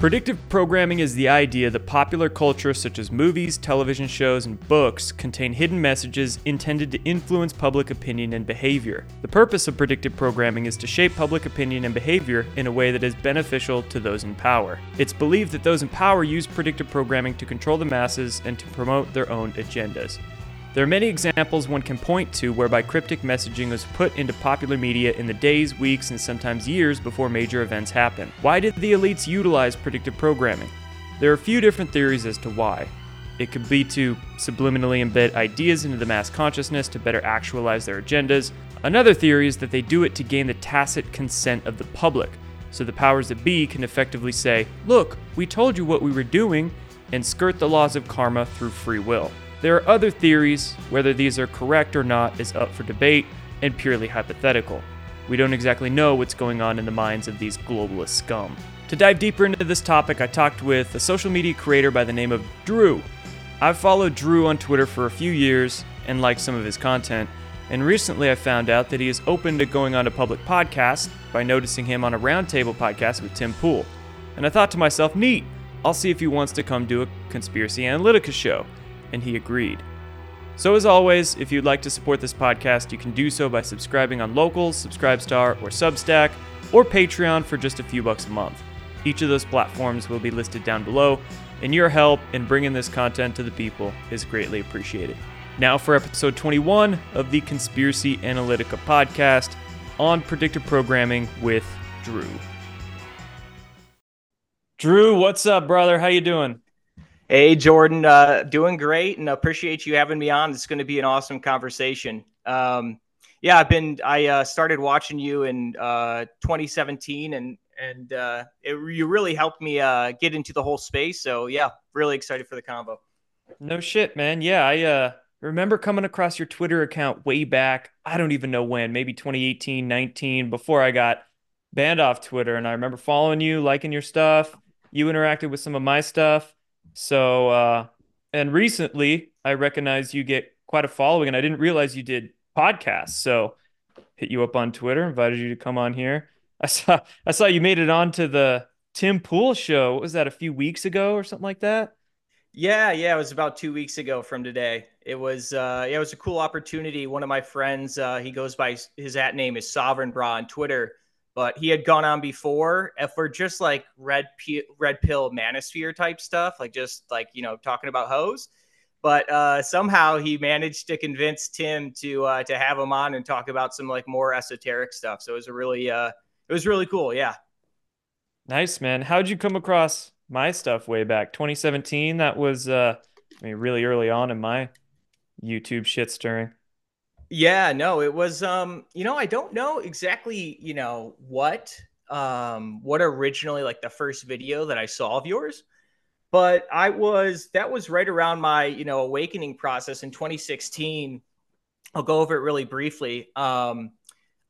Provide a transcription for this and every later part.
Predictive programming is the idea that popular culture, such as movies, television shows, and books, contain hidden messages intended to influence public opinion and behavior. The purpose of predictive programming is to shape public opinion and behavior in a way that is beneficial to those in power. It's believed that those in power use predictive programming to control the masses and to promote their own agendas. There are many examples one can point to whereby cryptic messaging was put into popular media in the days, weeks, and sometimes years before major events happen. Why did the elites utilize predictive programming? There are a few different theories as to why. It could be to subliminally embed ideas into the mass consciousness to better actualize their agendas. Another theory is that they do it to gain the tacit consent of the public, so the powers that be can effectively say, Look, we told you what we were doing, and skirt the laws of karma through free will. There are other theories, whether these are correct or not is up for debate and purely hypothetical. We don't exactly know what's going on in the minds of these globalist scum. To dive deeper into this topic, I talked with a social media creator by the name of Dru. I've followed Dru on Twitter for a few years and liked some of his content, and recently I found out that he is open to going on a public podcast by noticing him on a roundtable podcast with Tim Pool. And I thought to myself, neat, I'll see if he wants to come do a Conspiracy Analytica show and he agreed. So, as always, if you'd like to support this podcast, you can do so by subscribing on Locals, Subscribestar, or Substack, or Patreon for just a few bucks a month. Each of those platforms will be listed down below, and your help in bringing this content to the people is greatly appreciated. Now, for episode 21 of the Conspiracy Analytica podcast on predictive programming with Dru. Dru, what's up, brother? How you doing? Hey, Jordan, uh, doing great and appreciate you having me on. It's going to be an awesome conversation. Um, yeah, I've been, I uh, started watching you in uh, 2017 and, and uh, it, you really helped me uh, get into the whole space. So, yeah, really excited for the convo. No shit, man. Yeah, I uh, remember coming across your Twitter account way back. I don't even know when, maybe 2018, 19, before I got banned off Twitter. And I remember following you, liking your stuff. You interacted with some of my stuff so, uh, and recently I recognize you get quite a following, and I didn't realize you did podcasts. So, hit you up on Twitter, invited you to come on here. I saw I saw you made it onto the Tim Pool show. What was that? A few weeks ago or something like that? Yeah, yeah, it was about two weeks ago from today. It was uh, yeah, it was a cool opportunity. One of my friends, uh, he goes by his at name is Sovereign Bra on Twitter but he had gone on before. If we're just like red p- red pill manosphere type stuff, like just like you know talking about hoes, but uh, somehow he managed to convince Tim to uh, to have him on and talk about some like more esoteric stuff. So it was a really uh, it was really cool. Yeah. Nice man. How'd you come across my stuff way back 2017? That was uh, I mean really early on in my YouTube shit stirring. Yeah, no, it was um, you know, I don't know exactly, you know, what um what originally like the first video that I saw of yours, but I was that was right around my, you know, awakening process in 2016. I'll go over it really briefly. Um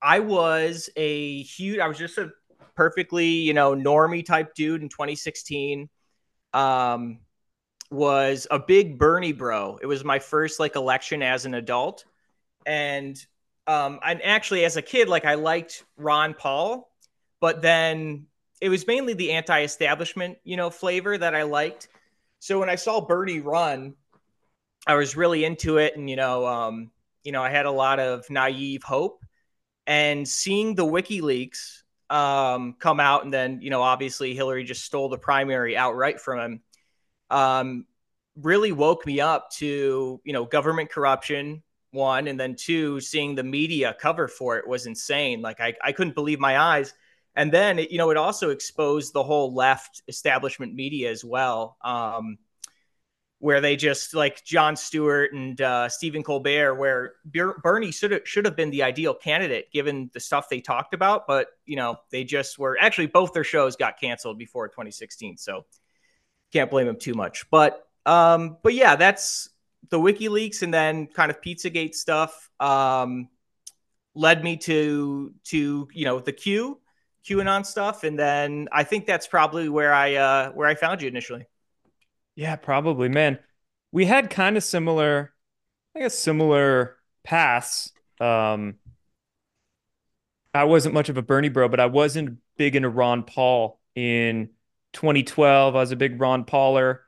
I was a huge I was just a perfectly, you know, normie type dude in 2016. Um was a big Bernie bro. It was my first like election as an adult and um, and actually as a kid, like I liked Ron Paul, but then it was mainly the anti-establishment, you know, flavor that I liked. So when I saw Bernie run, I was really into it, and you know, um, you know, I had a lot of naive hope, and seeing the WikiLeaks um, come out, and then you know, obviously Hillary just stole the primary outright from him. Um, really woke me up to you know government corruption one and then two seeing the media cover for it was insane like i, I couldn't believe my eyes and then you know it also exposed the whole left establishment media as well um, where they just like Jon Stewart and uh, Stephen Colbert, where Bernie should have, should have been the ideal candidate given the stuff they talked about, but you know they just were actually both their shows got canceled before 2016, so can't blame them too much. But um, but yeah, that's the WikiLeaks and then kind of Pizzagate stuff um, led me to to you know the Q QAnon stuff, and then I think that's probably where I uh, where I found you initially. Yeah, probably, man. We had kind of similar, I guess, similar paths. Um, I wasn't much of a Bernie bro, but I wasn't big into Ron Paul in 2012, I was a big Ron Pauler,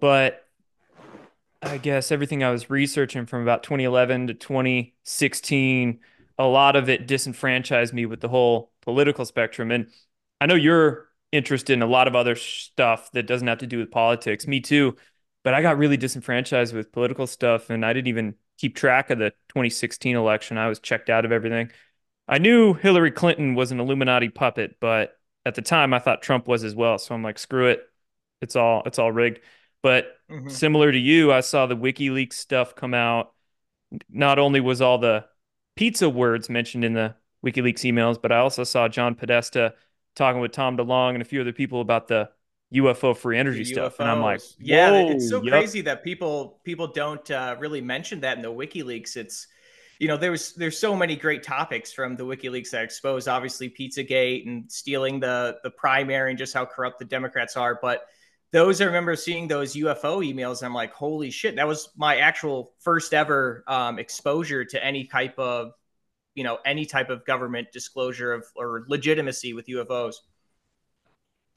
but I guess everything I was researching from about 2011 to 2016, a lot of it disenfranchised me with the whole political spectrum. And I know you're interested in a lot of other stuff that doesn't have to do with politics. Me too. But I got really disenfranchised with political stuff and I didn't even keep track of the 2016 election. I was checked out of everything. I knew Hillary Clinton was an Illuminati puppet, but at the time I thought Trump was as well. So I'm like, screw it. It's all it's all rigged. But mm-hmm. similar to you, I saw the WikiLeaks stuff come out. Not only was all the pizza words mentioned in the WikiLeaks emails, but I also saw John Podesta talking with Tom DeLonge and a few other people about the UFO free energy stuff, and I'm like, yeah, it's so yep. crazy that people people don't uh, really mention that in the WikiLeaks. It's you know there's there's so many great topics from the WikiLeaks that expose obviously PizzaGate and stealing the the primary and just how corrupt the Democrats are, but those I remember seeing those UFO emails. And I'm like, holy shit, that was my actual first ever um, exposure to any type of, you know, any type of government disclosure of or legitimacy with UFOs.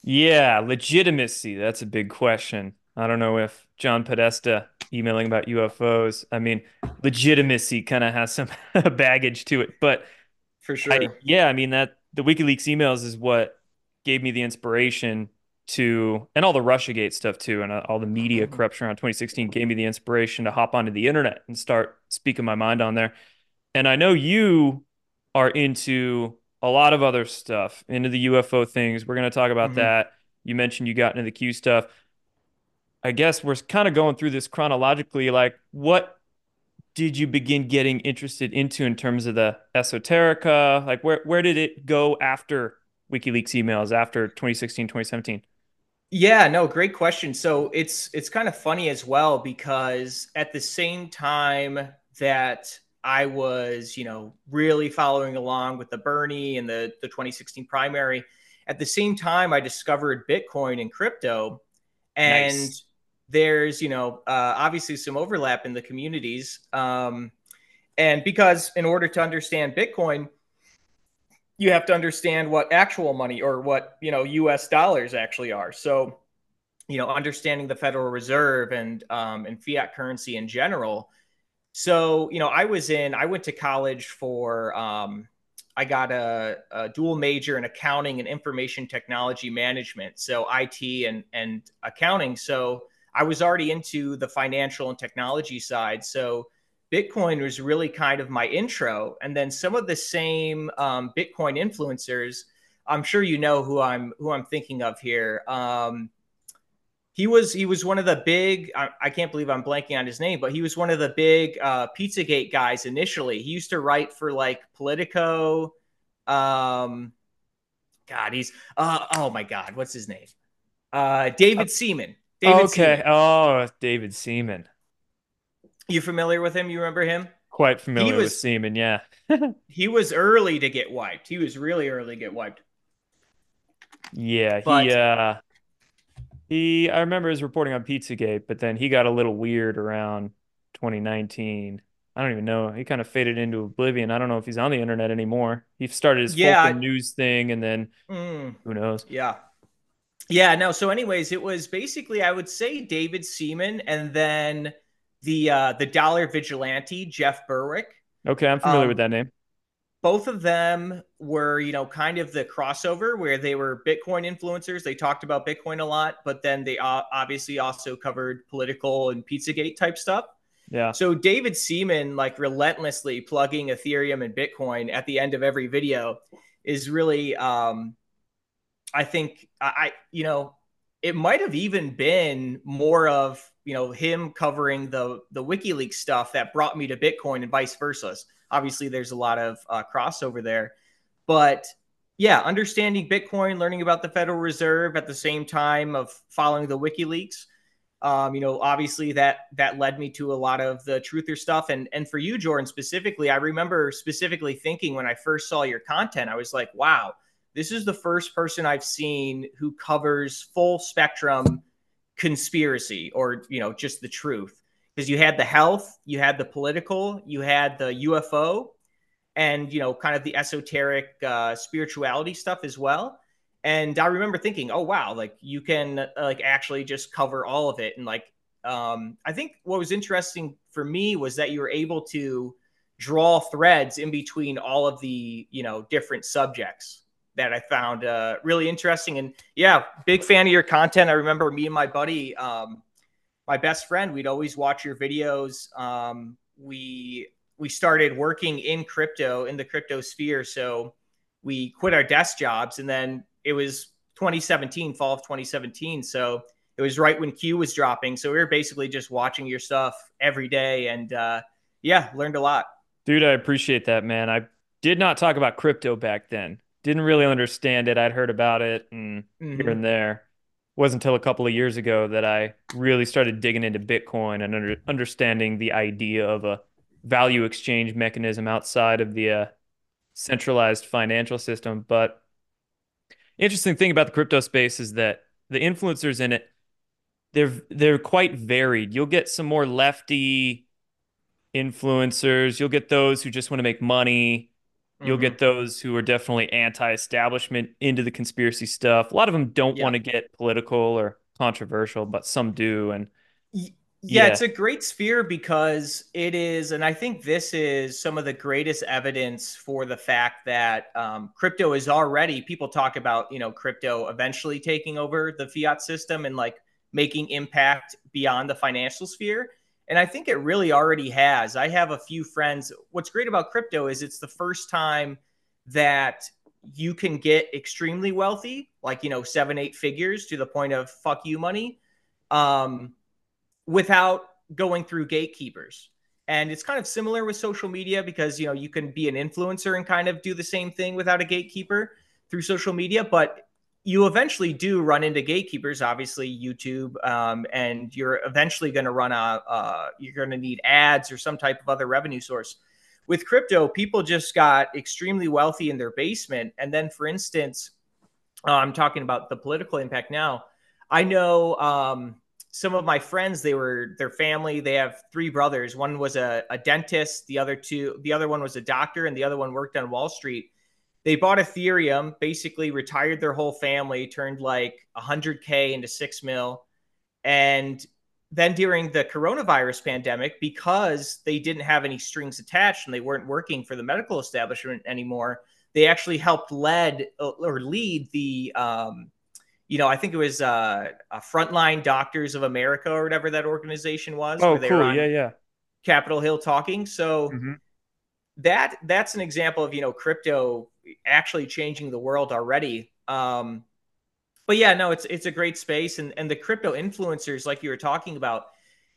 Yeah, legitimacy. That's a big question. I don't know if John Podesta emailing about UFOs. I mean, legitimacy kind of has some baggage to it, but for sure. I, yeah, I mean that the WikiLeaks emails is what gave me the inspiration to and all the Russiagate stuff too, and uh, all the media mm-hmm. corruption around 2016 gave me the inspiration to hop onto the internet and start speaking my mind on there. And I know you are into a lot of other stuff, into the UFO things. We're going to talk about mm-hmm. that. You mentioned you got into the Q stuff. I guess we're kind of going through this chronologically. Like, what did you begin getting interested into in terms of the esoterica? Like, where where did it go after WikiLeaks emails after 2016, 2017? Yeah, no, great question. So it's it's kind of funny as well because at the same time that I was, you know, really following along with the Bernie and the the 2016 primary, at the same time I discovered Bitcoin and crypto, and nice. there's, you know, uh, obviously some overlap in the communities, um, and because in order to understand Bitcoin, you have to understand what actual money or what you know U.S. dollars actually are. So, you know, understanding the Federal Reserve and um, and fiat currency in general. So, you know, I was in. I went to college for. Um, I got a, a dual major in accounting and information technology management, so IT and and accounting. So I was already into the financial and technology side. So Bitcoin was really kind of my intro. And then some of the same um, Bitcoin influencers, I'm sure you know who I'm who I'm thinking of here. Um, he was he was one of the big. I, I, can't believe I'm blanking on his name, but he was one of the big uh, PizzaGate guys initially. He used to write for like Politico. Um, God, he's uh, oh my God, what's his name? Uh, David uh, Seaman. David okay. Seaman. Oh, David Seaman. You familiar with him? You remember him? Quite familiar was, with Seaman, yeah. he was early to get wiped. He was really early to get wiped. Yeah, but, he uh he I remember his reporting on Pizzagate, but then he got a little weird around 2019. I don't even know. He kind of faded into oblivion. I don't know if he's on the internet anymore. He started his yeah, I, news thing and then mm, who knows. Yeah. Yeah, no. So anyways, it was basically I would say David Seaman and then the uh, the dollar vigilante Jeff Berwick. Okay, I'm familiar um, with that name. Both of them were, you know, kind of the crossover where they were Bitcoin influencers. They talked about Bitcoin a lot, but then they obviously also covered political and Pizzagate type stuff. Yeah. So David Seaman, like relentlessly plugging Ethereum and Bitcoin at the end of every video, is really, um, I think, I, you know, it might have even been more of you know him covering the the WikiLeaks stuff that brought me to Bitcoin and vice versa. Obviously, there's a lot of uh, crossover there, but yeah, understanding Bitcoin, learning about the Federal Reserve at the same time of following the WikiLeaks. Um, you know, obviously that that led me to a lot of the truther stuff. And and for you, Jordan, specifically, I remember specifically thinking when I first saw your content, I was like, wow, this is the first person I've seen who covers full spectrum conspiracy or you know just the truth. Because you had the health you had the political you had the ufo and you know kind of the esoteric uh, spirituality stuff as well. And I remember thinking, oh wow, like you can uh, like actually just cover all of it. And like um, I think what was interesting for me was that you were able to draw threads in between all of the you know different subjects that I found uh, really interesting. And yeah, big fan of your content. I remember me and my buddy, um, my best friend, we'd always watch your videos. Um, we we started working in crypto in the crypto sphere, so we quit our desk jobs, and then it was 2017, fall of 2017. So it was right when Q was dropping. So we were basically just watching your stuff every day, and uh, yeah, learned a lot. Dude, I appreciate that, man. I did not talk about crypto back then. Didn't really understand it. I'd heard about it and mm-hmm. here and there. It wasn't until a couple of years ago that I really started digging into Bitcoin and under, understanding the idea of a value exchange mechanism outside of the uh, centralized financial system. But interesting thing about the crypto space is that the influencers in it they're they're quite varied. You'll get some more lefty influencers. You'll get those who just want to make money. You'll mm-hmm. get those who are definitely anti-establishment into the conspiracy stuff. A lot of them don't yeah. want to get political or controversial, but some do. And yeah, yeah, it's a great sphere because it is, and I think this is some of the greatest evidence for the fact that um, crypto is already. People talk about you know crypto eventually taking over the fiat system and like making impact beyond the financial sphere and I think it really already has. I have a few friends. What's great about crypto is it's the first time that you can get extremely wealthy, like, you know, seven, eight figures to the point of fuck you money, um, without going through gatekeepers. And it's kind of similar with social media because, you know, you can be an influencer and kind of do the same thing without a gatekeeper through social media. But you eventually do run into gatekeepers, obviously YouTube, um, and you're eventually going to run a, uh, you're going to need ads or some type of other revenue source. With crypto, people just got extremely wealthy in their basement, and then, for instance, uh, I'm talking about the political impact now. I know um, some of my friends; they were their family. They have three brothers. One was a, a dentist. The other two, the other one was a doctor, and the other one worked on Wall Street they bought Ethereum, basically retired their whole family, turned like 100K into six mil. And then during the coronavirus pandemic, because they didn't have any strings attached and they weren't working for the medical establishment anymore, they actually helped lead or lead the, um, you know, I think it was uh, Frontline Doctors of America or whatever that organization was. Oh, cool. Yeah, yeah. Capitol Hill talking. So mm-hmm. that that's an example of you know crypto actually changing the world already. Um, but yeah, no, it's it's a great space, and and the crypto influencers, like you were talking about,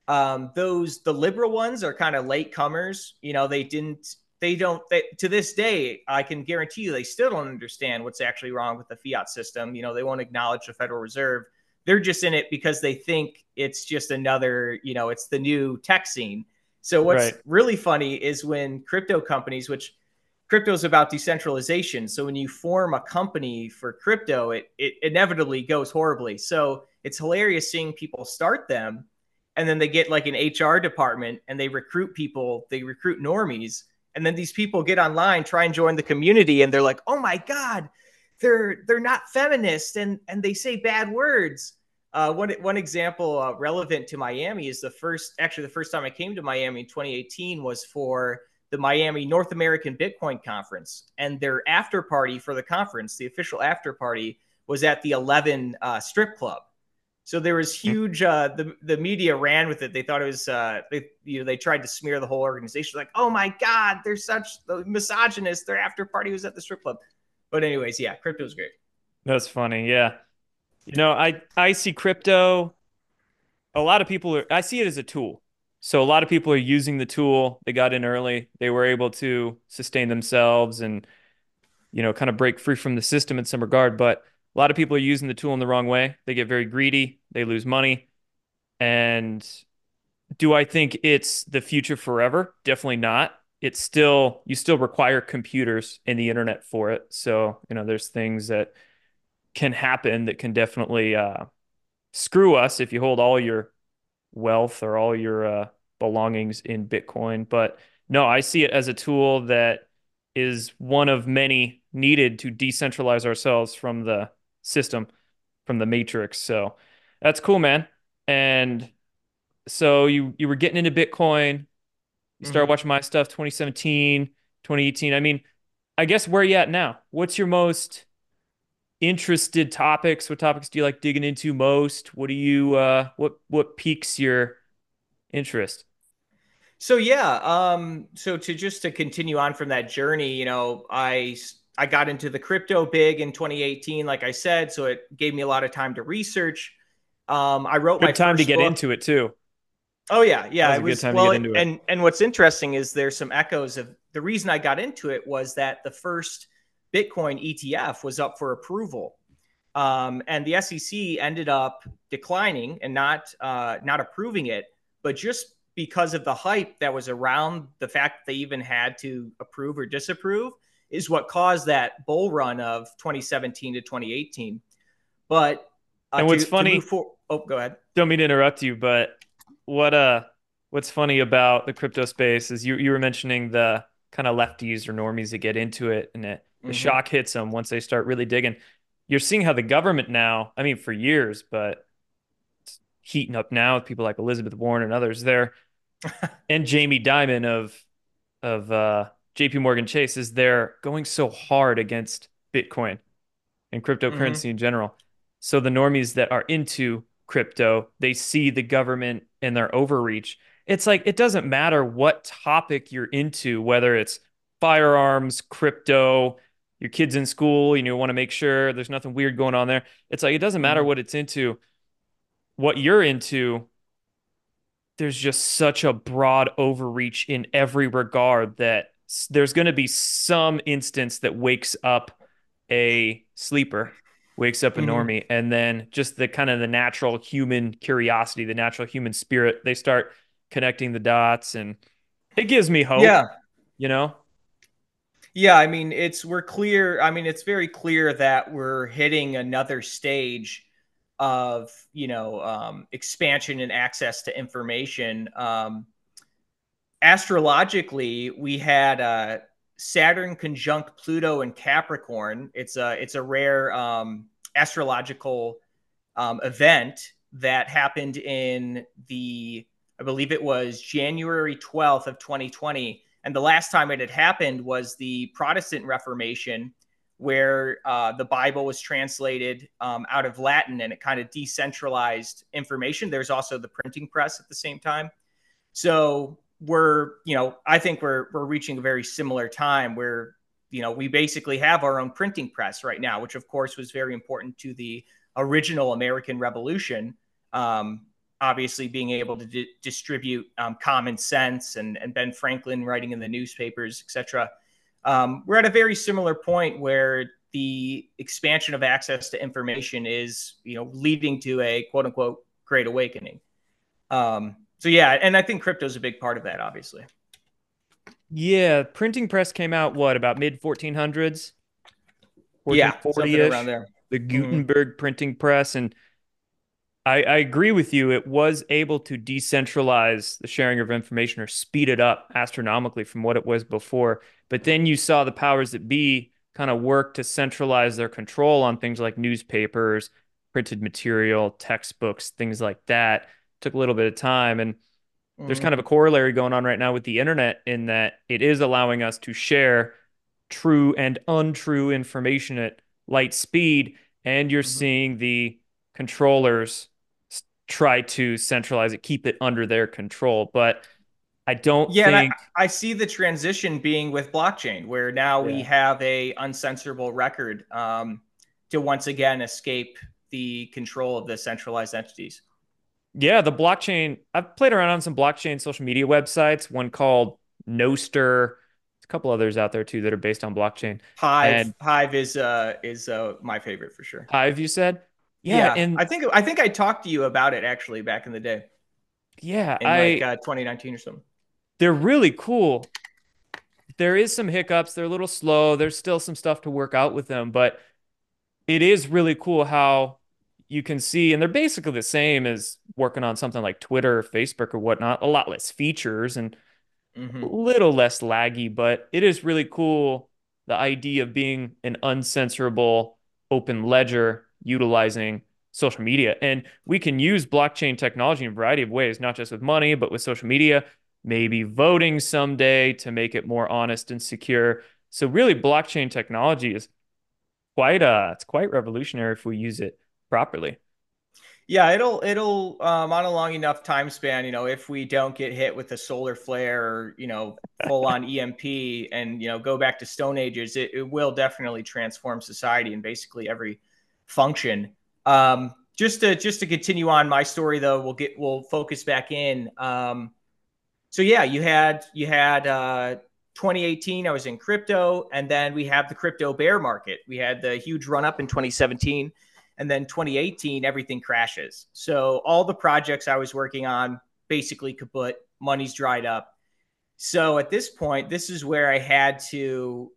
um, those the liberal ones are kind of late comers. You know, they didn't, they don't. They, to this day, I can guarantee you, they still don't understand what's actually wrong with the fiat system. You know, they won't acknowledge the Federal Reserve. They're just in it because they think it's just another, you know, it's the new tech scene. So what's right. really funny is when crypto companies, which crypto is about decentralization. So when you form a company for crypto, it, it inevitably goes horribly. So it's hilarious seeing people start them and then they get like an HR department and they recruit people, they recruit normies. And then these people get online, try and join the community, and they're like, oh my God, they're they're not feminist and and they say bad words. Uh, one one example uh, relevant to Miami is the first actually the first time I came to Miami in 2018 was for the Miami North American Bitcoin Conference, and their after party for the conference, the official after party, was at the 11 uh, strip club. So there was huge. Uh, the the media ran with it. They thought it was. Uh, they you know they tried to smear the whole organization. Like, oh my god, they're such misogynists. Their after party was at the strip club. But anyways, yeah, crypto is great. That's funny. Yeah, you know, I I see crypto. A lot of people are. I see it as a tool. So a lot of people are using the tool. They got in early. They were able to sustain themselves and you know kind of break free from the system in some regard. But a lot of people are using the tool in the wrong way. They get very greedy. They lose money. And do I think it's the future forever? Definitely not. It's still you still require computers and the internet for it. So you know there's things that can happen that can definitely uh, screw us if you hold all your wealth or all your uh, belongings in Bitcoin. But no, I see it as a tool that is one of many needed to decentralize ourselves from the system from the Matrix. So that's cool, man. And so you you were getting into Bitcoin. You started Mhm. watching my stuff 2017, 2018. I mean, I guess where you at now? What's your most interested topics? What topics do you like digging into most? What do you uh what what piques your interest? So yeah, um, so to just to continue on from that journey, you know, I I got into the crypto big in 2018, like I said, so it gave me a lot of time to research. Um, I wrote my time to get book. into it too. Oh yeah, yeah. It a good was time to well, get into it. and and what's interesting is there's some echoes of the reason I got into it was that the first Bitcoin ETF was up for approval, um, and the SEC ended up declining and not uh, not approving it, but just because of the hype that was around the fact that they even had to approve or disapprove is what caused that bull run of 2017 to 2018. But uh, And what's to- to funny- move for- oh, go ahead. Don't mean to interrupt you, but what uh what's funny about the crypto space is you you were mentioning the kind of lefties or normies that get into it and it, the Mhm. shock hits them once they start really digging. You're seeing how the government now, I mean for years, but it's heating up now with people like Elizabeth Warren and others there and Jamie Dimon of of uh JP Morgan Chase is they're going so hard against Bitcoin and cryptocurrency in general. So the normies that are into crypto, they see the government and their overreach. It's like it doesn't matter what topic you're into, whether it's firearms, crypto, your kids in school, you know, want to make sure there's nothing weird going on there. It's like it doesn't matter Mhm. what it's into. What you're into, there's just such a broad overreach in every regard that there's going to be some instance that wakes up a sleeper, wakes up a Mhm. normie, and then just the kind of the natural human curiosity, the natural human spirit, they start connecting the dots, and it gives me hope. Yeah. You know, Yeah, I mean, it's we're clear. I mean, it's very clear that we're hitting another stage of you know um, expansion and access to information. Um, astrologically, we had uh, Saturn conjunct Pluto and Capricorn. It's a it's a rare um, astrological um, event that happened in the I believe it was January twelfth of 2020 and the last time it had happened was the Protestant Reformation, where uh, the Bible was translated um, out of Latin and it kind of decentralized information. There's also the printing press at the same time. So we're, you know, I think we're we're reaching a very similar time where, you know, we basically have our own printing press right now, which of course was very important to the original American Revolution. Um, obviously being able to di- distribute um, common sense and, and Ben Franklin writing in the newspapers, etc. Um, we're at a very similar point where the expansion of access to information is, you know, leading to a quote unquote great awakening. Um, so yeah, and I think crypto is a big part of that, obviously. yeah. Printing press came out what about mid 1400s, Yeah, something around there. the Gutenberg printing press. And I, I agree with you. It was able to decentralize the sharing of information or speed it up astronomically from what it was before. But then you saw the powers that be kind of work to centralize their control on things like newspapers, printed material, textbooks, things like that. Took a little bit of time. And there's Mhm. kind of a corollary going on right now with the internet in that it is allowing us to share true and untrue information at light speed and you're Mhm. seeing the controllers try to centralize it keep it under their control but i don't Yeah, think I, I see the transition being with blockchain, where now we have a uncensorable record um, to once again escape the control of the centralized entities. yeah the blockchain i've played around on some blockchain social media websites one called Nostr. There's a couple others out there too that are based on blockchain. Hive, And- Hive is uh, is uh, my favorite for sure. hive you said yeah, and I think I think I talked to you about it actually back in the day yeah in i like uh, 2019 or something. they're really cool. There is some hiccups. They're a little slow. There's still some stuff to work out with them, but it is really cool how you can see, and they're basically the same as working on something like Twitter or Facebook or whatnot. A lot less features and a Mhm. little less laggy, but it is really cool the idea of being an uncensorable open ledger utilizing social media. And we can use blockchain technology in a variety of ways, not just with money, but with social media, maybe voting someday to make it more honest and secure. So really blockchain technology is quite uh it's quite revolutionary if we use it properly. Yeah, it'll it'll um, on a long enough time span, you know, if we don't get hit with a solar flare or you know full on EMP and you know go back to Stone Ages, it, it will definitely transform society in basically every function. Um, just to just to continue on my story though, we'll get we'll focus back in. Um, so yeah, you had you had uh, 2018. I was in crypto, and then we have the crypto bear market. We had the huge run up in 2017 and then 2018, everything crashes. So all the projects I was working on basically kaput, money's dried up. So at this point, this is where I had to,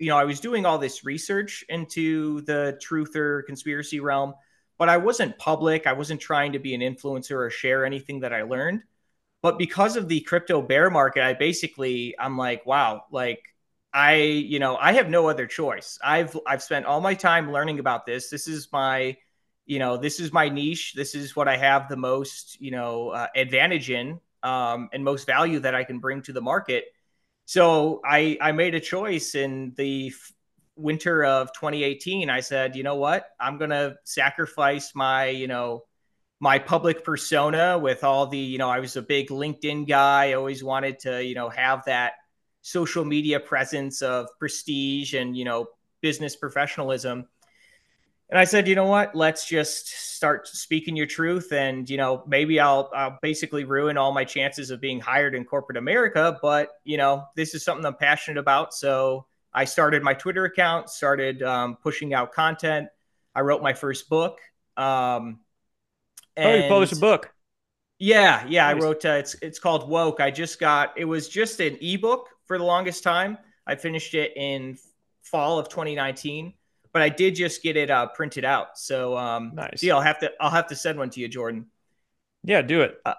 you know, I was doing all this research into the truth or conspiracy realm, but I wasn't public. I wasn't trying to be an influencer or share anything that I learned. But because of the crypto bear market, I basically, I'm like, wow, like I, you know, I have no other choice. I've I've spent all my time learning about this. This is my, you know, this is my niche. This is what I have the most, you know, uh, advantage in um, and most value that I can bring to the market. So I I made a choice in the f- winter of 2018. I said, you know what, I'm gonna sacrifice my, you know, my public persona with all the, you know, I was a big LinkedIn guy. I always wanted to, you know, have that social media presence of prestige and you know business professionalism and i said you know what let's just start speaking your truth and you know maybe i'll, I'll basically ruin all my chances of being hired in corporate america but you know this is something i'm passionate about so i started my twitter account started um, pushing out content i wrote my first book um, and, oh you published a book yeah, yeah. I wrote. Uh, it's it's called Woke. I just got. It was just an ebook for the longest time. I finished it in fall of 2019, but I did just get it uh, printed out. So um, nice. Yeah, I'll have to I'll have to send one to you, Jordan. Yeah, do it. Uh,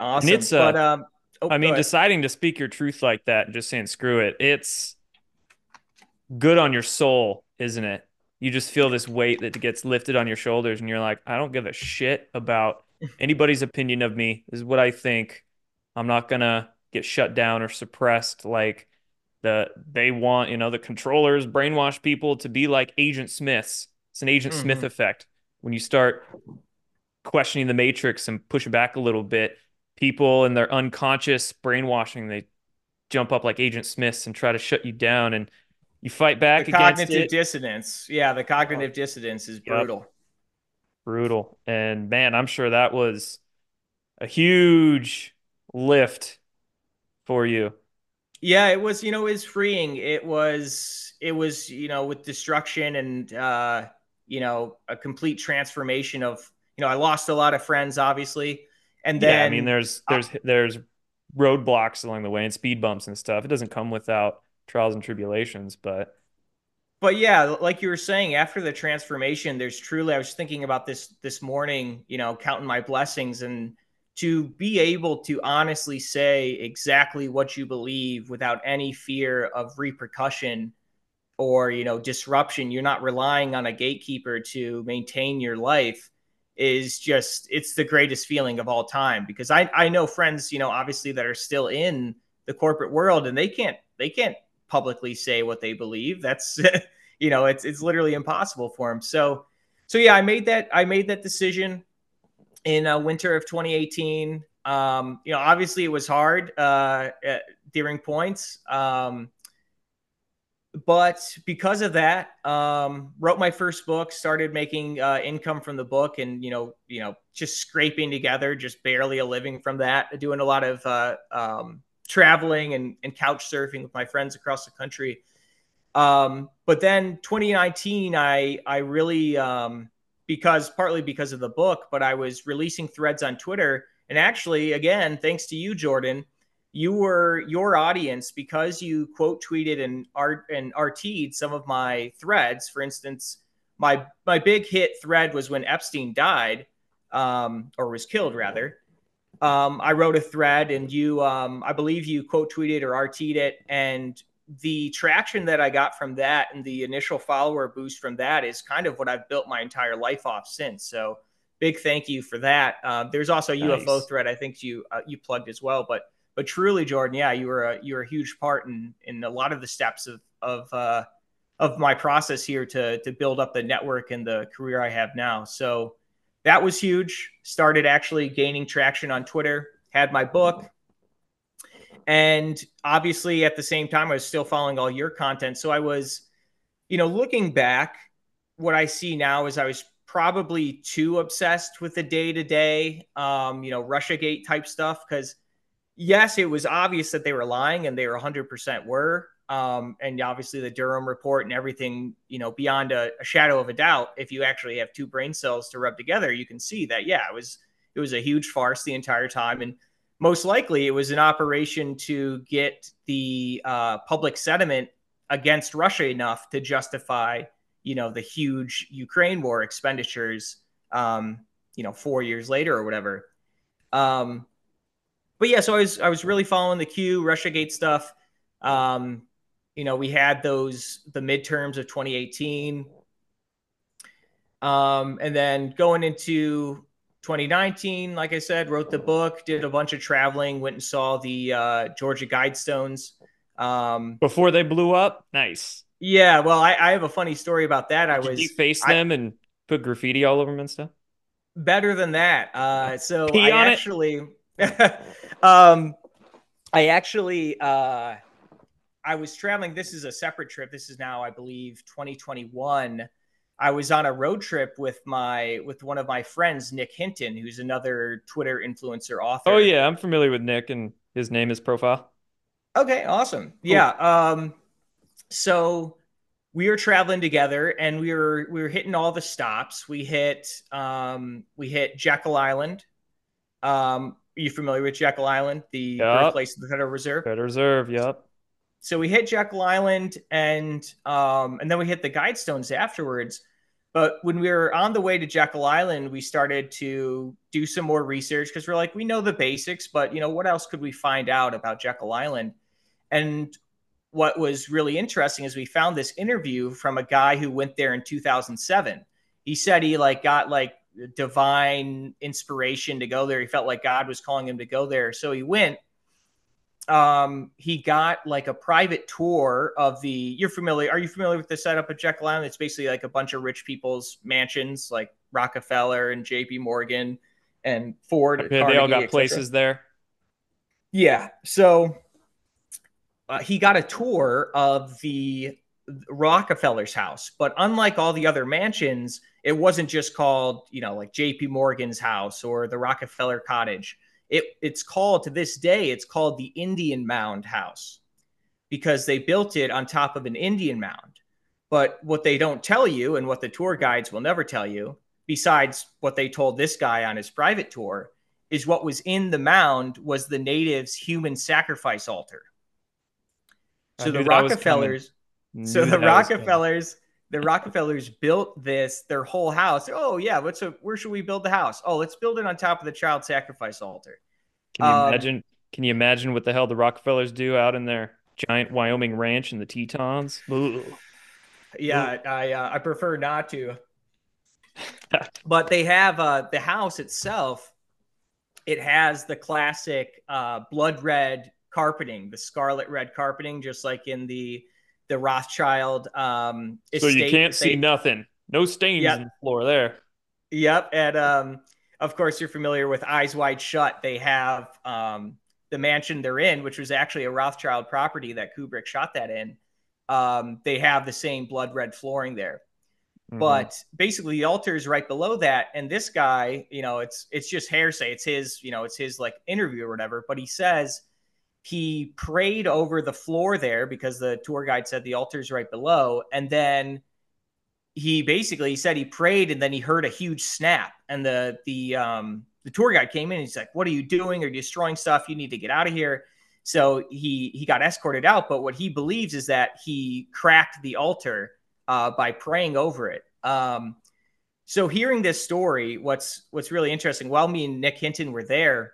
awesome. And it's uh, but, um, oh, I mean, deciding to speak your truth like that and just saying screw it, it's good on your soul, isn't it? You just feel this weight that gets lifted on your shoulders, and you're like, I don't give a shit about anybody's opinion of me. This is what I think. I'm not gonna get shut down or suppressed like the they want, you know, the controllers brainwash people to be like Agent Smiths. It's an Agent mm-hmm. Smith effect. When you start questioning the matrix and push back a little bit, people and their unconscious brainwashing, they jump up like Agent Smiths and try to shut you down and you fight back the against cognitive it. dissonance. Yeah, the cognitive dissonance is brutal. Yep brutal. And man, I'm sure that was a huge lift for you. Yeah, it was, you know, it was freeing. It was, it was, you know, with destruction and, uh, you know, a complete transformation of, you know, I lost a lot of friends, obviously. And then, yeah, I mean, there's, there's, uh, there's roadblocks along the way and speed bumps and stuff. It doesn't come without trials and tribulations, but but yeah, like you were saying, after the transformation, there's truly. I was thinking about this this morning. You know, counting my blessings and to be able to honestly say exactly what you believe without any fear of repercussion or you know disruption. You're not relying on a gatekeeper to maintain your life is just it's the greatest feeling of all time. Because i i know friends you know obviously that are still in the corporate world and they can't they can't publicly say what they believe. That's you know, it's it's literally impossible for them So, so yeah, I made that I made that decision in uh, winter of 2018. Um, you know, obviously it was hard uh, during points, um, but because of that, um, wrote my first book, started making uh, income from the book, and you know, you know, just scraping together, just barely a living from that, doing a lot of uh, um, traveling and, and couch surfing with my friends across the country. Um, but then 2019, I I really um, because partly because of the book, but I was releasing threads on Twitter, and actually, again, thanks to you, Jordan, you were your audience because you quote tweeted and art and RT'd some of my threads. For instance, my my big hit thread was when Epstein died, um, or was killed rather. Um, I wrote a thread and you, um, I believe you quote tweeted or RT'd it, and the traction that I got from that and the initial follower boost from that is kind of what I've built my entire life off since. So big thank you for that. Uh, there's also a nice. UFO thread I think you uh, you plugged as well, but but truly, Jordan, yeah, you were a you were a huge part in in a lot of the steps of of uh, of my process here to to build up the network and the career I have now. So that was huge. Started actually gaining traction on Twitter. Had my book, and obviously at the same time, I was still following all your content. So I was, you know, looking back, what I see now is I was probably too obsessed with the day to day, you know, Russiagate type stuff because yes, it was obvious that they were lying and they were 100% were. Um, and obviously the Durham report and everything, you know, beyond a, a, shadow of a doubt, if you actually have two brain cells to rub together, you can see that, yeah, it was, it was a huge farce the entire time. And most likely it was an operation to get the uh, public sentiment against Russia enough to justify, you know, the huge Ukraine war expenditures, um, you know, four years later or whatever. Um, but yeah, so I was I was really following the Q RussiaGate stuff. Um, you know, we had those the midterms of 2018. Um, and then going into 2019, like I said, wrote the book, did a bunch of traveling, went and saw the uh, Georgia Guidestones. Um, Before they blew up? Nice. Yeah, well, I, I have a funny story about that. Did I was face I, them and put graffiti all over them and stuff. Better than that. Uh, so Pee I actually, um, I actually, uh, I was traveling. This is a separate trip. This is now, I believe, 2021. I was on a road trip with my with one of my friends, Nick Hinton, who's another Twitter influencer author. Oh yeah, I'm familiar with Nick and his name, is profile. Okay, awesome. Cool. Yeah. Um, so we were traveling together and we were we were hitting all the stops. We hit um, we hit Jekyll Island. Um, are you familiar with Jekyll Island, the yep. birthplace of the Federal Reserve? Federal Reserve, yep. So we hit Jekyll Island and um, and then we hit the Guidestones afterwards. But when we were on the way to Jekyll Island, we started to do some more research because we're like, we know the basics, but you know, what else could we find out about Jekyll Island? And what was really interesting is we found this interview from a guy who went there in 2007. He said he like got like divine inspiration to go there. He felt like God was calling him to go there. So he went um, he got like a private tour of the. You're familiar? Are you familiar with the setup of Jekyll Island? It's basically like a bunch of rich people's mansions, like Rockefeller and J.P. Morgan and Ford. Okay, Carnegie, they all got places there. Yeah. So uh, he got a tour of the Rockefeller's house, but unlike all the other mansions, it wasn't just called, you know, like J.P. Morgan's house or the Rockefeller Cottage it, it's called to this day, it's called the Indian Mound House because they built it on top of an Indian mound. But what they don't tell you, and what the tour guides will never tell you, besides what they told this guy on his private tour, is what was in the mound was the natives' human sacrifice altar. So the Rockefellers, so the Rockefellers the Rockefellers built this, their whole house. Oh yeah, what's a, where should we build the house? Oh, let's build it on top of the child sacrifice altar. Can you um, imagine? Can you imagine what the hell the Rockefellers do out in their giant Wyoming ranch in the Tetons? Ooh. Yeah, Ooh. I uh, I prefer not to. but they have uh, the house itself. It has the classic uh, blood red carpeting, the scarlet red carpeting, just like in the the Rothschild. Um, so you can't see nothing. No stains yep. in the floor there. Yep, and um, of course you're familiar with Eyes Wide Shut. They have um, the mansion they're in, which was actually a Rothschild property that Kubrick shot that in. Um, they have the same blood red flooring there. Mm-hmm. But basically, the altar is right below that, and this guy, you know, it's it's just hearsay. It's his, you know, it's his like interview or whatever. But he says he prayed over the floor there because the tour guide said the altar is right below and then he basically said he prayed and then he heard a huge snap and the the um the tour guide came in and he's like what are you doing? Are you destroying stuff? You need to get out of here. So he he got escorted out but what he believes is that he cracked the altar uh, by praying over it. Um so hearing this story what's what's really interesting while me and nick hinton were there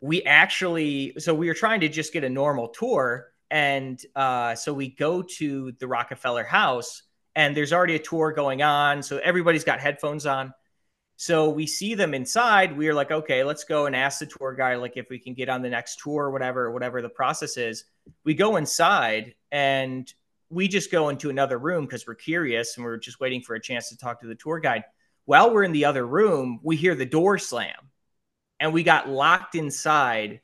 we actually so we were trying to just get a normal tour and uh, so we go to the Rockefeller House, and there's already a tour going on. So everybody's got headphones on. So we see them inside. We are like, okay, let's go and ask the tour guide, like, if we can get on the next tour or whatever, whatever the process is. We go inside and we just go into another room because we're curious and we're just waiting for a chance to talk to the tour guide. While we're in the other room, we hear the door slam and we got locked inside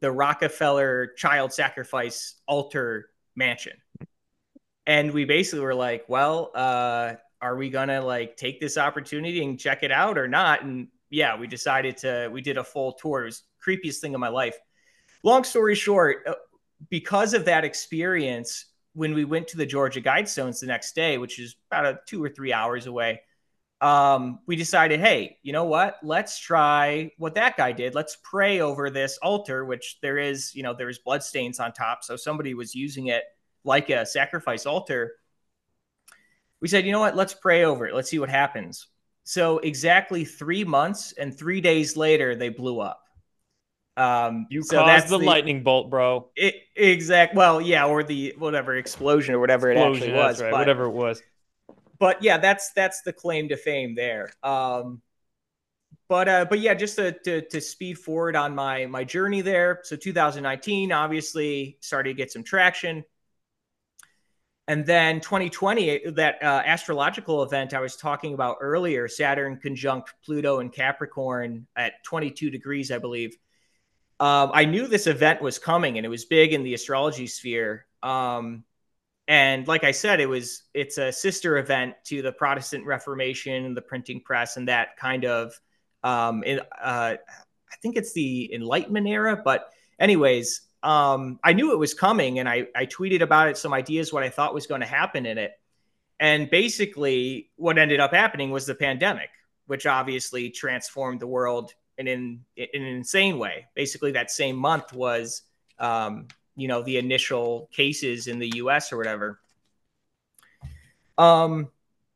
the Rockefeller child sacrifice altar mansion. And we basically were like, well, uh, are we gonna like take this opportunity and check it out or not? And yeah, we decided to. We did a full tour. It was creepiest thing of my life. Long story short, uh, because of that experience, when we went to the Georgia Guidestones the next day, which is about a two or three hours away, um, we decided, hey, you know what? Let's try what that guy did. Let's pray over this altar, which there is, you know, there's blood stains on top. So somebody was using it like a sacrifice altar we said, you know what? Let's pray over it. Let's see what happens. So exactly three months and three days later, they blew up. Um, you so caused the, the, lightning bolt, bro. It, exact. Well, yeah, or the whatever explosion or whatever explosion, it actually was. Right, but, whatever it was. But yeah, that's that's the claim to fame there. Um, but uh, but yeah, just to, to, to speed forward on my my journey there. So 2019, obviously started to get some traction. And then 2020, that uh, astrological event I was talking about earlier, Saturn conjunct Pluto and Capricorn at 22 degrees, I believe. Um, I knew this event was coming, and it was big in the astrology sphere. Um, and like I said, it was it's a sister event to the Protestant Reformation, and the printing press, and that kind of. Um, it, uh, I think it's the Enlightenment era, but anyways, um, I knew it was coming and I, I tweeted about it, some ideas, what I thought was going to happen in it. And basically, what ended up happening was the pandemic, which obviously transformed the world in, in, in an insane way. Basically, that same month was, um, you know, the initial cases in the US or whatever. Um,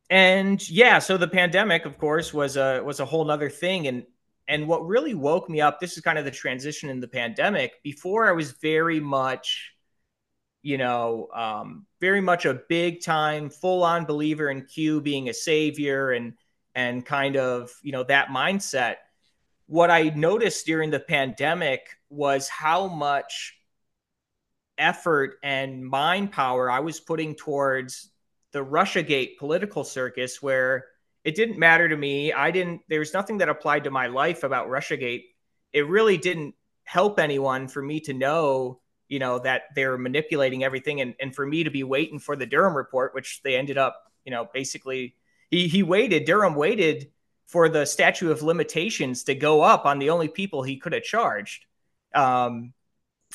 and yeah, so the pandemic, of course, was a was a whole nother thing. And and what really woke me up, this is kind of the transition in the pandemic. Before I was very much, you know, um, very much a big time, full on believer in Q being a savior and and kind of, you know, that mindset. What I noticed during the pandemic was how much effort and mind power I was putting towards the Russiagate political circus where it didn't matter to me. I didn't, there was nothing that applied to my life about Russiagate. It really didn't help anyone for me to know, you know, that they're manipulating everything and, and for me to be waiting for the Durham report, which they ended up, you know, basically he, he waited, Durham waited for the statute of limitations to go up on the only people he could have charged. Um,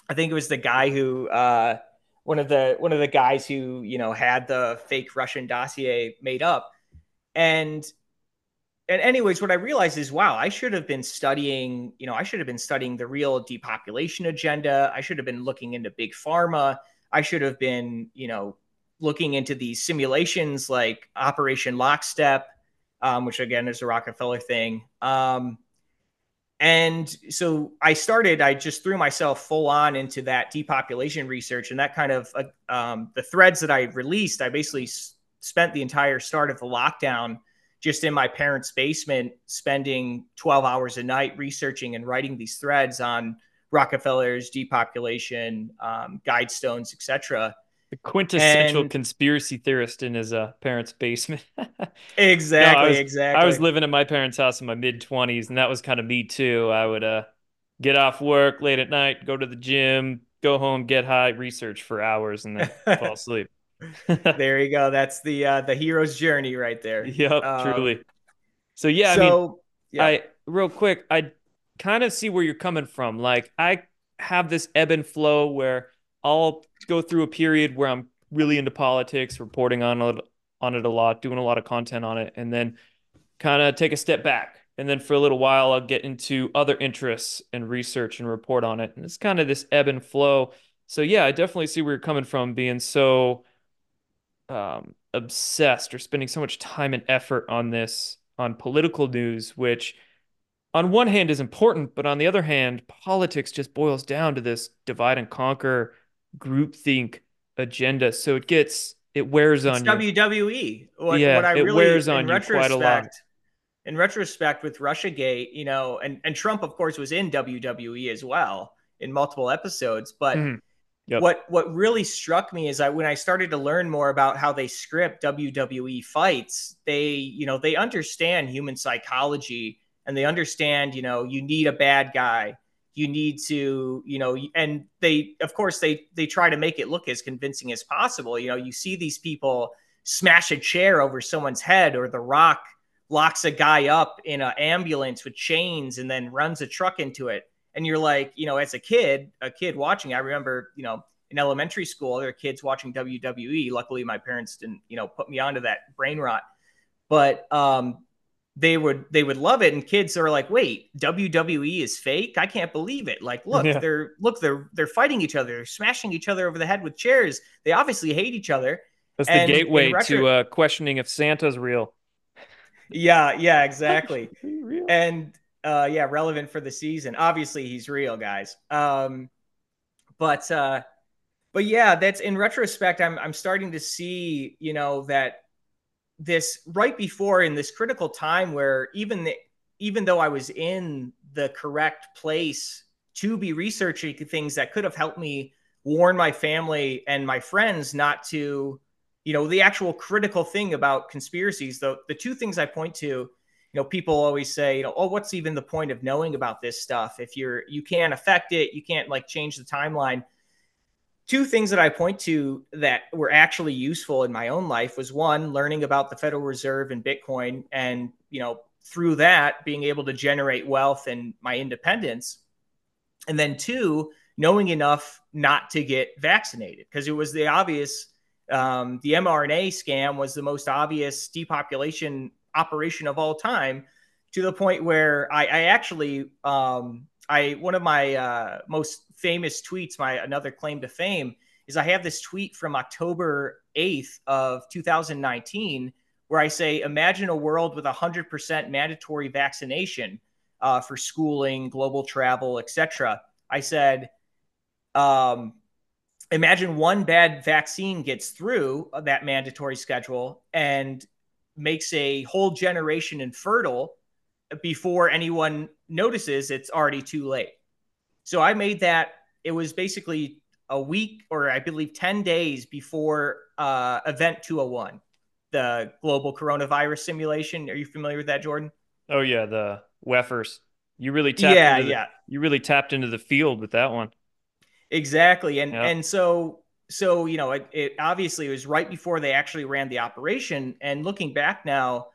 I think it was the guy who, uh, one of the one of the guys who you know had the fake Russian dossier made up. And and anyways what i realized is wow i should have been studying you know i should have been studying the real depopulation agenda. I should have been looking into big pharma. I should have been you know looking into these simulations like operation lockstep um, which again is a rockefeller thing. Um, and so i started i just threw myself full on into that depopulation research and that kind of uh, um, the threads that i released i basically spent the entire start of the lockdown just in my parents' basement, spending 12 hours a night researching and writing these threads on Rockefeller's depopulation, um, guidestones, etc. The quintessential and, conspiracy theorist in his uh, parents' basement. exactly, no, I was, exactly. I was living in my parents' house in my mid 20s, and that was kind of me too. I would uh, get off work late at night, go to the gym, go home, get high, research for hours, and then fall asleep. there you go. That's the uh, the hero's journey right there. Yep, um, truly. So yeah, so, I mean, yeah. I real quick, I kind of see where you're coming from. Like I have this ebb and flow where I'll go through a period where I'm really into politics, reporting on it, on it a lot, doing a lot of content on it, and then kind of take a step back. And then for a little while, I'll get into other interests and research and report on it. And it's kind of this ebb and flow. So yeah, I definitely see where you're coming from, being so um, obsessed or spending so much time and effort on this on political news, which on one hand is important, but on the other hand, politics just boils down to this divide and conquer groupthink agenda. So it gets it wears it's on WWE. What, yeah, what I it really, wears on you retrospect, quite a lot. In retrospect, with RussiaGate, you know, and and Trump, of course, was in WWE as well in multiple episodes. But Mhm. Yep. what what really struck me is I when I started to learn more about how they script WWE fights, they you know they understand human psychology and they understand you know you need a bad guy you need to you know and they of course they they try to make it look as convincing as possible. You know you see these people smash a chair over someone's head or the rock locks a guy up in an ambulance with chains and then runs a truck into it. And you're like you know as a kid a kid watching i remember you know in elementary school there were kids watching wwe luckily my parents didn't you know put me onto that brain rot. But um they would they would love it. And kids are like wait wwe is fake? I can't believe it. Like look Yeah. they're look they're they're fighting each other. They're smashing each other over the head with chairs. They obviously hate each other. That's and the gateway retro- to uh, questioning if Santa's real. yeah yeah exactly. And uh yeah relevant for the season. Obviously he's real guys. Um but uh but yeah that's in retrospect i'm i'm starting to see you know that this right before in this critical time where even the, even though i was in the correct place to be researching things that could have helped me warn my family and my friends not to you know the actual critical thing about conspiracies the the two things i point to you know people always say you know oh what's even the point of knowing about this stuff? If you're you can't affect it you can't like change the timeline two things that i point to that were actually useful in my own life was one learning about the federal reserve and bitcoin and you know through that being able to generate wealth and my independence. And then two knowing enough not to get vaccinated because it was the obvious um, the mrna scam was the most obvious depopulation operation of all time to the point where i, I actually um, i one of my uh, most famous tweets my another claim to fame is i have this tweet from october 8th of 2019 where i say imagine a world with 100% mandatory vaccination uh, for schooling global travel etc i said um, imagine one bad vaccine gets through that mandatory schedule and makes a whole generation infertile before anyone notices it's already too late. So I made that. It was basically a week or I believe 10 days before uh, Event 201, the global coronavirus simulation. Are you familiar with that, Jordan? Oh yeah, the Weffers. You really tapped yeah, into the, yeah. you really tapped into the field with that one. Exactly. And Yeah. and so so you know it, it obviously was right before they actually ran the operation and looking back now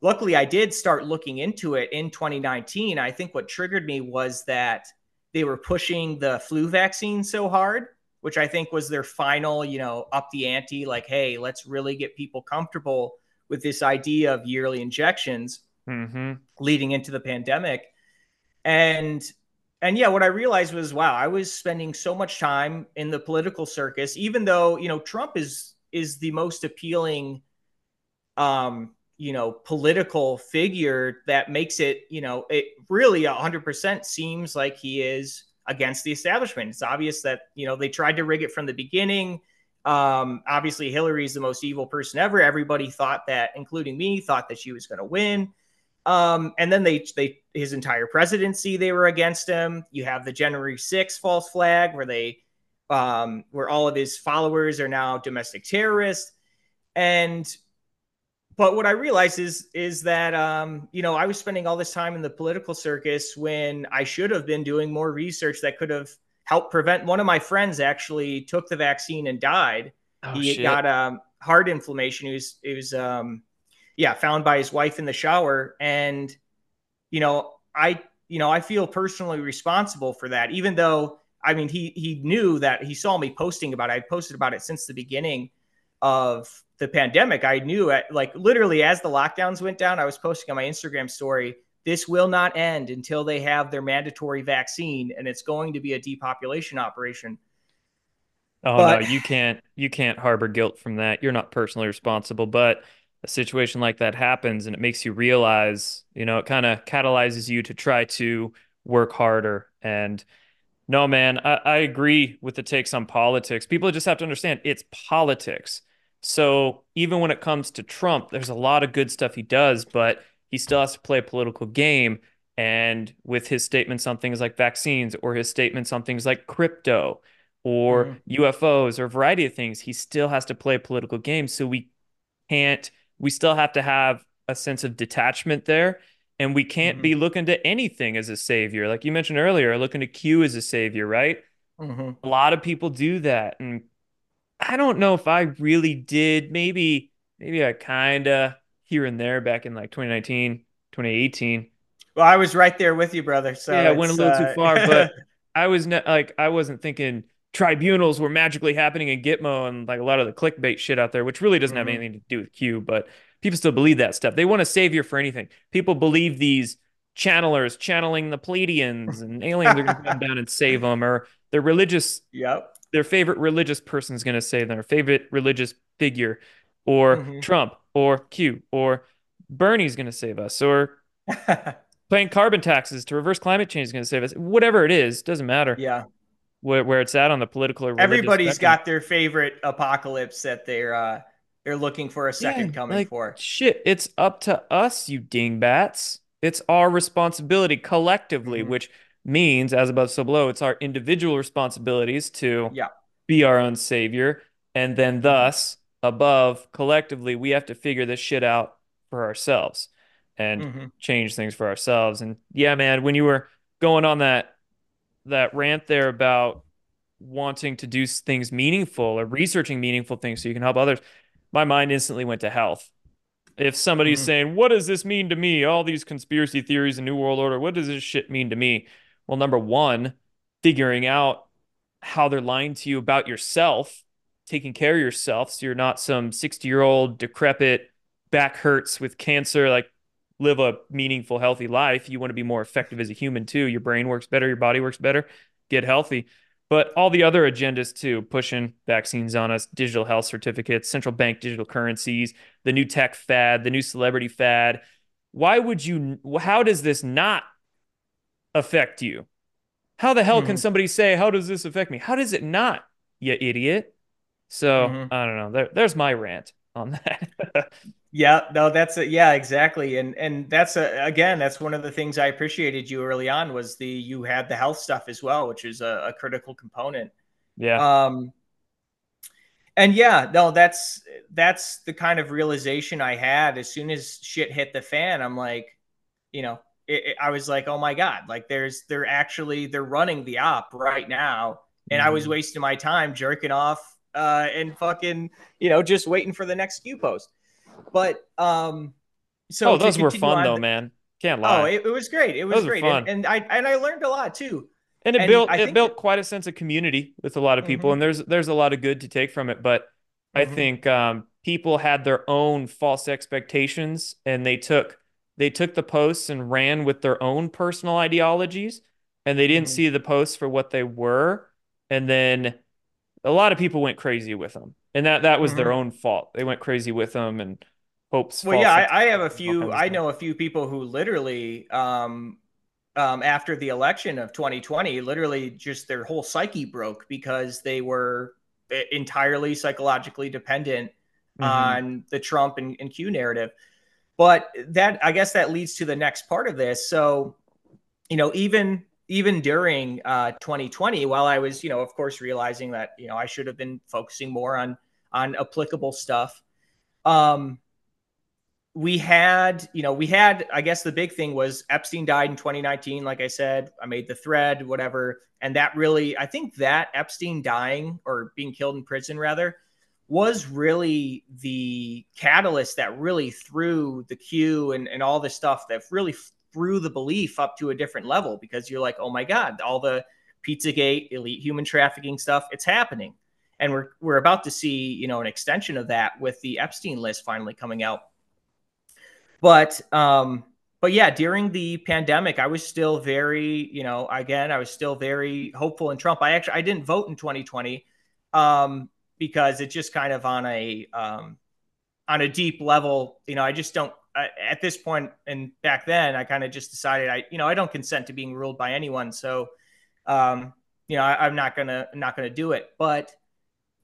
luckily I did start looking into it in 2019 I think what triggered me was that they were pushing the flu vaccine so hard which I think was their final you know up the ante like hey let's really get people comfortable with this idea of yearly injections Mm-hmm. leading into the pandemic. And and yeah, what I realized was wow, I was spending so much time in the political circus, even though, you know, Trump is is the most appealing um, you know, political figure that makes it, you know, it really 100% seems like he is against the establishment. It's obvious that, you know, they tried to rig it from the beginning. Um, obviously, hillary is the most evil person ever. Everybody thought that, including me, thought that she was going to win. Um, and then they they his entire presidency they were against him. You have the January 6th false flag where they um, where all of his followers are now domestic terrorists. And but what I realized is is that um, you know I was spending all this time in the political circus when I should have been doing more research that could have helped prevent. One of my friends actually took the vaccine and died. Oh, he shit. got um, heart inflammation. He was he was um, yeah found by his wife in the shower, and you know I you know I feel personally responsible for that, even though I mean he he knew that he saw me posting about it. I posted about it since the beginning of the pandemic. I knew at like literally as the lockdowns went down, I was posting on my Instagram story. This will not end until they have their mandatory vaccine, and it's going to be a depopulation operation. Oh But- no, you can't you can't harbor guilt from that. You're not personally responsible, but a situation like that happens and it makes you realize, you know, it kind of catalyzes you to try to work harder and No, man, I, I agree with the takes on politics. People just have to understand it's politics. So even when it comes to Trump, there's a lot of good stuff he does, but he still has to play a political game. And with his statements on things like vaccines or his statements on things like crypto or mm-hmm. UFOs or a variety of things, he still has to play a political game. So we can't, we still have to have a sense of detachment there. And we can't mm-hmm. be looking to anything as a savior. Like you mentioned earlier, looking to Q as a savior, right? Mm-hmm. A lot of people do that. And I don't know if I really did. Maybe, maybe I kind of here and there back in like 2019, 2018. Well, I was right there with you, brother. So yeah, I went a little uh... too far, but I was ne- like, I wasn't thinking tribunals were magically happening in Gitmo and like a lot of the clickbait shit out there, which really doesn't mm-hmm. have anything to do with Q, but people still believe that stuff. They want a savior for anything. People believe these channelers channeling the Pleiadians and aliens are going to come down and save them, or their religious, yep, their favorite religious person is going to save them, their favorite religious figure, or mm-hmm. Trump, or Q, or Bernie's going to save us, or paying carbon taxes to reverse climate change is going to save us. Whatever it is, doesn't matter. Yeah where, where it's at on the political or everybody's spectrum. got their favorite apocalypse that they're uh they're looking for a second yeah, coming like, for shit it's up to us you dingbats it's our responsibility collectively mm-hmm. which means as above so below it's our individual responsibilities to yeah. be our own savior and then thus above collectively we have to figure this shit out for ourselves and mm-hmm. change things for ourselves and yeah man when you were going on that that rant there about wanting to do things meaningful or researching meaningful things so you can help others, my mind instantly went to health. If somebody's mm-hmm. saying, What does this mean to me? All these conspiracy theories and New World Order, what does this shit mean to me? Well, number one, figuring out how they're lying to you about yourself, taking care of yourself so you're not some 60 year old decrepit back hurts with cancer, like live a meaningful, healthy life, you want to be more effective as a human too. Your brain works better, your body works better, get healthy. But all the other agendas too, pushing vaccines on us, digital health certificates, central bank digital currencies, the new tech fad, the new celebrity fad. Why would you, how does this not affect you? How the hell mm-hmm. can somebody say, How does this affect me? How does it not, you idiot? So mm-hmm. I don't know. There, there's my rant on that. Yeah, no, that's a, yeah, exactly, and and that's a, again, that's one of the things I appreciated you early on was the you had the health stuff as well, which is a, a critical component. Yeah. Um. And yeah, no, that's that's the kind of realization I had as soon as shit hit the fan. I'm like, you know, it, it, I was like, oh my god, like there's they're actually they're running the op right now, and mm-hmm. I was mm-hmm. wasting my time jerking off uh, and fucking you know just waiting for the next Q post. But um, so oh, those were fun though, man. Can't lie. Oh, it, it was great. It was great, and, and, I and I learned a lot too. And it and built it built quite a sense of community with a lot of people, mm-hmm. and there's there's a lot of good to take from it. But mm-hmm. I think um, people had their own false expectations, and they took they took the posts and ran with their own personal ideologies, and they didn't mm-hmm. see the posts for what they were, and then a lot of people went crazy with them and that that was mm-hmm. their own fault. They went crazy with them and hopes. Well, yeah, I, I, have a few. I know a few people who literally, um, um, after the election of 2020, literally just their whole psyche broke because they were entirely psychologically dependent mm-hmm. on the Trump and, and Q narrative. But that, I guess, that leads to the next part of this. So, you know, even even during uh, 2020, while I was, you know, of course, realizing that you know I should have been focusing more on on applicable stuff. Um, we had, you know, we had, I guess the big thing was Epstein died in 2019. Like I said, I made the thread, whatever. And that really, I think that Epstein dying or being killed in prison, rather, was really the catalyst that really threw the Q and, and all this stuff that really threw the belief up to a different level because you're like, oh my God, all the Pizzagate, elite human trafficking stuff, it's happening. And we're we're about to see, you know, an extension of that with the Epstein list finally coming out. But um, but yeah, during the pandemic, I was still very, you know, again, I was still very hopeful in Trump. I actually I didn't vote in 2020 um, because it's just kind of on a um, on a deep level. You know, I just don't at this point and back then, I kind of just decided I, you know, I don't consent to being ruled by anyone. So, um, you know, I, am not gonna not gonna do it. But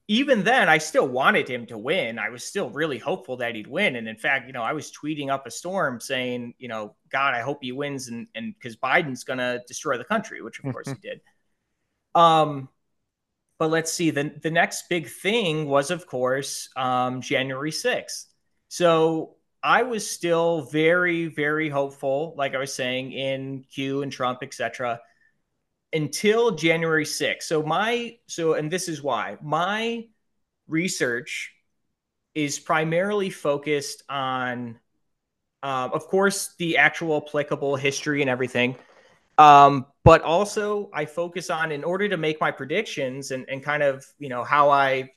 even then, I still wanted him to win. I was still really hopeful that he'd win. And in fact, you know, I was tweeting up a storm saying, you know, God, I hope he wins, and and because Biden's gonna destroy the country, which of course he did. Um, but let's see. the The next big thing was, of course, um, January sixth. So I was still very, very hopeful, like I was saying, in Q and Trump, etc until January 6th. So my so and this is why my research is primarily focused on uh, of course the actual applicable history and everything um, but also i focus on in order to make my predictions and, and kind of you know how i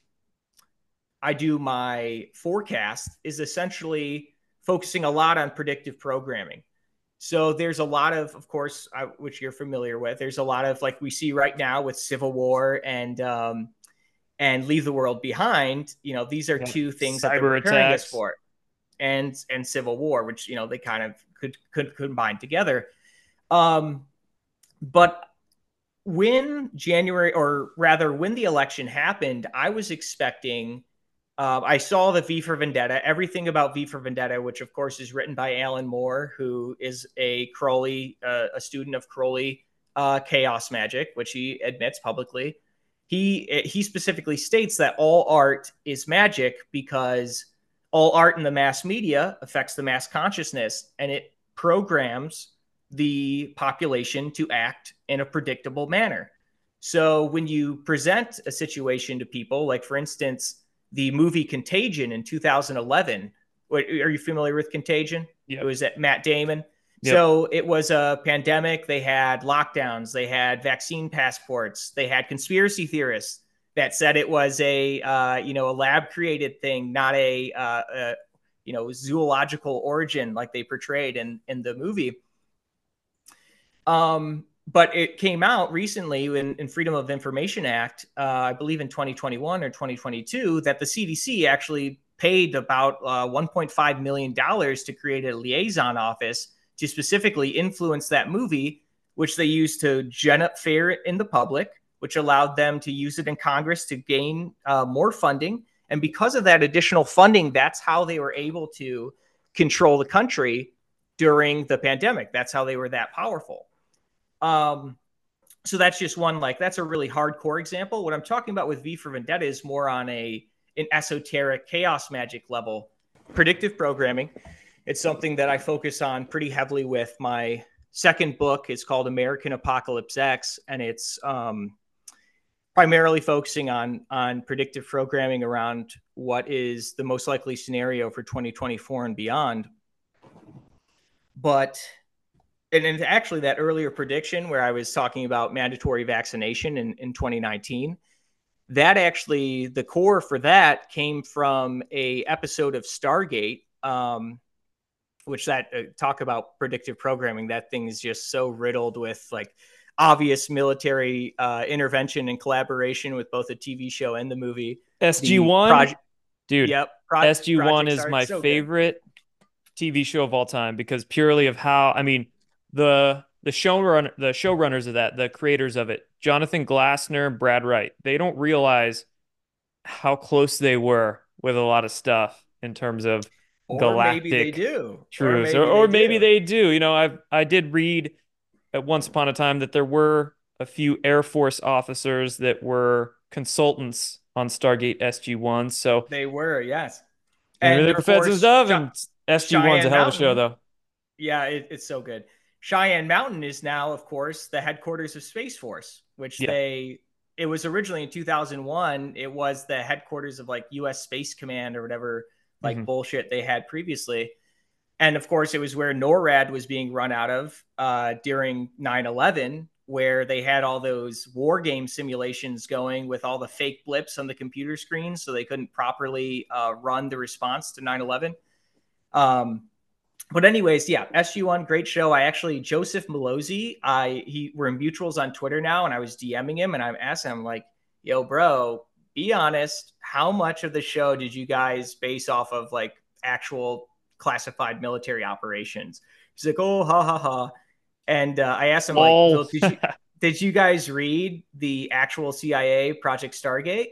i do my forecast is essentially focusing a lot on predictive programming so there's a lot of, of course, uh, which you're familiar with. There's a lot of like we see right now with Civil War and um, and Leave the World Behind. You know, these are yeah. two things Cyber that they're us for, and and Civil War, which you know they kind of could could combine together. Um, but when January, or rather, when the election happened, I was expecting uh, I saw the V for Vendetta, everything about V for Vendetta, which of course is written by Alan Moore, who is a Crowley, uh, a student of Crowley uh, chaos magic, which he admits publicly. He he specifically states that all art is magic because all art in the mass media affects the mass consciousness and it programs the population to act in a predictable manner. So when you present a situation to people, like for instance the movie Contagion in 2011. Are you familiar with Contagion? Yep. It was at Matt Damon. Yep. So it was a pandemic. They had lockdowns. They had vaccine passports. They had conspiracy theorists that said it was a uh, you know a lab created thing, not a, uh, a you know zoological origin like they portrayed in in the movie. Um, but it came out recently in, in Freedom of Information Act, uh, I believe in 2021 or 2022, that the CDC actually paid about uh, 1.5 million dollars to create a liaison office to specifically influence that movie, which they used to gen up fear in the public, which allowed them to use it in Congress to gain uh, more funding. And because of that additional funding, that's how they were able to control the country during the pandemic. That's how they were that powerful. Um, so that's just one like that's a really hardcore example. What I'm talking about with V for Vendetta is more on a an esoteric chaos magic level, predictive programming. It's something that I focus on pretty heavily with my second book. It's called American Apocalypse X, and it's um, primarily focusing on on predictive programming around what is the most likely scenario for 2024 and beyond. But and, and actually that earlier prediction where I was talking about mandatory vaccination in, in 2019, that actually the core for that came from a episode of Stargate, um, which that uh, talk about predictive programming. That thing is just so riddled with like obvious military uh, intervention and collaboration with both the TV show and the movie. SG One, dude. Yep. Pro- SG One is my so favorite good. TV show of all time because purely of how I mean the the showrunner the showrunners of that, the creators of it, Jonathan Glassner, Brad Wright, they don't realize how close they were with a lot of stuff in terms of or galactic maybe they do. truths, or maybe, or, or they, maybe do. they do. You know, I I did read at once upon a time that there were a few Air Force officers that were consultants on Stargate SG One. So they were, yes. And they were fed some stuff, and SG One's a hell of a show, though. Yeah, it, it's so good. Cheyenne Mountain is now, of course, the headquarters of Space Force, which yeah. they it was originally in 2001. It was the headquarters of like U.S. Space Command or whatever like mm-hmm. bullshit they had previously. And of course, it was where NORAD was being run out of uh, during 9 11, where they had all those war game simulations going with all the fake blips on the computer screen. So they couldn't properly uh, run the response to 9 11. Um, but anyways, yeah, SG1, great show. I actually Joseph Mallozzi, I he we're in mutuals on Twitter now, and I was DMing him and I'm asking him like, "Yo, bro, be honest. How much of the show did you guys base off of like actual classified military operations?" He's like, "Oh, ha ha ha." And uh, I asked him like, oh. did, you, did you guys read the actual CIA Project Stargate?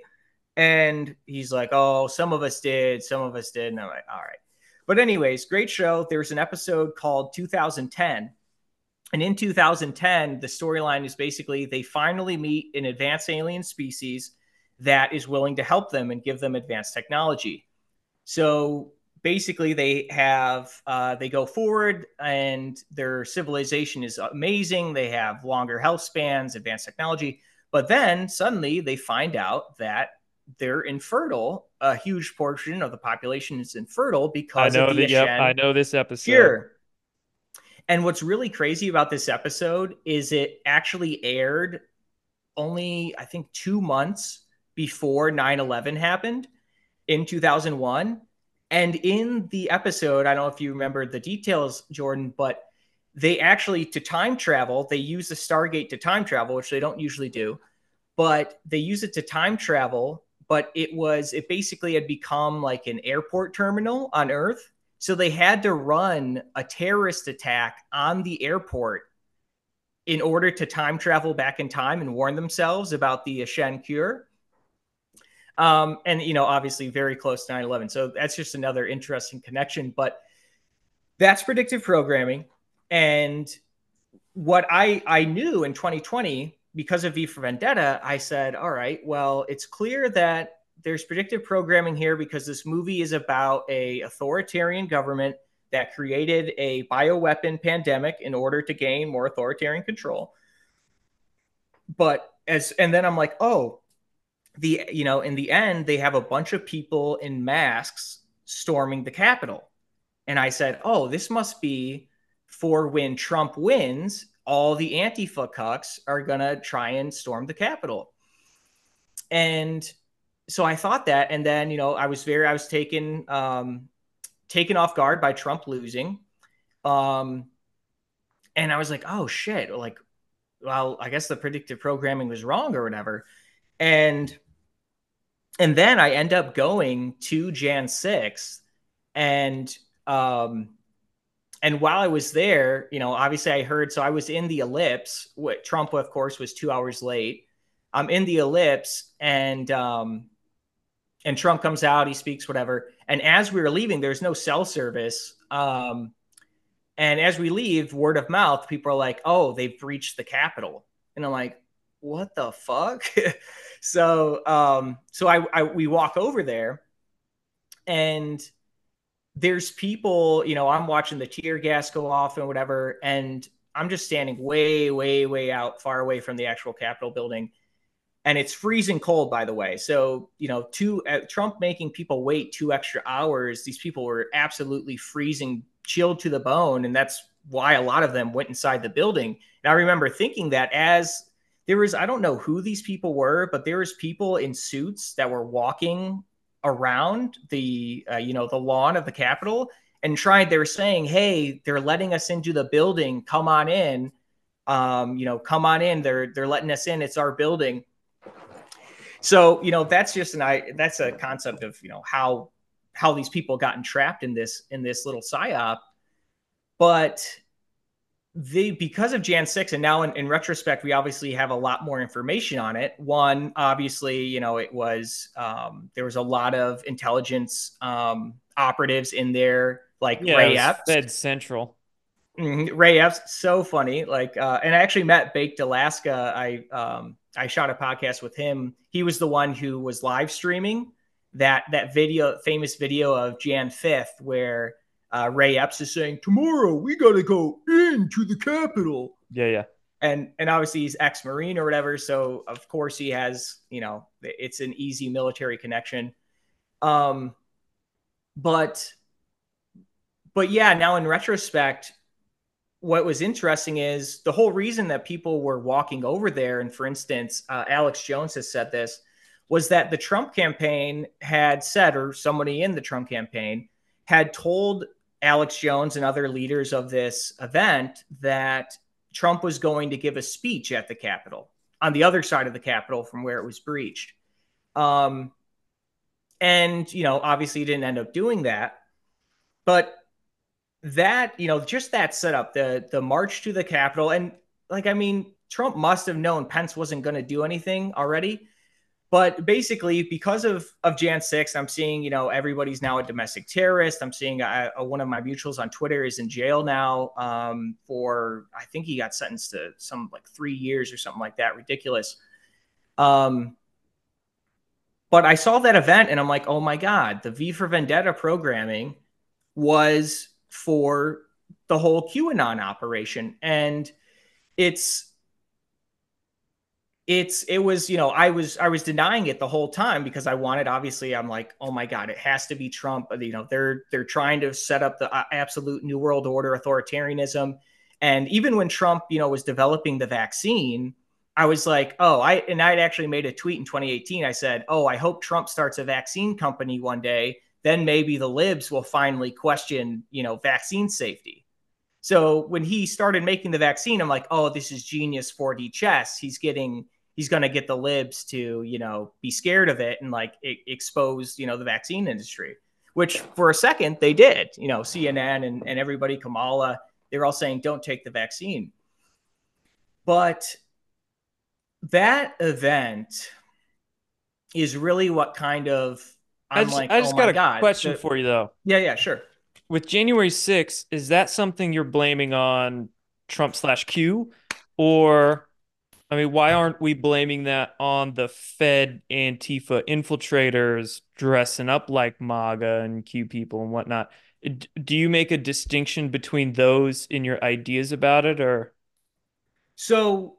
And he's like, oh, some of us did, some of us did. And I'm like, all right. But, anyways, great show. There's an episode called 2010. And in 2010, the storyline is basically they finally meet an advanced alien species that is willing to help them and give them advanced technology. So basically, they have uh, they go forward, and their civilization is amazing. They have longer health spans, advanced technology. But then suddenly they find out that they're infertile. A huge portion of the population is infertile because I know of the, the yep, I know this episode. Here. And what's really crazy about this episode is it actually aired only, I think, two months before 9 11 happened in 2001. And in the episode, I don't know if you remember the details, Jordan, but they actually, to time travel, they use the Stargate to time travel, which they don't usually do, but they use it to time travel but it was it basically had become like an airport terminal on Earth. So they had to run a terrorist attack on the airport in order to time travel back in time and warn themselves about the Shen cure. Um, and you know, obviously very close to 9-11. So that's just another interesting connection. But that's predictive programming. And what I I knew in 2020 because of V for Vendetta, I said, all right, well, it's clear that there's predictive programming here because this movie is about a authoritarian government that created a bioweapon pandemic in order to gain more authoritarian control. But as and then I'm like, oh, the you know, in the end, they have a bunch of people in masks storming the Capitol. And I said, oh, this must be for when Trump wins all the Antifa cucks are going to try and storm the Capitol. And so I thought that. And then, you know, I was very, I was taken, um, taken off guard by Trump losing. Um, and I was like, oh shit, like, well, I guess the predictive programming was wrong or whatever. And, and then I end up going to Jan 6 and, um, and while I was there, you know, obviously I heard, so I was in the ellipse. What Trump, of course, was two hours late. I'm in the ellipse, and um, and Trump comes out, he speaks, whatever. And as we were leaving, there's no cell service. Um, and as we leave, word of mouth, people are like, "Oh, they've breached the Capitol," and I'm like, "What the fuck?" so, um, so I, I we walk over there, and there's people, you know, I'm watching the tear gas go off and whatever, and I'm just standing way, way, way out, far away from the actual Capitol building. And it's freezing cold, by the way. So, you know, two uh, Trump making people wait two extra hours. These people were absolutely freezing, chilled to the bone, and that's why a lot of them went inside the building. And I remember thinking that as there was, I don't know who these people were, but there was people in suits that were walking around the uh, you know the lawn of the Capitol and tried. They were saying, "Hey, they're letting us into the building. Come on in. Um, you know, come on in. They're they're letting us in. It's our building." So you know that's just an I that's a concept of you know how how these people got entrapped in this in this little psyop, but the because of Jan 6 and now in, in, retrospect we obviously have a lot more information on it. One obviously you know it was um, there was a lot of intelligence um, operatives in there like yeah, ray epps. Fed central. Mm-hmm. ray epps so funny. Like uh, and i actually met baked alaska. I um, i shot a podcast with him. He was the one who was live streaming that that video famous video of jan 5th where uh, Ray Epps is saying, tomorrow we got to go into the Capitol. Yeah, yeah. And and obviously he's ex-marine or whatever, so of course he has, you know, it's an easy military connection. Um, but but yeah, now in retrospect, what was interesting is the whole reason that people were walking over there, and for instance, uh, Alex Jones has said this, was that the Trump campaign had said, or somebody in the Trump campaign had told Alex Jones and other leaders of this event that Trump was going to give a speech at the Capitol on the other side of the Capitol from where it was breached. Um, and, you know, obviously he didn't end up doing that. But that, you know, just that setup, the the march to the Capitol, and like, I mean, Trump must have known Pence wasn't going to do anything already. But basically, because of of Jan 6, I'm seeing, you know, everybody's now a domestic terrorist. I'm seeing one of my mutuals on Twitter is in jail now um, for, I think he got sentenced to some like three years or something like that. Ridiculous. Um, but I saw that event and I'm like, oh my God, the V for Vendetta programming was for the whole QAnon operation. And it's it's it was you know i was i was denying it the whole time because i wanted obviously i'm like oh my god it has to be trump. You know they're they're trying to set up the uh, absolute new world order authoritarianism. And even when trump you know was developing the vaccine i was like oh i and i'd actually made a tweet in 2018 i said oh i hope trump starts a vaccine company one day. Then maybe the libs will finally question you know vaccine safety. So when he started making the vaccine i'm like oh this is genius 4d chess. He's getting he's going to get the libs to you know be scared of it and like it, expose you know the vaccine industry which for a second they did you know cnn and, and everybody kamala they were all saying don't take the vaccine but that event is really what kind of I'm I just, like, I just oh got a God. question for you though. Yeah, yeah, sure. With January 6th, is that something you're blaming on Trump slash Q, or I mean, why aren't we blaming that on the Fed Antifa infiltrators dressing up like MAGA and Q people and whatnot? Do you make a distinction between those in your ideas about it, or? So,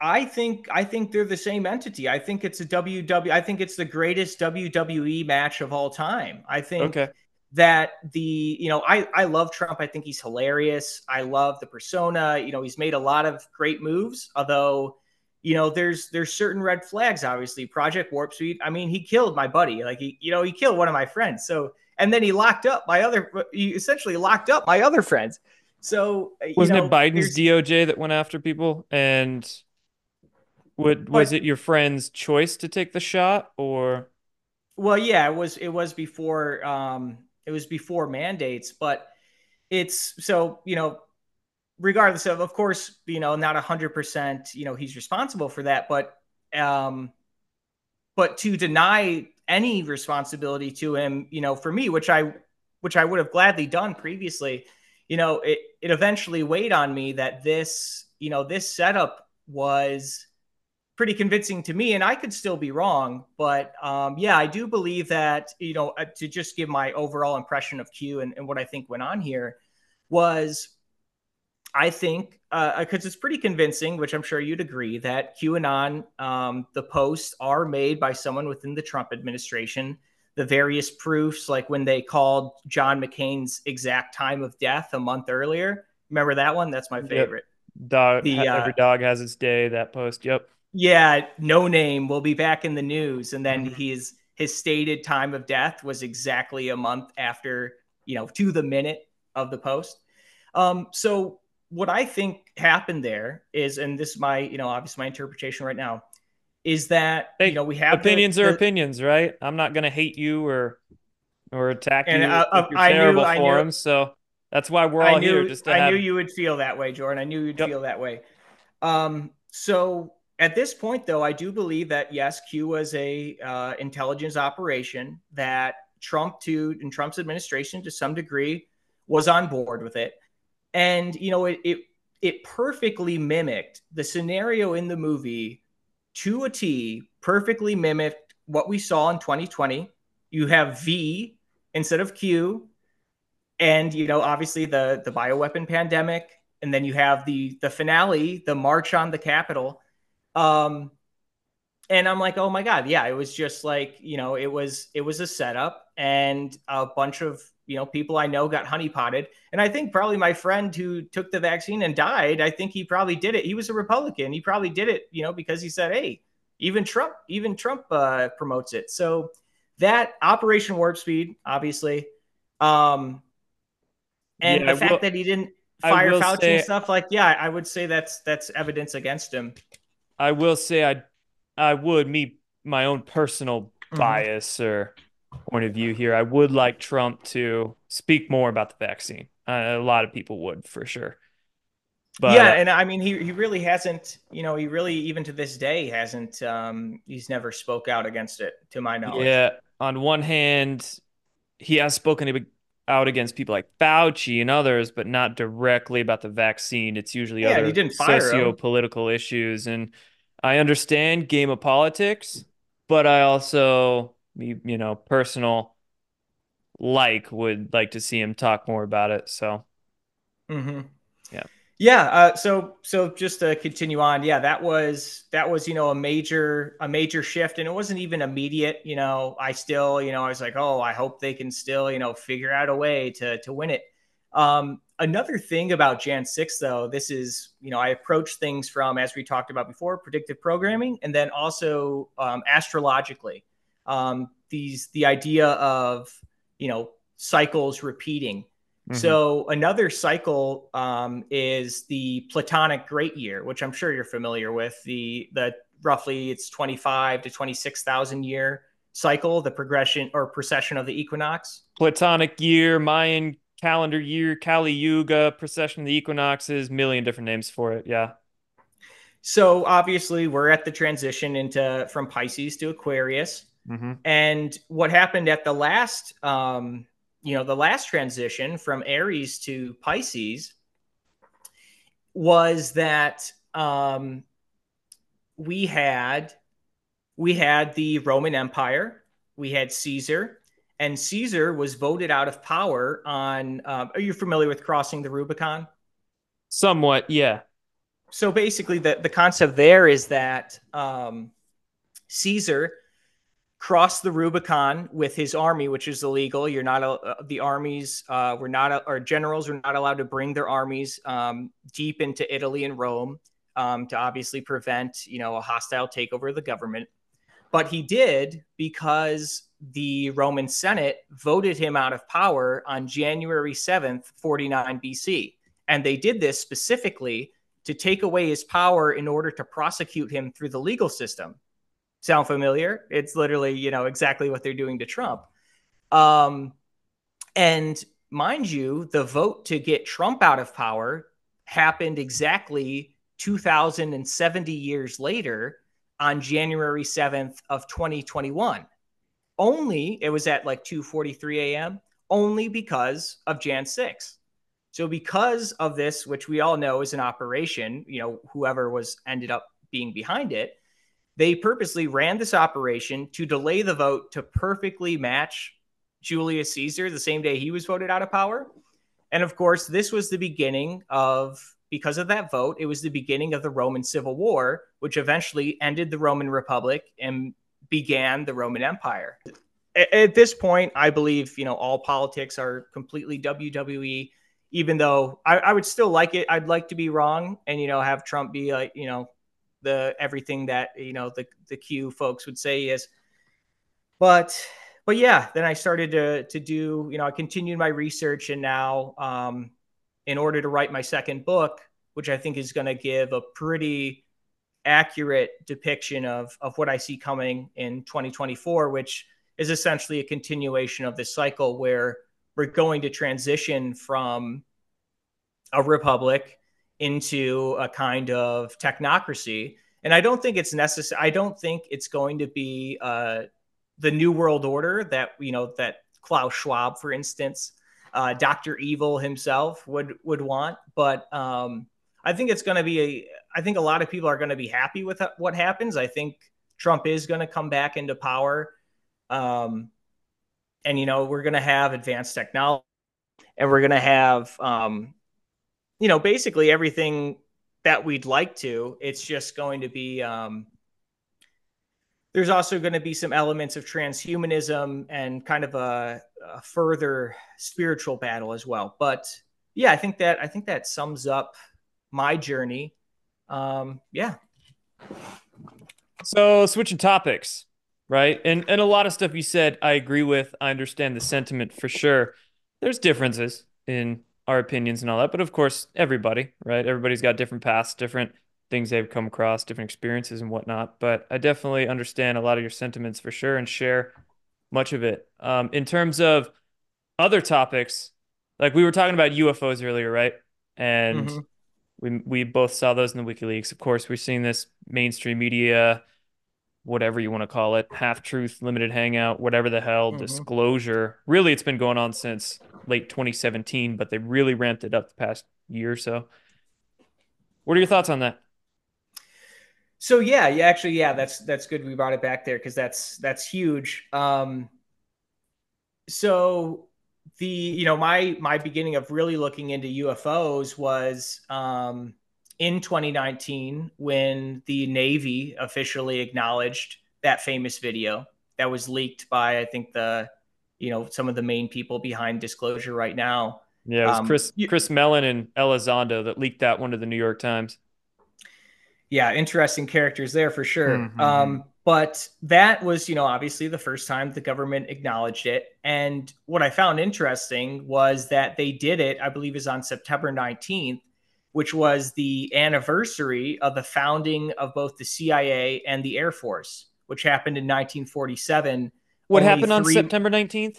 I think I think they're the same entity. I think it's a WW. I think it's the greatest WWE match of all time. I think okay. That the you know I I love Trump. I think he's hilarious. I love the persona. You know, he's made a lot of great moves, although you know there's there's certain red flags obviously project warp speed i mean he killed my buddy like he you know he killed one of my friends so and then he locked up my other he essentially locked up my other friends so wasn't know, it biden's doj that went after people and what was but, it your friend's choice to take the shot or well yeah it was it was before um it was before mandates but it's so you know regardless of of course you know not 100% you know he's responsible for that but um but to deny any responsibility to him you know for me which i which i would have gladly done previously you know it it eventually weighed on me that this you know this setup was pretty convincing to me and i could still be wrong but um yeah i do believe that you know uh, to just give my overall impression of q and, and what i think went on here was I think because uh, it's pretty convincing, which I'm sure you'd agree, that QAnon, um, the posts are made by someone within the Trump administration. The various proofs, like when they called John McCain's exact time of death a month earlier. Remember that one? That's my favorite. Yep. Dog. The, uh, every dog has its day. That post. Yep. Yeah. No name will be back in the news, and then mm-hmm. his his stated time of death was exactly a month after you know to the minute of the post. Um, so what I think happened there is, and this is my, you know, obviously my interpretation right now, is that hey, you know we have opinions the, are the, opinions, right? I'm not going to hate you or or attack you I, I, your I terrible knew, forums. so that's why we're all knew, here. Just I have... knew you would feel that way, Jordan. I knew you'd yep. feel that way. Um, so at this point, though, I do believe that yes, Q was a uh, intelligence operation that Trump to and Trump's administration to some degree was on board with it and you know it, it it perfectly mimicked the scenario in the movie to a T, perfectly mimicked what we saw in 2020. You have V instead of Q, and you know, obviously the the bioweapon pandemic, and then you have the the finale, the march on the Capitol. Um, and I'm like, oh my god, yeah, it was just like you know, it was it was a setup, and a bunch of you know, people I know got honeypotted. And I think probably my friend who took the vaccine and died, I think he probably did it. He was a Republican. He probably did it, you know, because he said, hey, even Trump, even Trump uh, promotes it. So that Operation Warp Speed, obviously. Um, and yeah, the fact will, that he didn't fire Fauci say, and stuff, like, yeah, I would say that's that's evidence against him. I will say I I would me my own personal mm-hmm. bias or point of view here. I would like Trump to speak more about the vaccine. Uh, a lot of people would for sure. But, yeah, and I mean, he he really hasn't. You know, he really even to this day hasn't. Um, he's never spoke out against it, to my knowledge. Yeah. On one hand, he has spoken out against people like Fauci and others, but not directly about the vaccine. It's usually yeah, other socio-political issues, and I understand game of politics, but I also, you know, personal like would like to see him talk more about it. So. Mm-hmm. Yeah. Uh, so so just to continue on, yeah, that was that was you know a major a major shift, and it wasn't even immediate. You know, I still you know I was like, oh, I hope they can still you know figure out a way to to win it. Um, another thing about Jan 6, though, this is, you know, I approach things from, as we talked about before, predictive programming, and then also um, astrologically. Um, these, the idea of, you know, cycles repeating. Mm-hmm. So another cycle um, is the Platonic Great Year, which I'm sure you're familiar with. The the roughly it's 25 to 26 thousand year cycle, the progression or precession of the equinox. Platonic year, Mayan calendar year, Kali Yuga, precession of the equinoxes, million different names for it. Yeah. So obviously we're at the transition into from Pisces to Aquarius. Mm-hmm. And what happened at the last um, you know, the last transition from Aries to Pisces was that um, we had we had the Roman Empire, we had Caesar, and Caesar was voted out of power on. Um, are you familiar with crossing the Rubicon? Somewhat, yeah. So basically, the the concept there is that um, Caesar crossed the Rubicon with his army, which is illegal. You're not uh, the armies uh, were not uh, or generals were not allowed to bring their armies um, deep into Italy and Rome um, to obviously prevent you know a hostile takeover of the government. But he did because the Roman Senate voted him out of power on January 7th, 49 BC. And they did this specifically to take away his power in order to prosecute him through the legal system. Sound familiar? It's literally, you know, exactly what they're doing to Trump. Um, and mind you, the vote to get Trump out of power happened exactly 2070 years later on January 7th of 2021. Only it was at like 2:43 a.m. only because of Jan 6. So because of this, which we all know is an operation, you know, whoever was ended up being behind it, they purposely ran this operation to delay the vote to perfectly match Julius Caesar the same day he was voted out of power. And of course, this was the beginning of, because of that vote, it was the beginning of the Roman Civil War, which eventually ended the Roman Republic and began the Roman Empire. At, this point, I believe, you know, all politics are completely WWE, even though I, I would still like it. I'd like to be wrong and, you know, have Trump be like, you know, the everything that you know the the Q folks would say is. But but yeah, then I started to to do you know I continued my research and now um, in order to write my second book, which I think is going to give a pretty accurate depiction of of what I see coming in 2024, which is essentially a continuation of this cycle where we're going to transition from a republic into a kind of technocracy. And I don't think it's necessary. I don't think it's going to be uh, the new world order that you know that Klaus Schwab, for instance, uh, Doctor Evil himself would would want. But um, I think it's going to be a. I think a lot of people are going to be happy with what happens. I think Trump is going to come back into power, um, and you know we're going to have advanced technology, and we're going to have um, you know, basically everything that we'd like to. It's just going to be. Um, there's also going to be some elements of transhumanism and kind of a, a further spiritual battle as well. But yeah, I think that I think that sums up my journey. Um, yeah. So switching topics, right? And and a lot of stuff you said, I agree with. I understand the sentiment for sure. There's differences in our opinions and all that. But of course, everybody, right? Everybody's got different paths, different things they've come across, different experiences and whatnot. But I definitely understand a lot of your sentiments for sure and share much of it. Um, in terms of other topics, like we were talking about UFOs earlier, right? And mm-hmm. We we both saw those in the WikiLeaks. Of course, we've seen this mainstream media, whatever you want to call it, half truth, limited hangout, whatever the hell, Mhm. disclosure. Really, it's been going on since late 2017, but they really ramped it up the past year or so. What are your thoughts on that? So yeah, yeah, actually, yeah, that's that's good. We brought it back there because that's that's huge. Um, so the you know my my beginning of really looking into UFOs was um, in 2019 when the Navy officially acknowledged that famous video that was leaked by I think the you know some of the main people behind disclosure right now. Yeah, it was Um, Chris you- Chris Mellon and Elizondo that leaked that one to the New York Times. yeah, interesting characters there for sure. Mhm. Um, but that was, you know, obviously the first time the government acknowledged it. And what I found interesting was that they did it, I believe, is on September 19th, which was the anniversary of the founding of both the CIA and the Air Force, which happened in 1947. What Only happened on three- September 19th?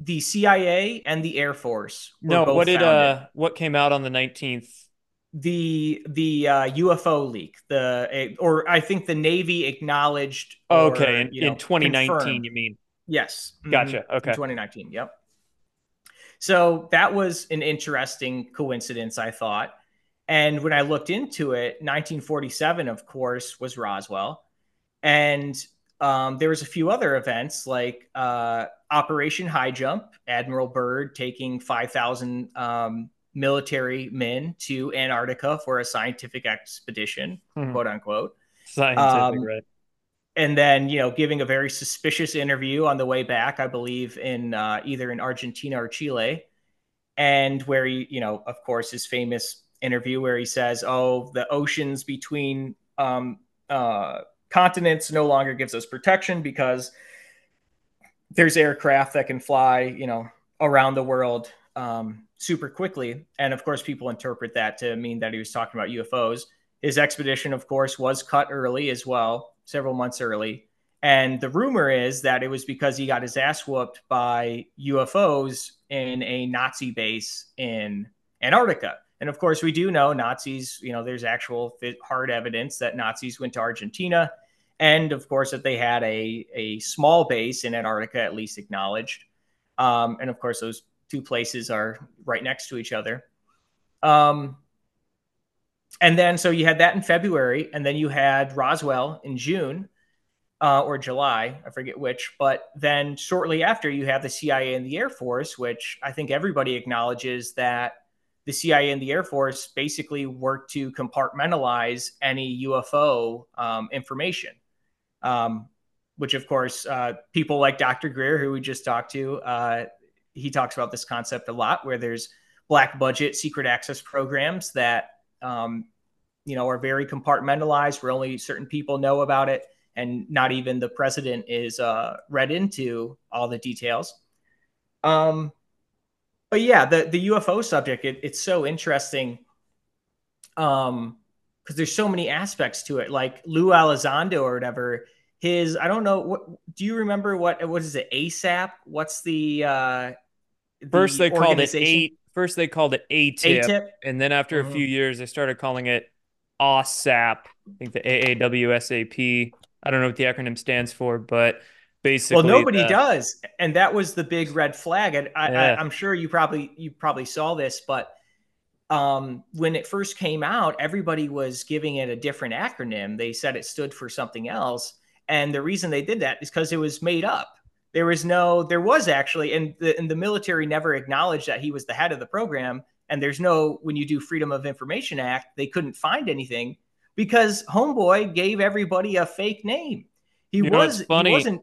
The CIA and the Air Force. were No, both what did founded. uh what came out on the 19th? The the uh, UFO leak, the or I think the Navy acknowledged. okay, in, know, in 2019 confirmed. you mean. Yes. Mhm. Gotcha. In Okay. 2019. Yep. So that was an interesting coincidence, I thought. And when I looked into it, 1947, of course, was Roswell, and um, there was a few other events like uh, Operation High Jump, Admiral Byrd taking 5,000 um, military men to Antarctica for a scientific expedition, Mhm. quote unquote Scientific, Um, right? and then you know giving a very suspicious interview on the way back i believe in uh, either in argentina or chile and where he you know of course his famous interview where he says oh the oceans between um, uh, continents no longer gives us protection because there's aircraft that can fly you know around the world um, super quickly. And of course people interpret that to mean that he was talking about ufos his expedition of course was cut early as well several months early. And the rumor is that it was because he got his ass whooped by ufos in a nazi base in antarctica. And of course we do know nazis you know there's actual hard evidence that nazis went to argentina and of course that they had a, a small base in antarctica at least acknowledged. Um, and of course those two places are right next to each other um, and then so you had that in February, and then you had Roswell in June uh, or July, I forget which. But then shortly after, you have the CIA and the Air Force, which I think everybody acknowledges that the CIA and the Air Force basically work to compartmentalize any UFO um, information. Um, which, of course, uh, people like Dr. Greer, who we just talked to, uh, he talks about this concept a lot, where there's black budget secret access programs that um, you know are very compartmentalized where only certain people know about it and not even the president is uh, read into all the details. Um, but yeah the, the ufo subject it, it's so interesting um because there's so many aspects to it like lou elizondo or whatever his i don't know what do you remember what what is it asap what's the uh the First they called it eight. First they called it ATIP, ATIP? and then after a Mhm. few years they started calling it OSAP. I think the AAWSAP. I don't know what the acronym stands for, but basically, well nobody the- does and that was the big red flag and I, Yeah. I, i'm sure you probably you probably saw this but um, when it first came out everybody was giving it a different acronym they said it stood for something else and the reason they did that is because it was made up there was no there was actually and the, and the military never acknowledged that he was the head of the program and there's no when you do freedom of information act they couldn't find anything because homeboy gave everybody a fake name he You was it's funny. he wasn't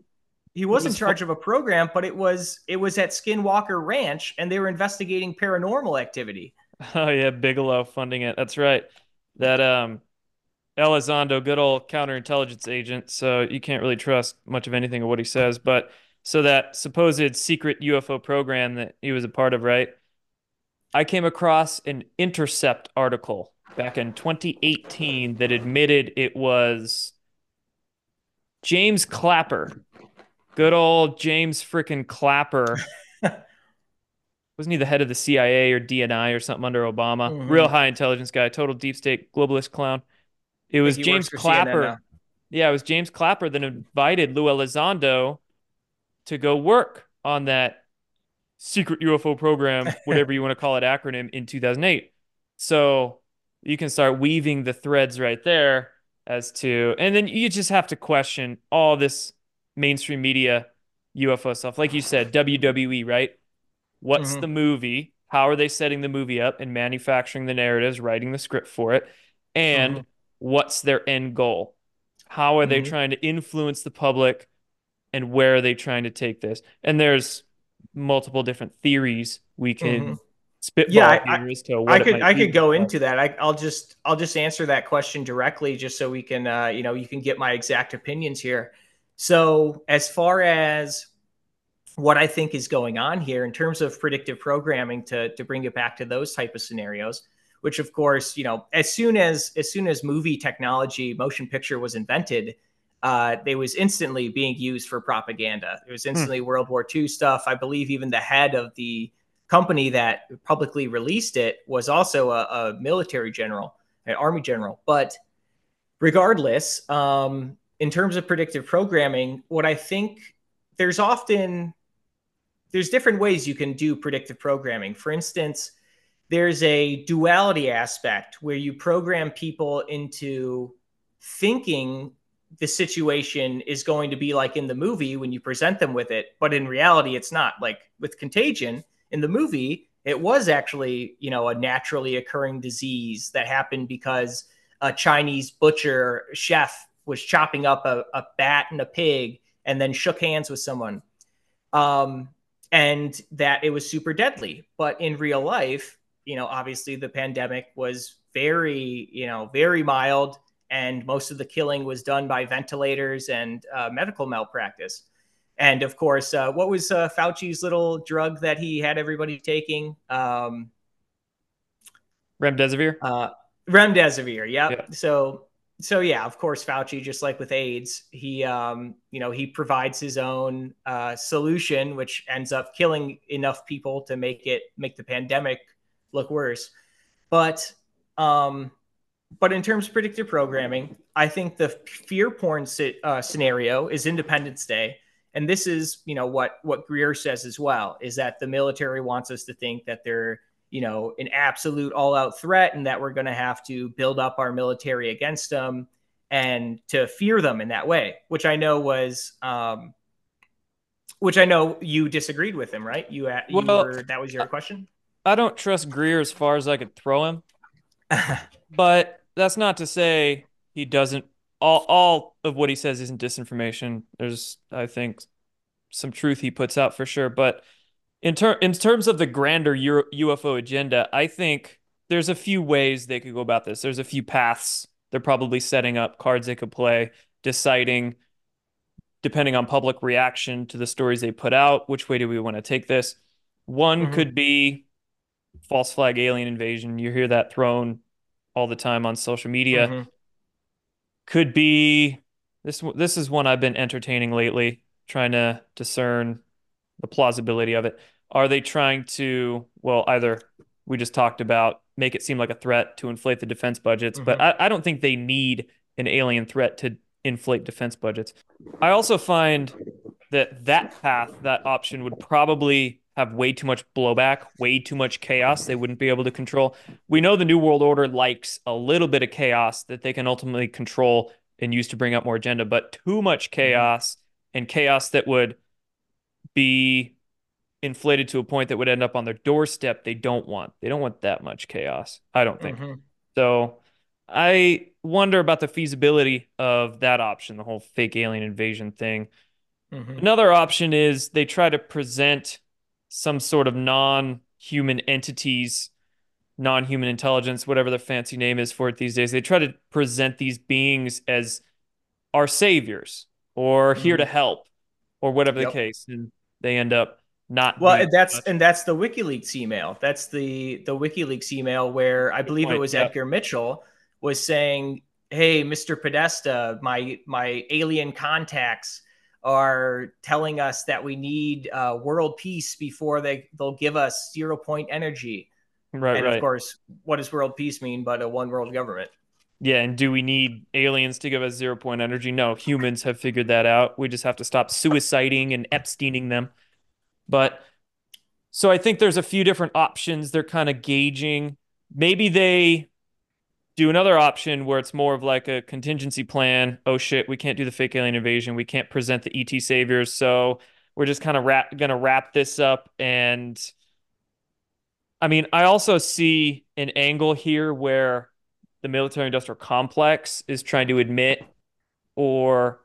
he was, in was fu- charge of a program but it was it was at skinwalker ranch and they were investigating paranormal activity Oh yeah, Bigelow funding it. That's right. That um Elizondo, good old counterintelligence agent, so you can't really trust much of anything of what he says. But so that supposed secret UFO program that he was a part of, right? I came across an Intercept article back in 2018 that admitted it was James Clapper. Good old James frickin' Clapper wasn't he the head of the CIA or DNI or something under Obama? Mm-hmm. Real high intelligence guy, total deep state globalist clown. It was James Clapper. Yeah, it was James Clapper that invited Lou Elizondo to go work on that secret UFO program, whatever you want to call it, acronym in 2008. So you can start weaving the threads right there as to, and then you just have to question all this mainstream media UFO stuff. Like you said, WWE, right? What's mm-hmm. the movie? How are they setting the movie up and manufacturing the narratives, writing the script for it? And mm-hmm. what's their end goal? How are mm-hmm. they trying to influence the public and where are they trying to take this? And there's multiple different theories we can mm-hmm. spitball yeah, I, what I could I could go into that. I, will just I'll just answer that question directly, just so we can uh, you know you can get my exact opinions here. So as far as what I think is going on here in terms of predictive programming to to bring it back to those type of scenarios, which of course you know as soon as as soon as movie technology, motion picture was invented uh, they was instantly being used for propaganda. It was hmm. instantly hmm. World War II stuff. I believe even the head of the company that publicly released it was also a, a military general, an army general. But regardless, um, in terms of predictive programming, what I think there's often there's different ways you can do predictive programming. For instance, there's a duality aspect where you program people into thinking the situation is going to be like in the movie when you present them with it but in reality it's not. Like with contagion in the movie it was actually you know a naturally occurring disease that happened because a chinese butcher chef was chopping up a, a bat and a pig and then shook hands with someone. Um, and that it was super deadly. But in real life you know obviously the pandemic was very you know very mild and most of the killing was done by ventilators and uh, medical malpractice. And of course, uh, what was uh, Fauci's little drug that he had everybody taking? Um, remdesivir. Uh, remdesivir. Yep. Yeah. So, so yeah, of course, Fauci, just like with AIDS, he, um, you know, he provides his own uh, solution, which ends up killing enough people to make it make the pandemic look worse. But um, but in terms of predictive programming, I think the fear porn uh, scenario is Independence Day, and this is you know what what Greer says as well is that the military wants us to think that they're you know an absolute all out threat and that we're going to have to build up our military against them and to fear them in that way, which I know was. Um, which I know you disagreed with him, right? You, you well, were, that was your question. I don't trust Greer as far as I could throw him, but that's not to say he doesn't. All all of what he says isn't disinformation. There's, I think, some truth he puts out for sure. But in ter- in terms of the grander Euro- UFO agenda, I think there's a few ways they could go about this. There's a few paths they're probably setting up, cards they could play, deciding depending on public reaction to the stories they put out, which way do we want to take this? One mm-hmm. could be false flag alien invasion. You hear that thrown all the time on social media. Mm-hmm. Could be this. This is one I've been entertaining lately, trying to discern the plausibility of it. Are they trying to? Well, either we just talked about make it seem like a threat to inflate the defense budgets, mm-hmm. but I, I don't think they need an alien threat to inflate defense budgets. I also find that that path, that option, would probably have way too much blowback, way too much chaos they wouldn't be able to control. We know the New World Order likes a little bit of chaos that they can ultimately control and use to bring up more agenda, but too much mm-hmm. chaos and chaos that would be inflated to a point that would end up on their doorstep, they don't want. They don't want that much chaos, I don't think. Mm-hmm. So I wonder about the feasibility of that option, the whole fake alien invasion thing. Mm-hmm. Another option is they try to present some sort of non-human entities non-human intelligence whatever the fancy name is for it these days they try to present these beings as our saviors or here mm-hmm. to help or whatever yep. the case and they end up not well and that's and that's the wikileaks email that's the the wikileaks email where i Good believe point. it was yep. edgar mitchell was saying hey mr podesta my my alien contacts are telling us that we need uh, world peace before they they'll give us zero point energy. Right, and right. of course, what does world peace mean but a one world government? Yeah, and do we need aliens to give us zero point energy? No, humans have figured that out. We just have to stop suiciding and Epsteining them. But so I think there's a few different options they're kind of gauging. Maybe they do another option where it's more of like a contingency plan. Oh shit, we can't do the fake alien invasion. We can't present the ET saviors. So we're just kind of wrap, gonna wrap this up. And I mean, I also see an angle here where the military industrial complex is trying to admit or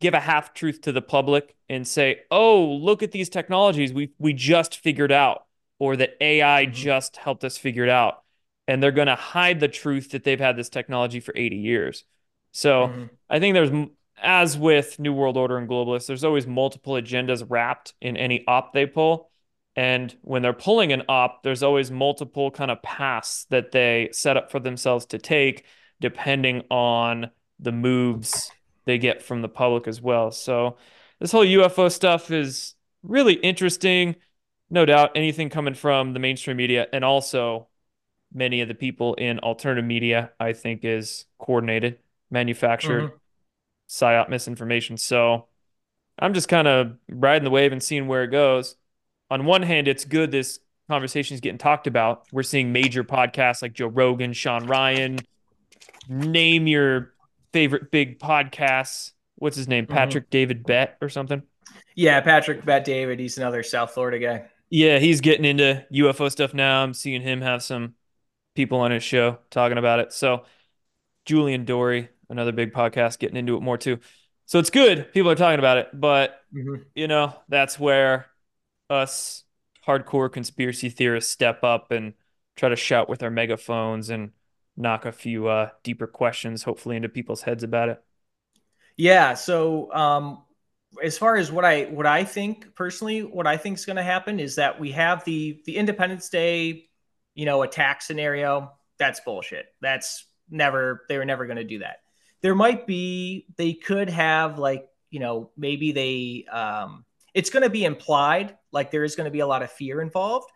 give a half truth to the public and say, "Oh, look at these technologies we we just figured out," or that AI mm-hmm. just helped us figure it out, and they're going to hide the truth that they've had this technology for 80 years. So mm-hmm. I think there's, as with New World Order and globalists, there's always multiple agendas wrapped in any op they pull. And when they're pulling an op, there's always multiple kind of paths that they set up for themselves to take, depending on the moves they get from the public as well. So this whole UFO stuff is really interesting. No doubt anything coming from the mainstream media and also many of the people in alternative media, I think, is coordinated, manufactured, mm-hmm. psyop misinformation. So I'm just kind of riding the wave and seeing where it goes on one hand, it's good this conversation is getting talked about. We're seeing major podcasts like Joe Rogan, Sean Ryan. Name your favorite big podcasts. What's his name? Mm-hmm. Patrick David Bet or something? Yeah, Patrick Bet David. He's another South Florida guy. Yeah, he's getting into UFO stuff now. I'm seeing him have some people on his show talking about it. So, Julian Dory, another big podcast, getting into it more too. So it's good. People are talking about it, but mm-hmm. you know that's where us hardcore conspiracy theorists step up and try to shout with our megaphones and knock a few uh, deeper questions, hopefully, into people's heads about it. Yeah. So, um, as far as what I what I think personally, what I think is going to happen is that we have the the Independence Day, you know, attack scenario. That's bullshit. That's never they were never going to do that. There might be they could have like you know maybe they um, it's going to be implied like there is going to be a lot of fear involved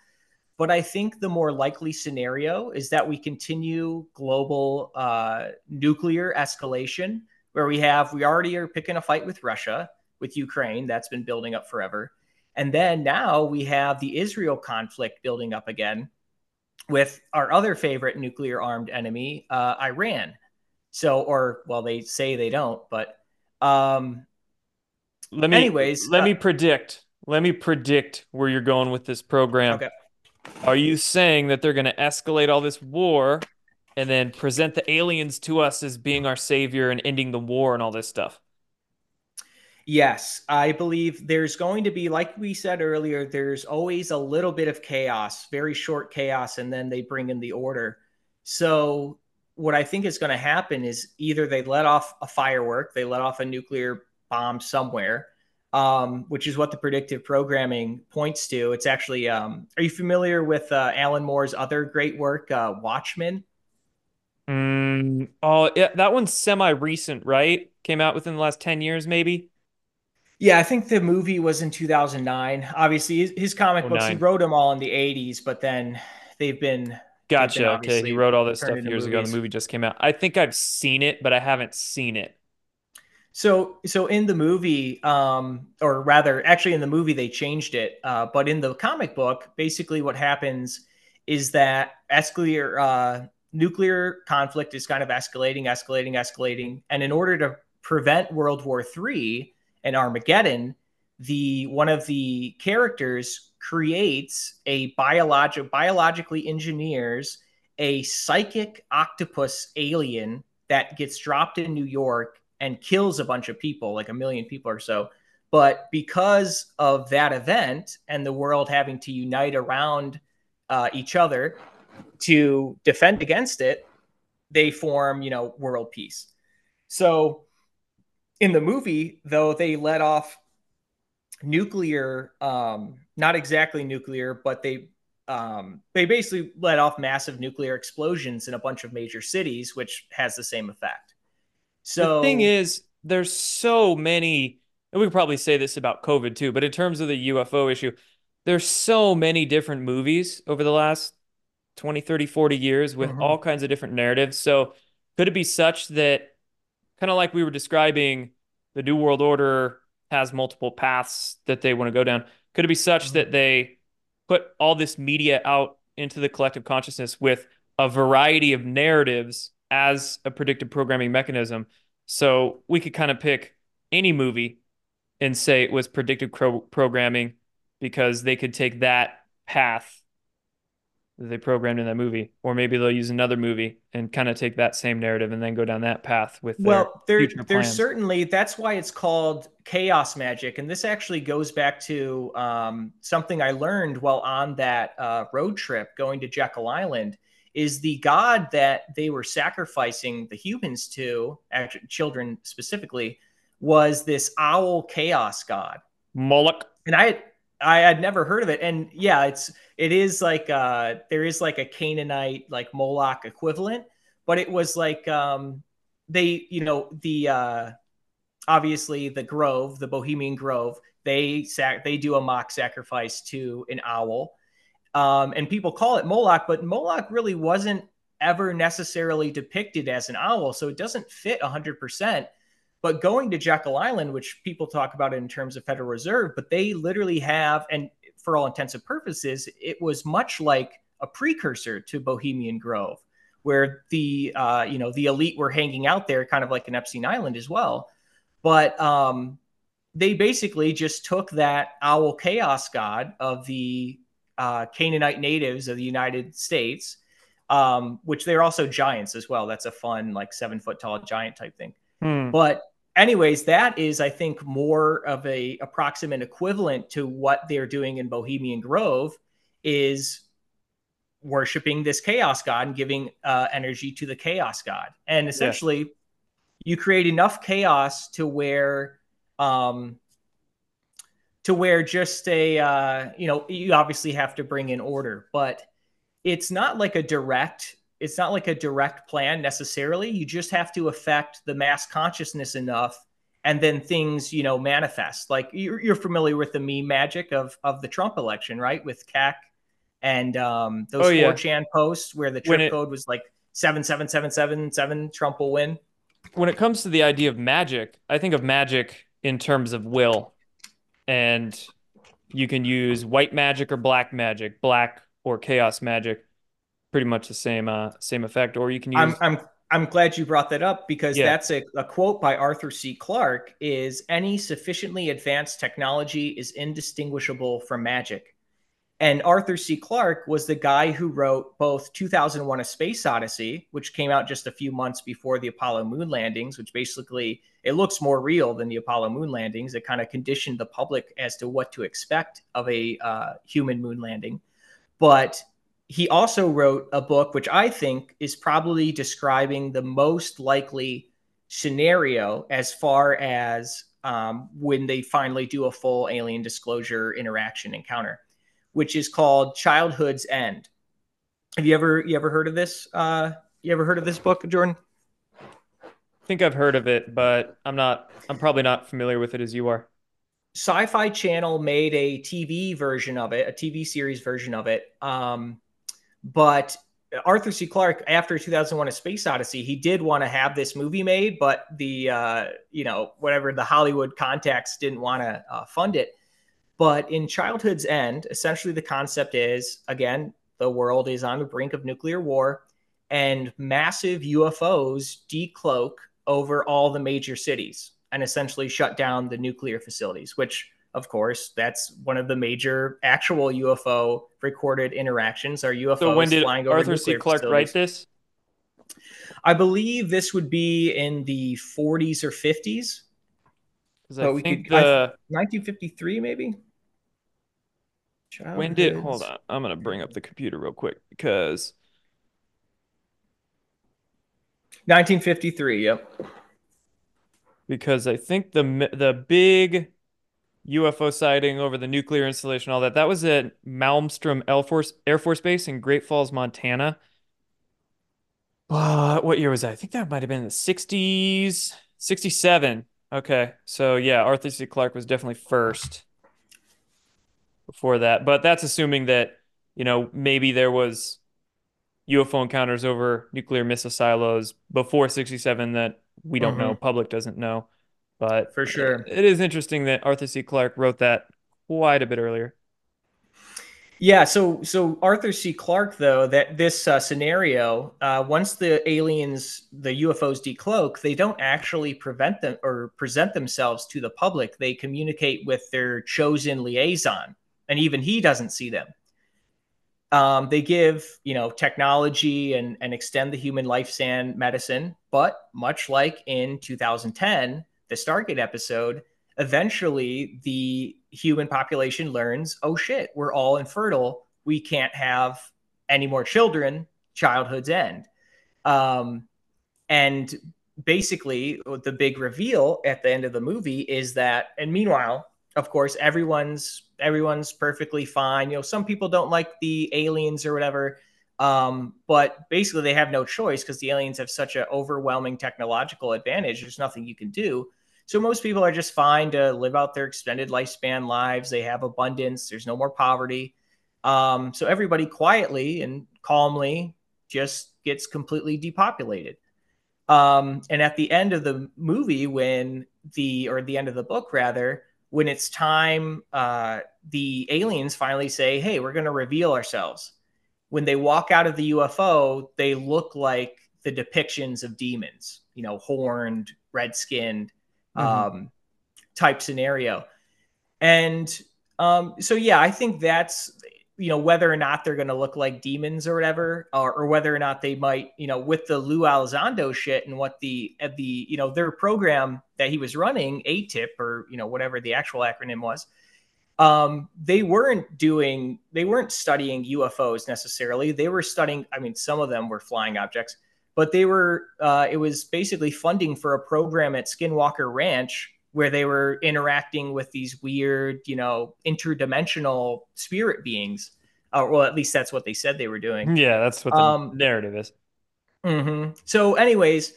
but i think the more likely scenario is that we continue global uh, nuclear escalation where we have we already are picking a fight with russia with ukraine that's been building up forever and then now we have the israel conflict building up again with our other favorite nuclear armed enemy uh, iran. So or well they say they don't but um let me anyways let uh, me predict let me predict where you're going with this program. Okay. Are you saying that they're going to escalate all this war and then present the aliens to us as being our savior and ending the war and all this stuff yes i believe there's going to be like we said earlier there's always a little bit of chaos very short chaos and then they bring in the order so what i think is going to happen is either they let off a firework they let off a nuclear bomb somewhere, um, which is what the predictive programming points to. It's actually, um, are you familiar with uh, Alan Moore's other great work, uh, Watchmen? Mm, oh, yeah, that one's semi recent, right? Came out within the last 10 years, maybe? Yeah, I think the movie was in 2009. Obviously, his, his comic books, he wrote them all in the 80s, but then they've been. Gotcha. They've been okay. He wrote all this stuff years ago. The movie just came out. I think I've seen it, but I haven't seen it. So, so in the movie, um, or rather, actually, in the movie they changed it. Uh, but in the comic book, basically, what happens is that escalator, uh, nuclear conflict is kind of escalating, escalating, escalating, and in order to prevent World War III and Armageddon, the one of the characters creates a biologic, biologically engineers a psychic octopus alien that gets dropped in New York and kills a bunch of people, like a million people or so. But because of that event and the world having to unite around uh, each other to defend against it, they form, you know, world peace. So in the movie, though, they let off nuclear, um, not exactly nuclear, but they um, they basically let off massive nuclear explosions in a bunch of major cities, which has the same effect. So the thing is, there's so many and we could probably say this about COVID too, but in terms of the UFO issue, there's so many different movies over the last 20, 30, 40 years with Mhm. all kinds of different narratives. So could it be such that kind of like we were describing the New World Order has multiple paths that they want to go down? Could it be such that mm-hmm. they put all this media out into the collective consciousness with a variety of narratives as a predictive programming mechanism? So we could kind of pick any movie and say it was predictive pro- programming because they could take that path that they programmed in that movie, or maybe they'll use another movie and kind of take that same narrative and then go down that path with Well, there, there's certainly that's why it's called chaos magic, and this actually goes back to um, something I learned while on that uh, road trip going to Jekyll Island. Is the god that they were sacrificing the humans to, actually children specifically, was this owl chaos god, Moloch. and I I had never heard of it. And yeah, it's it is like uh there is like a Canaanite like Moloch equivalent, but it was like um they you know the uh obviously the Grove, the Bohemian Grove, they sac- they do a mock sacrifice to an owl. Um and people call it Moloch, but Moloch really wasn't ever necessarily depicted as an owl, so it doesn't fit 100%. But going to Jekyll Island, which people talk about in terms of Federal Reserve, but they literally have, and for all intents and purposes, it was much like a precursor to Bohemian Grove, where the uh, you know the elite were hanging out there, kind of like an Epstein Island as well. But um, they basically just took that owl chaos god of the uh, Canaanite natives of the United States, um, which they're also giants as well. That's a fun like seven foot tall giant type thing. Hmm. But anyways, that is, I think, more of a approximate equivalent to what they're doing in Bohemian Grove is worshiping this chaos god and giving uh, energy to the chaos god. And essentially, you create enough chaos to where um, to where just a uh, you know you obviously have to bring in order, but it's not like a direct it's not like a direct plan necessarily. You just have to affect the mass consciousness enough, and then things you know manifest. Like you're, you're familiar with the meme magic of of the Trump election, right? With Kek and um, those Oh, yeah. 4chan posts where the trip it- code was like seven seven seven seven seven. Trump will win. when it comes to the idea of magic, I think of magic in terms of will. And you can use white magic or black magic, black or chaos magic, pretty much the same uh same effect. Or you can use I'm I'm I'm glad you brought that up because Yeah. that's a, a quote by Arthur C. Clarke is any sufficiently advanced technology is indistinguishable from magic. And Arthur C. Clarke was the guy who wrote both 2001 A Space Odyssey, which came out just a few months before the Apollo moon landings, which basically it looks more real than the Apollo moon landings. It kind of conditioned the public as to what to expect of a uh, human moon landing. But he also wrote a book which I think is probably describing the most likely scenario as far as um, when they finally do a full alien disclosure interaction encounter, which is called Childhood's End. Have you ever you ever heard of this? Uh, you ever heard of this book, Jordan? I think I've heard of it, but I'm not I'm probably not familiar with it as you are. Sci-Fi Channel made a TV version of it, a TV series version of it. Um, but Arthur C. Clarke, after 2001: A Space Odyssey, he did want to have this movie made, but the uh, you know whatever the Hollywood contacts didn't want to uh, fund it. But in Childhood's End, essentially the concept is again the world is on the brink of nuclear war, and massive UFOs decloak over all the major cities and essentially shut down the nuclear facilities, which of course that's one of the major actual UFO recorded interactions are UFOs So when did flying over Arthur C. Clarke write this? I believe this would be in the 40s or 50s, Because But I we think could- I- 1953 maybe. when did hold on, I'm gonna bring up the computer real quick because 1953. Yep. because I think the the big UFO sighting over the nuclear installation, all that, that was at Malmstrom Air Force Air Force Base in Great Falls, Montana. Uh, what year was that? I think that might have been the 60s, 67. Okay. So yeah, Arthur C. Clarke was definitely first before that. But that's assuming that, you know, maybe there was UFO encounters over nuclear missile silos before 67 that we don't know, Mhm. public doesn't know. But For sure. it is interesting that Arthur C. Clarke wrote that quite a bit earlier. Yeah, so so Arthur C. Clarke, though, that this uh, scenario, uh, once the aliens, the UFOs decloak, they don't actually prevent them or present themselves to the public. They communicate with their chosen liaison, and even he doesn't see them. Um, they give, you know, technology and and extend the human lifespan medicine, but much like in 2010, the Stargate episode, eventually the human population learns, oh shit, we're all infertile. We can't have any more children. Childhood's end. Um, and basically, the big reveal at the end of the movie is that, and meanwhile, of course, everyone's everyone's perfectly fine. You know, some people don't like the aliens or whatever. Um, but basically, they have no choice because the aliens have such an overwhelming technological advantage. There's nothing you can do. So most people are just fine to live out their extended lifespan lives. They have abundance. There's no more poverty. Um, so everybody quietly and calmly just gets completely depopulated. Um, and at the end of the movie, when the or the end of the book rather, when it's time, uh, the aliens finally say, "Hey, we're going to reveal ourselves." When they walk out of the UFO, they look like the depictions of demons. You know, horned, red skinned Mhm. um, type scenario. And um, so, yeah, I think that's you know whether or not they're going to look like demons or whatever, or, or whether or not they might, you know, with the Lou Elizondo shit and what the at the you know their program that he was running, ATIP or you know whatever the actual acronym was. Um, they weren't doing, they weren't studying UFOs necessarily. They were studying, I mean, some of them were flying objects, but they were uh, it was basically funding for a program at Skinwalker Ranch where they were interacting with these weird, you know, interdimensional spirit beings. Uh, well, at least that's what they said they were doing. Yeah, that's what the Um, narrative is. hmm So, anyways,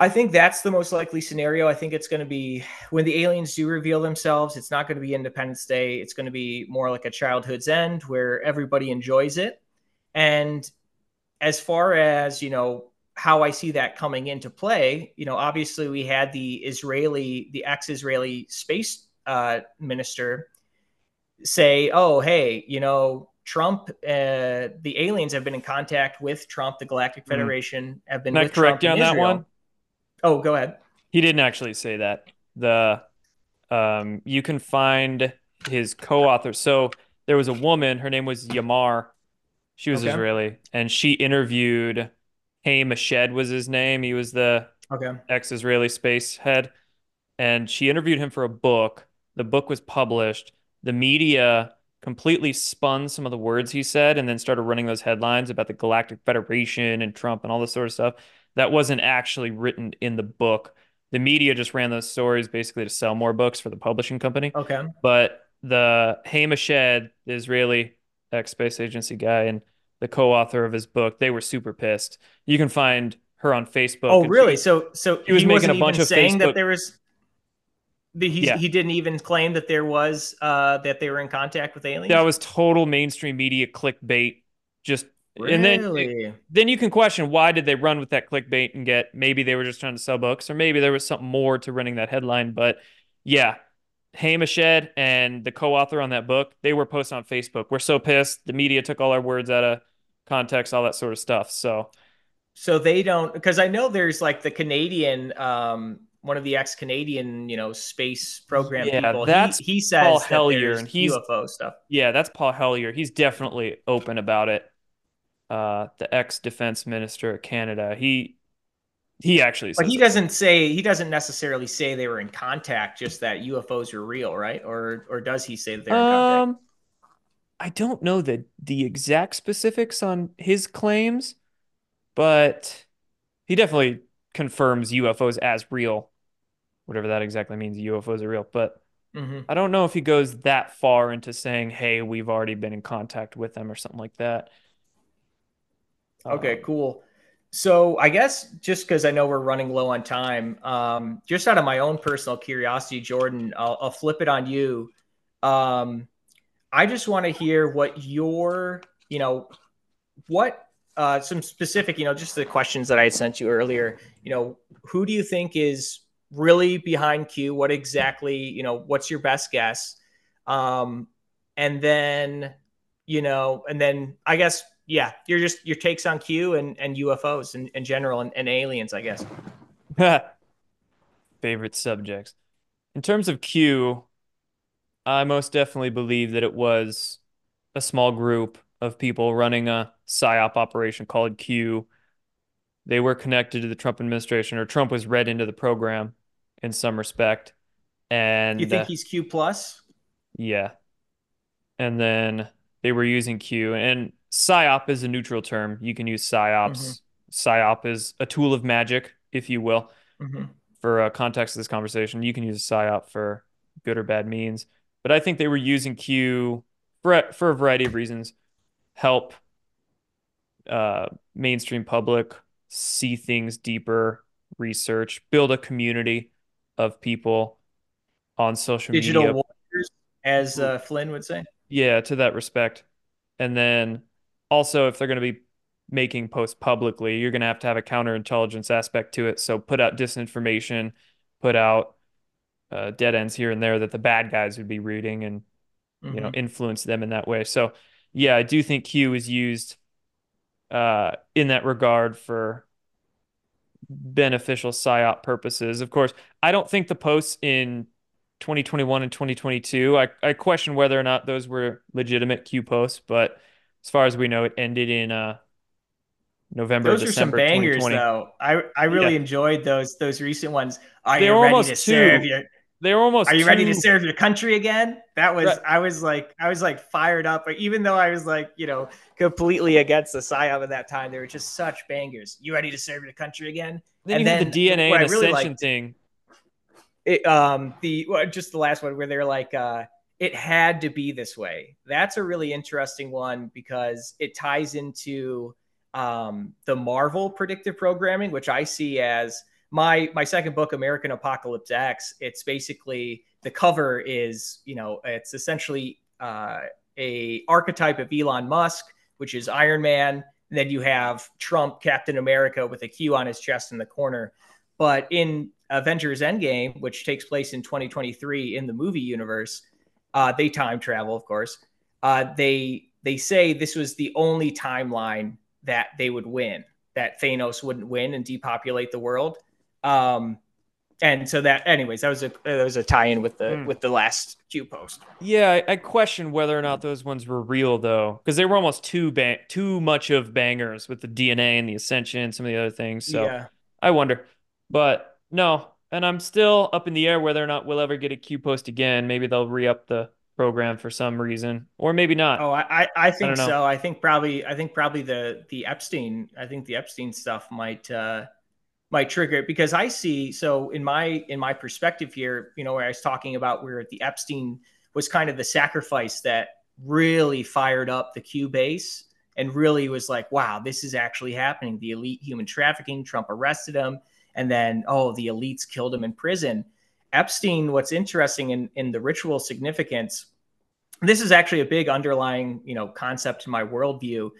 I think that's the most likely scenario. I think it's going to be when the aliens do reveal themselves. It's not going to be Independence Day. It's going to be more like a childhood's end where everybody enjoys it. And as far as you know, how I see that coming into play, you know, obviously we had the Israeli, the ex-Israeli space uh, minister say, "Oh, hey, you know." Trump, uh, the aliens have been in contact with Trump. The Galactic Mhm. Federation have been Can I with correct Trump on that one? Oh, go ahead. He didn't actually say that. The um, you can find his co-author. So there was a woman. Her name was Yamar. She was Okay. Israeli, and she interviewed Haim Eshed was his name. He was the Okay. ex-Israeli space head, and she interviewed him for a book. The book was published. The media completely spun some of the words he said and then started running those headlines about the Galactic Federation and Trump and all this sort of stuff. That wasn't actually written in the book. The media just ran those stories basically to sell more books for the publishing company. Okay. But the Haim Eshed, the Israeli ex space agency guy, and the co-author of his book, they were super pissed. You can find her on Facebook. Oh, really? she- So, so he was he making a bunch of saying Facebook- that there was. He, Yeah. he didn't even claim that there was uh, that they were in contact with aliens. that was total mainstream media clickbait. Just and then then you can question why did they run with that clickbait and get maybe they were just trying to sell books or maybe there was something more to running that headline. But yeah, Haim Eshed and the co-author on that book, they were posting on Facebook. We're so pissed. The media took all our words out of context, all that sort of stuff. So so they don't because I know there's like the Canadian, um, one of the ex-Canadian, you know, space program Yeah, people. that's he, he says Paul there's and he's- UFO stuff. yeah, that's Paul Hellyer. He's definitely open about it. Uh, the ex-defense minister of Canada. He he actually But he doesn't say he doesn't necessarily say they were in contact, just that UFOs are real, right? Or or does he say that they're in contact? I don't know the the exact specifics on his claims, but he definitely confirms UFOs as real, whatever that exactly means. UFOs are real, but hmm I don't know if he goes that far into saying, "Hey, we've already been in contact with them" or something like that. Okay, Um, cool. So I guess just because I know we're running low on time, um, just out of my own personal curiosity, Jordan, I'll, I'll flip it on you. Um, I just want to hear what your, you know, what uh, some specific, you know, just the questions that I sent you earlier. You know, who do you think is really behind Q? What exactly, you know, what's your best guess? Um, and then, you know, and then I guess yeah, you're just your takes on Q and, and UFOs in, in general and, and aliens, I guess. Favorite subjects. In terms of Q, I most definitely believe that it was a small group of people running a PSYOP operation called Q. They were connected to the Trump administration, or Trump was read into the program in some respect. And you think uh, he's Q plus? Yeah. And then they were using Q. And psyop is a neutral term. You can use psyops. Mm-hmm. Psyop is a tool of magic, if you will. Mm-hmm. For uh, context of this conversation, you can use a psyop for good or bad means. But I think they were using Q for for a variety of reasons. Help uh, mainstream public see things deeper, research, build a community of people on social Digital media. Digital warriors, as uh, Flynn would say. Yeah, to that respect. And then also if they're going to be making posts publicly, you're going to have to have a counterintelligence aspect to it. So put out disinformation, put out uh, dead ends here and there that the bad guys would be reading and mm-hmm. you know mm-hmm. influence them in that way. So yeah, I do think Q is used uh, in that regard for beneficial psyop purposes. Of course, I don't think the posts in 2021 and 2022. I, I question whether or not those were legitimate Q posts, but as far as we know, it ended in uh, November. Those December are some bangers, though. I I really yeah. enjoyed those those recent ones. Are they you ready to two. serve your? They were almost. Are you two. ready to serve your country again? That was. Right. I was like. I was like fired up. But even though I was like, you know, completely against the psyop at that time, they were just such bangers. You ready to serve your country again? Then and then the DNA and really liked, thing. It, um, the well, just the last one where they're like, uh, it had to be this way. That's a really interesting one because it ties into um, the Marvel predictive programming, which I see as my my second book, American Apocalypse X. It's basically the cover is you know it's essentially uh, a archetype of Elon Musk, which is Iron Man. And then you have Trump, Captain America, with a Q on his chest in the corner. But in Avengers Endgame, which takes place in 2023 in the movie universe, uh, they time travel, of course. Uh, they they say this was the only timeline that they would win, that Thanos wouldn't win and depopulate the world. Um, and so that, anyways, that was a that was a tie-in with the mm. with the last Q post. Yeah, I, I question whether or not those ones were real though, because they were almost too bang too much of bangers with the DNA and the Ascension, and some of the other things. So yeah. I wonder, but no, and I'm still up in the air whether or not we'll ever get a Q post again. Maybe they'll re up the program for some reason, or maybe not. Oh, I I think I so. I think probably I think probably the the Epstein I think the Epstein stuff might uh might trigger it because I see so in my in my perspective here, you know, where I was talking about where the Epstein was kind of the sacrifice that really fired up the Q base and really was like, wow, this is actually happening. The elite human trafficking, Trump arrested him and then oh the elites killed him in prison epstein what's interesting in in the ritual significance this is actually a big underlying you know concept in my worldview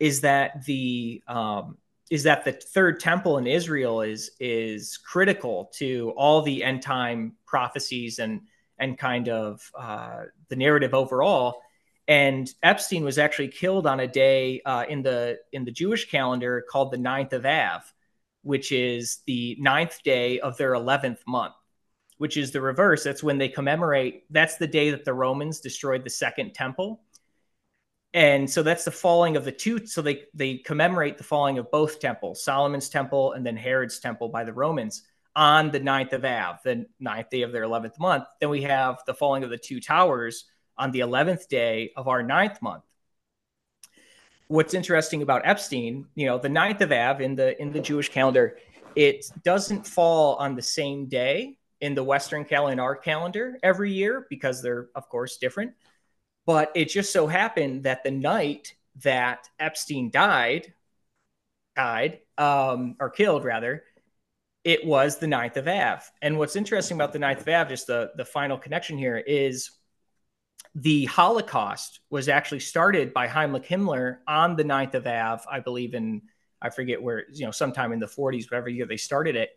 is that the um, is that the third temple in Israel is is critical to all the end time prophecies and and kind of uh, the narrative overall. And Epstein was actually killed on a day uh, in the in the Jewish calendar called the ninth of Av, which is the ninth day of their 11th month, which is the reverse. That's when they commemorate, that's the day that the Romans destroyed the second temple. And so that's the falling of the two. So they, they commemorate the falling of both temples, Solomon's temple and then Herod's temple by the Romans on the ninth of Av, the ninth day of their 11th month. Then we have the falling of the two towers on the 11th day of our ninth month what's interesting about Epstein, you know, the ninth of Av in the in the Jewish calendar, it doesn't fall on the same day in the Western calendar calendar every year because they're of course different. But it just so happened that the night that Epstein died died um, or killed rather, it was the Ninth of Av. And what's interesting about the Ninth of Av, just the the final connection here, is the Holocaust was actually started by Heinrich Himmler on the 9th of Av, I believe in I forget where you know sometime in the 40s, whatever year they started it.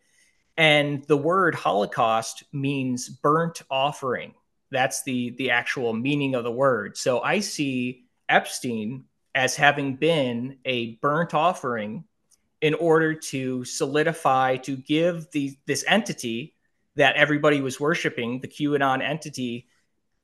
And the word Holocaust means burnt offering. That's the the actual meaning of the word. So I see Epstein as having been a burnt offering in order to solidify to give the this entity that everybody was worshiping, the QAnon entity,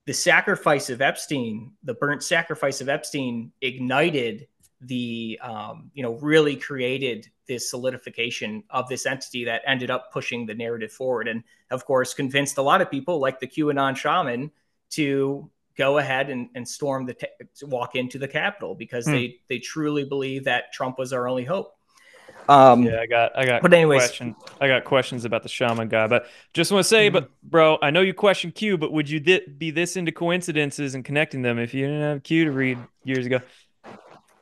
the sacrifice of Epstein, the burnt sacrifice of Epstein ignited the um, you know really created this solidification of this entity that ended up pushing the narrative forward and of course convinced a lot of people like the qanon shaman to go ahead and, and storm the walk into the capitol because hmm. they they truly believe that trump was our only hope um, yeah, I got, I got. But anyways, question, I got questions about the shaman guy. But just want to say, mm-hmm. but bro, I know you question Q, but would you th- be this into coincidences and connecting them if you didn't have Q to read years ago?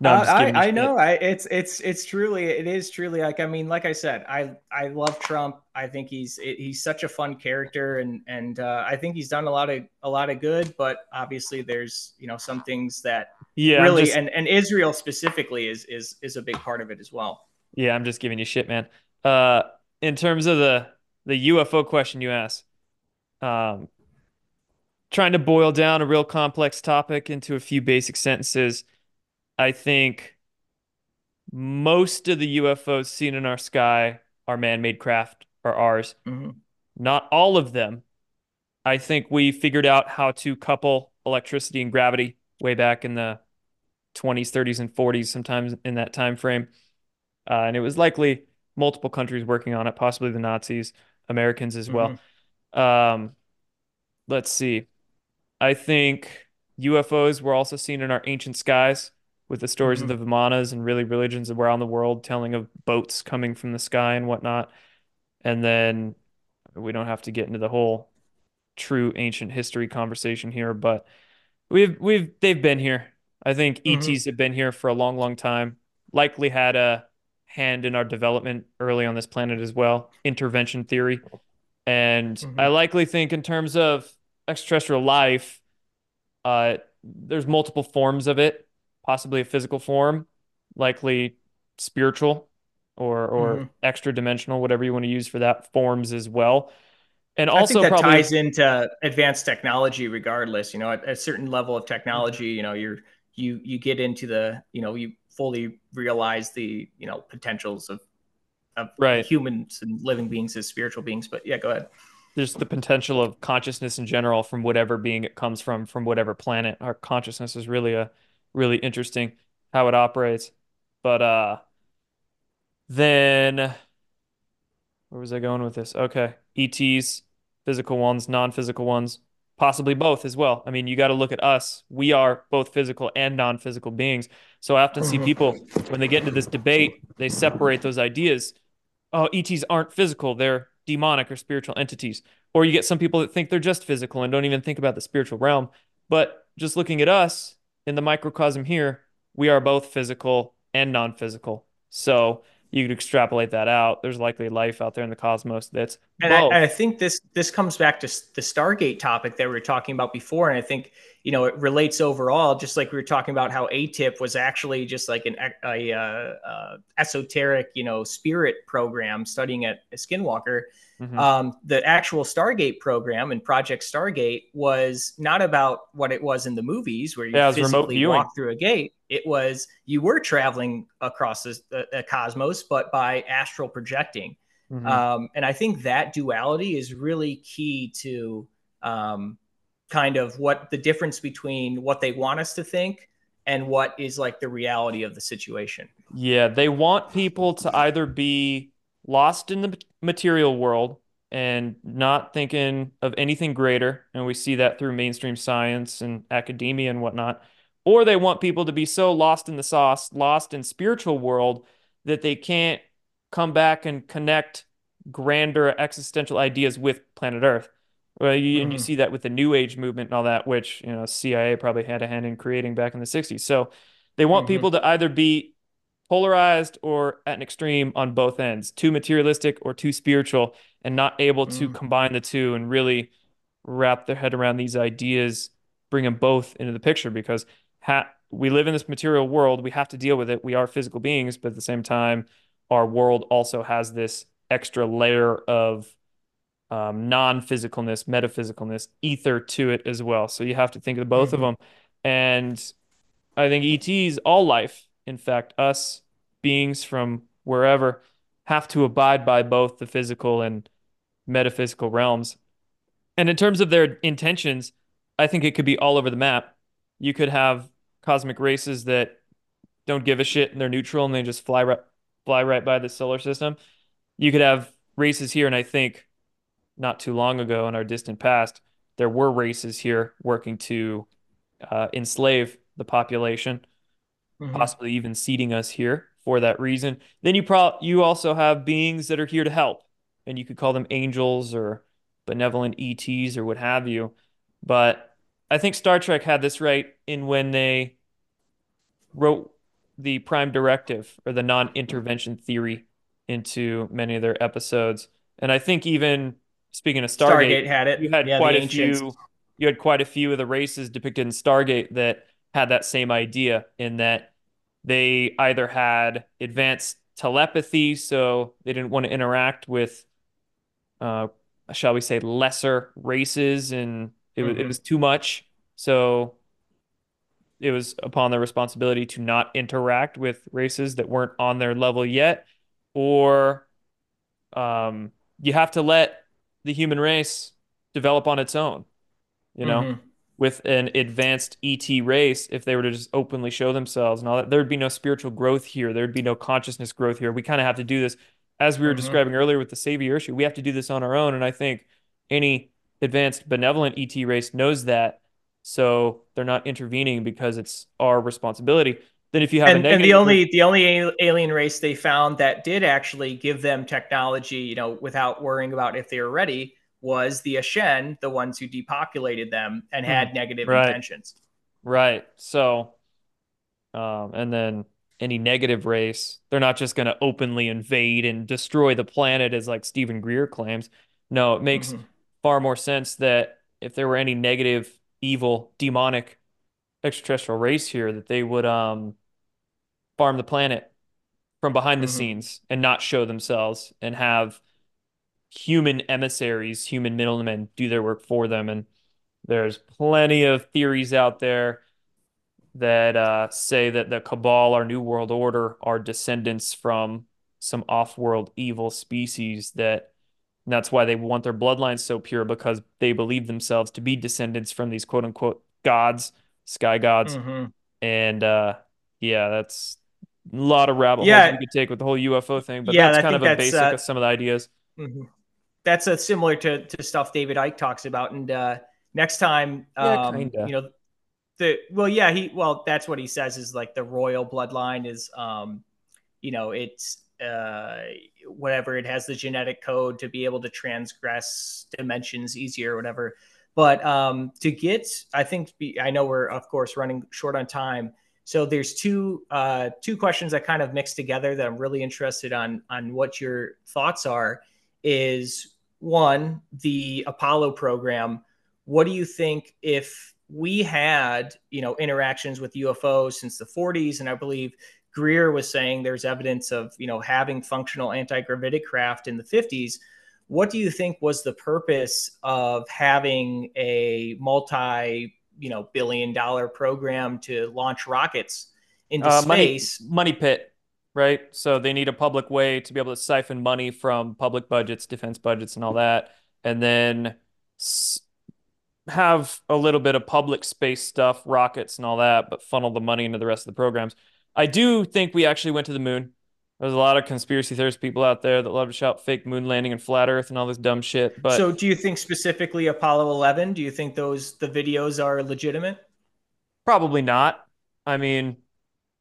No, uh, I, I know. I it's it's it's truly it is truly like I mean, like I said, I I love Trump. I think he's he's such a fun character, and and uh, I think he's done a lot of a lot of good. But obviously, there's you know some things that yeah really just, and and Israel specifically is is is a big part of it as well. Yeah, I'm just giving you shit, man. Uh, in terms of the the UFO question you asked, um, trying to boil down a real complex topic into a few basic sentences I think most of the UFOs seen in our sky are man-made craft or ours. Mm-hmm. Not all of them. I think we figured out how to couple electricity and gravity way back in the 20s, 30s, and 40s, sometimes in that time frame. Uh, and it was likely multiple countries working on it, possibly the Nazis, Americans as well. Mm-hmm. Um, let's see. I think UFOs were also seen in our ancient skies with the stories mm-hmm. of the Vimanas and really religions around the world telling of boats coming from the sky and whatnot. And then we don't have to get into the whole true ancient history conversation here, but we've we've they've been here. I think mm-hmm. ETs have been here for a long, long time. Likely had a hand in our development early on this planet as well. Intervention theory. And mm-hmm. I likely think in terms of extraterrestrial life, uh, there's multiple forms of it possibly a physical form, likely spiritual or or mm-hmm. extra dimensional, whatever you want to use for that forms as well. And also that probably ties into advanced technology regardless, you know, at a certain level of technology, you know, you're you you get into the, you know, you fully realize the, you know, potentials of of right. humans and living beings as spiritual beings. But yeah, go ahead there's the potential of consciousness in general from whatever being it comes from from whatever planet our consciousness is really a really interesting how it operates. But uh then where was I going with this? Okay. ETs, physical ones, non-physical ones, possibly both as well. I mean, you got to look at us. We are both physical and non-physical beings. So I often see mm-hmm. people when they get into this debate, they separate those ideas. Oh, ETs aren't physical, they're demonic or spiritual entities. Or you get some people that think they're just physical and don't even think about the spiritual realm. But just looking at us, in the microcosm here, we are both physical and non physical. So you could extrapolate that out. There's likely life out there in the cosmos that's and I, I, think this this comes back to the Stargate topic that we were talking about before, and I think you know it relates overall. Just like we were talking about how AATIP was actually just like an a, a, a uh, esoteric you know spirit program studying at Skinwalker. Mm-hmm. Um, the actual Stargate program and Project Stargate was not about what it was in the movies, where you yeah, physically walk through a gate. It was you were traveling across the, the cosmos, but by astral projecting. Mm-hmm. Um, and I think that duality is really key to um, kind of what the difference between what they want us to think and what is like the reality of the situation. Yeah, they want people to either be lost in the material world and not thinking of anything greater. And we see that through mainstream science and academia and whatnot. Or they want people to be so lost in the sauce, lost in spiritual world that they can't come back and connect grander existential ideas with planet Earth. Well, you, mm-hmm. and you mm-hmm. see that with the New Age movement and all that, which you know CIA probably had a hand in creating back in the '60s. So they want mm-hmm. people to either be polarized or at an extreme on both ends, too materialistic or too spiritual, and not able to Mm. combine the two and really wrap their head around these ideas, bring them both into the picture because ha we live in this material world. We have to deal with it. We are physical beings, but at the same time, our world also has this extra layer of um, non-physicalness, metaphysicalness, ether to it as well. So you have to think of both of Mhm. them. And I think ETs, all life, in fact, us beings from wherever, have to abide by both the physical and metaphysical realms. And in terms of their intentions, I think it could be all over the map. You could have cosmic races that don't give a shit and they're neutral and they just fly right, fly right by the solar system. You could have races here, and I think not too long ago in our distant past, there were races here working to uh, enslave the population, Mhm. possibly even seeding us here for that reason. Then you pro you also have beings that are here to help, and you could call them angels or benevolent ETs or what have you. But I think Star Trek had this right in when they wrote the prime directive or the non-intervention theory into many of their episodes. And I think even speaking of Stargate, Stargate had it. you had yeah, quite a ancients. few you had quite a few of the races depicted in Stargate that had that same idea in that they either had advanced telepathy, so they didn't want to interact with uh shall we say lesser races and it was it was too much. So it was upon their responsibility to not interact with races that weren't on their level yet, or um, you have to let the human race develop on its own. You know, Mhm. with an advanced ET race, if they were to just openly show themselves and all that, there'd be no spiritual growth here. There'd be no consciousness growth here. We kind of have to do this, as we were Mhm. describing earlier with the savior issue. We have to do this on our own, and I think any advanced benevolent ET race knows that, so they're not intervening because it's our responsibility. Then if you have a and, and the only the only alien race they found that did actually give them technology, you know, without worrying about if they were ready, was the Aschen, the ones who depopulated them and had Hmm, negative right. intentions. Right. So, um, and then any negative race, they're not just going to openly invade and destroy the planet as like Steven Greer claims. No, it makes Mhm. far more sense that if there were any negative, evil, demonic extraterrestrial race here, that they would um farm the planet from behind the Mhm. scenes and not show themselves and have human emissaries, human middlemen do their work for them. And there's plenty of theories out there that uh, say that the Cabal, our New World Order, are descendants from some off-world evil species that that's why they want their bloodlines so pure because they believe themselves to be descendants from these quote unquote gods, sky gods. Mhm. And uh, yeah, that's a lot of rabbit Yeah. holes we could take with the whole UFO thing, but Yeah, that's kind of a basic uh, of some of the ideas. Mhm. That's uh, similar to, to stuff David Icke talks about. And uh, next time, um, you know, the well, yeah, he well, that's what he says is like the royal bloodline is, um, you know, it's uh, whatever it has the genetic code to be able to transgress dimensions easier, or whatever. But um, to get, I think be, I know we're of course running short on time. So there's two uh, two questions that kind of mix together that I'm really interested on on what your thoughts are. Is one the Apollo program? What do you think if we had you know interactions with UFOs since the 40s, and I believe Greer was saying there's evidence of you know having functional anti-gravitic craft in the 50s. What do you think was the purpose of having a multi you know billion dollar program to launch rockets into Uh, money, space? money pit, right? So they need a public way to be able to siphon money from public budgets, defense budgets, and all that, and then s have a little bit of public space stuff, rockets and all that, but funnel the money into the rest of the programs. I do think we actually went to the moon. There's a lot of conspiracy theorist people out there that love to shout fake moon landing and flat Earth and all this dumb shit, but so do you think specifically Apollo 11? Do you think those the videos are legitimate? Probably not. I mean,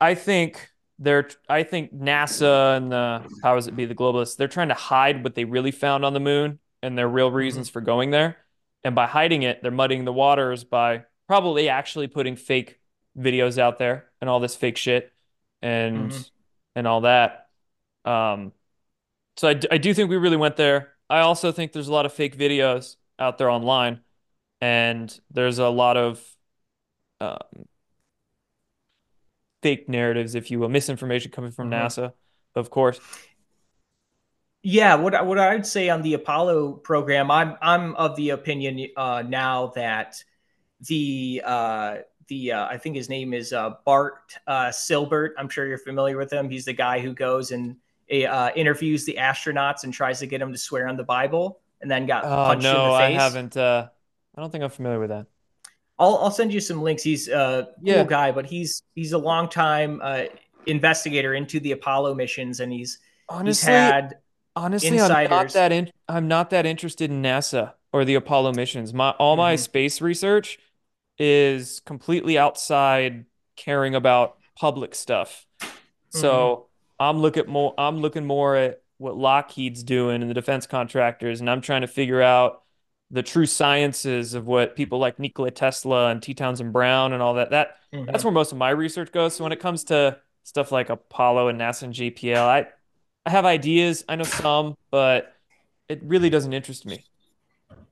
I think they're I think NASA and the powers that be, the globalists, they're trying to hide what they really found on the moon and their real reasons for going there. And by hiding it, they're muddying the waters by probably actually putting fake videos out there and all this fake shit. And Mhm. and all that. Um, so I, I do think we really went there. I also think there's a lot of fake videos out there online, and there's a lot of um, fake narratives, if you will, misinformation coming from mm-hmm. NASA, of course. Yeah, what what I'd say on the Apollo program, I'm I'm of the opinion uh, now that the uh, the uh, I think his name is uh, Bart uh, Silbert. I'm sure you're familiar with him. He's the guy who goes and uh, interviews the astronauts and tries to get them to swear on the Bible, and then got oh, punched no, in the face. I haven't. Uh, I don't think I'm familiar with that. I'll I'll send you some links. He's a cool yeah. guy, but he's he's a long time uh, investigator into the Apollo missions, and he's honestly he's had honestly insiders. I'm not that in, I'm not that interested in NASA or the Apollo missions. My all my mm-hmm. space research is completely outside caring about public stuff. So mm-hmm. I'm looking more I'm looking more at what Lockheed's doing and the defense contractors, and I'm trying to figure out the true sciences of what people like Nikola Tesla and T. Townsend Brown and all that. That mm-hmm. that's where most of my research goes. So when it comes to stuff like Apollo and NASA and JPL, I I have ideas. I know some, but it really doesn't interest me.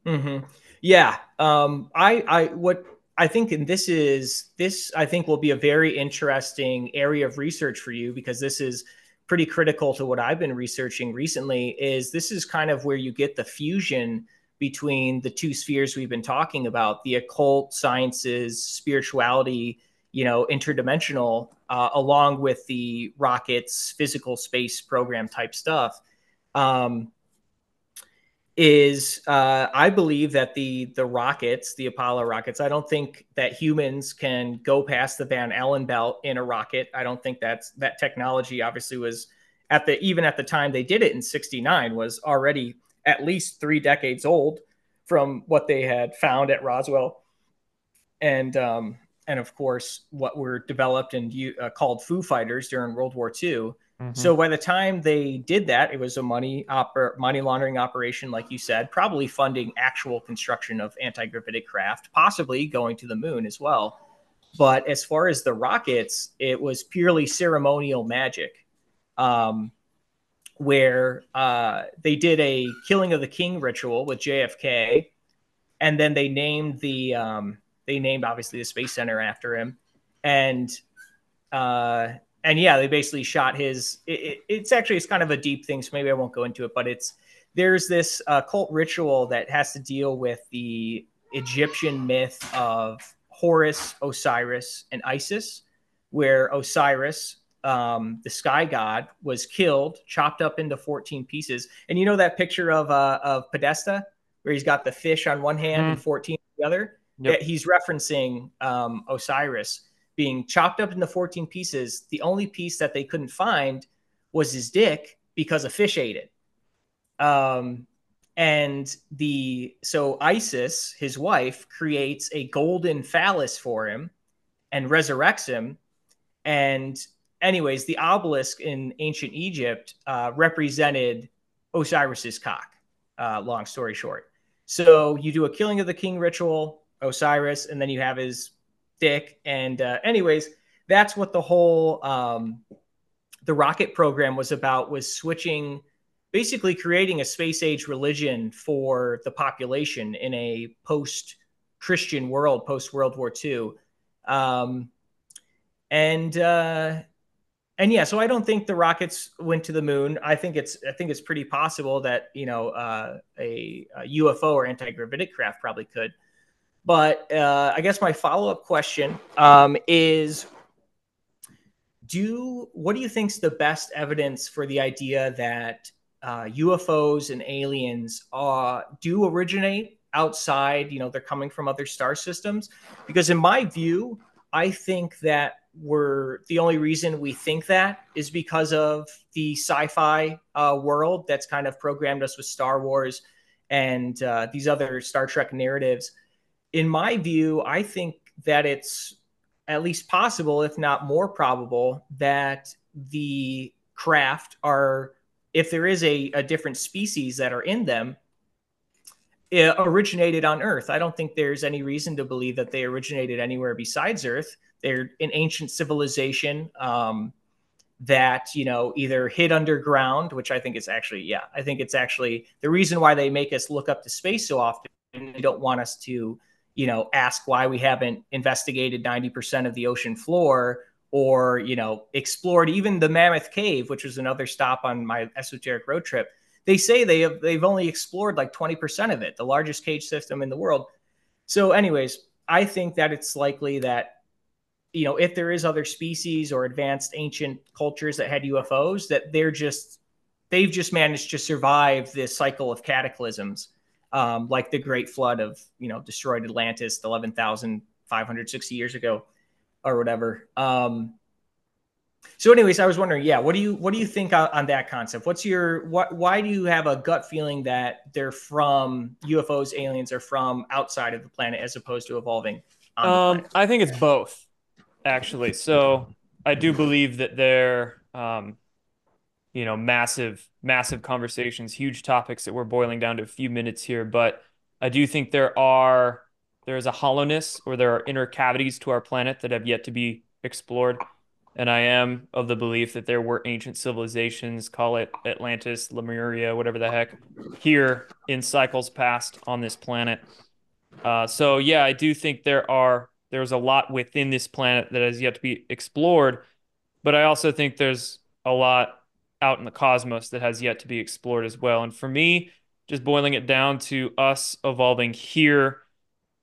Mm-hmm. Yeah. Um, I I what I think, this is this I think will be a very interesting area of research for you because this is pretty critical to what I've been researching recently. Is this is kind of where you get the fusion between the two spheres we've been talking about the occult sciences spirituality you know interdimensional uh, along with the rockets physical space program type stuff um, is uh, i believe that the the rockets the apollo rockets i don't think that humans can go past the van allen belt in a rocket i don't think that's that technology obviously was at the even at the time they did it in 69 was already at least three decades old from what they had found at Roswell, and um, and of course what were developed and uh, called Foo Fighters during World War II. Mm-hmm. So by the time they did that, it was a money oper- money laundering operation, like you said, probably funding actual construction of anti gravitic craft, possibly going to the moon as well. But as far as the rockets, it was purely ceremonial magic. Um, where uh, they did a killing of the king ritual with JFK, and then they named the um, they named obviously the space center after him, and uh, and yeah, they basically shot his. It, it, it's actually it's kind of a deep thing, so maybe I won't go into it, but it's there's this uh, cult ritual that has to deal with the Egyptian myth of Horus, Osiris, and Isis, where Osiris um, the sky god was killed, chopped up into 14 pieces. And you know that picture of uh, of Podesta where he's got the fish on one hand mm. and 14 on the other? Yep. He's referencing um, Osiris being chopped up into 14 pieces. The only piece that they couldn't find was his dick because a fish ate it. Um, and the so Isis, his wife, creates a golden phallus for him and resurrects him. And anyways, the obelisk in ancient Egypt uh, represented Osiris's cock. Uh, long story short, so you do a killing of the king ritual, Osiris, and then you have his dick. And uh, anyways, that's what the whole um, the rocket program was about. Was switching, basically creating a space age religion for the population in a post Christian world, post World War II. Um, and uh, and yeah, so I don't think the Rockets went to the moon. I think it's I think it's pretty possible that you know uh, a, a, UFO or anti gravitic craft probably could. But uh, I guess my follow up question um, is: Do what do you think is the best evidence for the idea that uh, UFOs and aliens uh, do originate outside? You know, they're coming from other star systems. Because in my view, I think that we're the only reason we think that is because of the sci-fi uh, world that's kind of programmed us with Star Wars and uh, these other Star Trek narratives. In my view, I think that it's at least possible, if not more probable, that the craft are, if there is a, a different species that are in them, originated on Earth. I don't think there's any reason to believe that they originated anywhere besides Earth. They're an ancient civilization. Um, that you know either hid underground which i think is actually yeah i think it's actually the reason why they make us look up to space so often they don't want us to you know ask why we haven't investigated 90% of the ocean floor or you know explored even the mammoth cave which was another stop on my esoteric road trip. They say they have they've only explored like 20% of it the largest cage system in the world. So anyways i think that it's likely that you know, if there is other species or advanced ancient cultures that had UFOs, that they're just they've just managed to survive this cycle of cataclysms, um, like the Great Flood of you know destroyed Atlantis eleven thousand five hundred sixty years ago, or whatever. Um, so, anyways, I was wondering, yeah, what do you what do you think on, on that concept? What's your what? Why do you have a gut feeling that they're from UFOs, aliens are from outside of the planet as opposed to evolving? Um, I think it's both actually. So I do believe that they're, um, you know, massive, massive conversations, huge topics that we're boiling down to a few minutes here. But I do think there are there is a hollowness or there are inner cavities to our planet that have yet to be explored. And I am of the belief that there were ancient civilizations, call it Atlantis, Lemuria, whatever the heck, here in cycles past on this planet. Uh, so yeah, I do think there are there's a lot within this planet that has yet to be explored, but I also think there's a lot out in the cosmos that has yet to be explored as well. And for me, just boiling it down to us evolving here,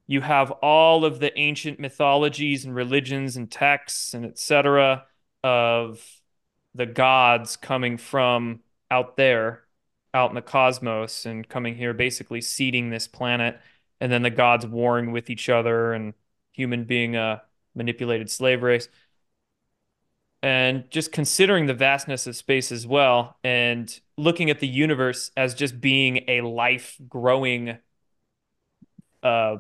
you have all of the ancient mythologies and religions and texts and etc. of the gods coming from out there, out in the cosmos, and coming here, basically seeding this planet, and then the gods warring with each other and human being a manipulated slave race. And just considering the vastness of space as well, and looking at the universe as just being a life growing uh,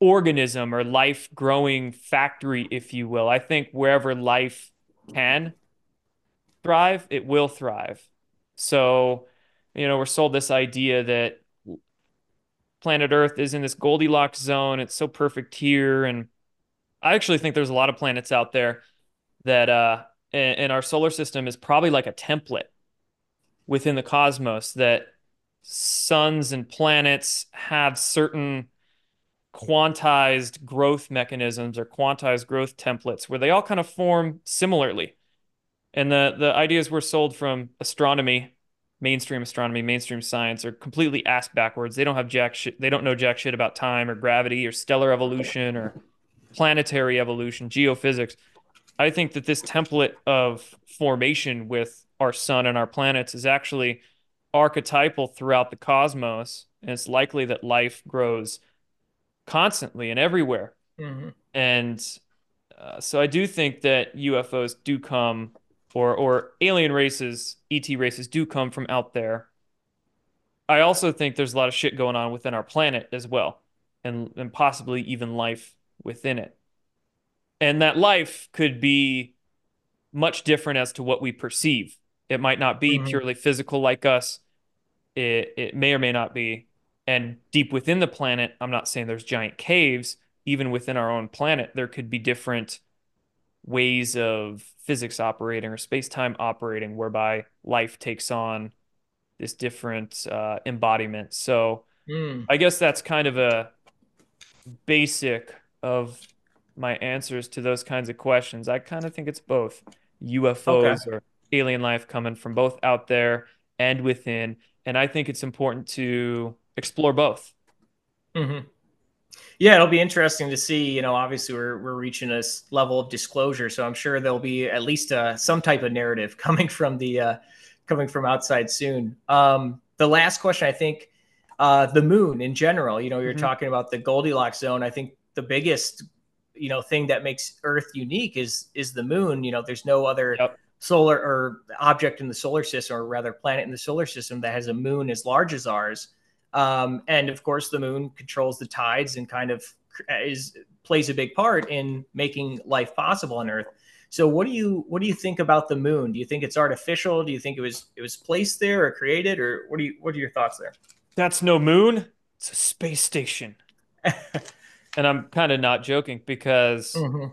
organism or life growing factory, if you will. I think wherever life can thrive, it will thrive. So, you know, we're sold this idea that planet Earth is in this Goldilocks zone. It's so perfect here. And I actually think there's a lot of planets out there that uh in our solar system is probably like a template within the cosmos that suns and planets have certain quantized growth mechanisms or quantized growth templates where they all kind of form similarly. And the the ideas were sold from astronomy mainstream astronomy, mainstream science are completely ass backwards. They don't have jack shit. They don't know jack shit about time or gravity or stellar evolution or planetary evolution, geophysics. I think that this template of formation with our sun and our planets is actually archetypal throughout the cosmos. And it's likely that life grows constantly and everywhere. Mm-hmm. And uh, so I do think that UFOs do come or or alien races, ET races do come from out there. I also think there's a lot of shit going on within our planet as well, and and possibly even life within it. And that life could be much different as to what we perceive. It might not be mm-hmm. purely physical like us. It it may or may not be. And deep within the planet, I'm not saying there's giant caves. Even within our own planet, there could be different ways of physics operating or space-time operating whereby life takes on this different uh, embodiment so mm. i guess that's kind of a basic of my answers to those kinds of questions i kind of think it's both ufos okay. or alien life coming from both out there and within and i think it's important to explore both mm-hmm. Yeah, it'll be interesting to see. You know, obviously we're we're reaching this level of disclosure, so I'm sure there'll be at least uh, some type of narrative coming from the uh, coming from outside soon. Um, the last question, I think, uh, the moon in general. You know, you're mm-hmm. talking about the Goldilocks zone. I think the biggest you know thing that makes Earth unique is is the moon. You know, there's no other. Yep. Solar or object in the solar system, or rather, planet in the solar system that has a moon as large as ours. Um, and of course, the moon controls the tides and kind of is plays a big part in making life possible on Earth. So, what do you what do you think about the moon? Do you think it's artificial? Do you think it was it was placed there or created, or what do you what are your thoughts there? That's no moon. It's a space station. and I'm kind of not joking because mm-hmm.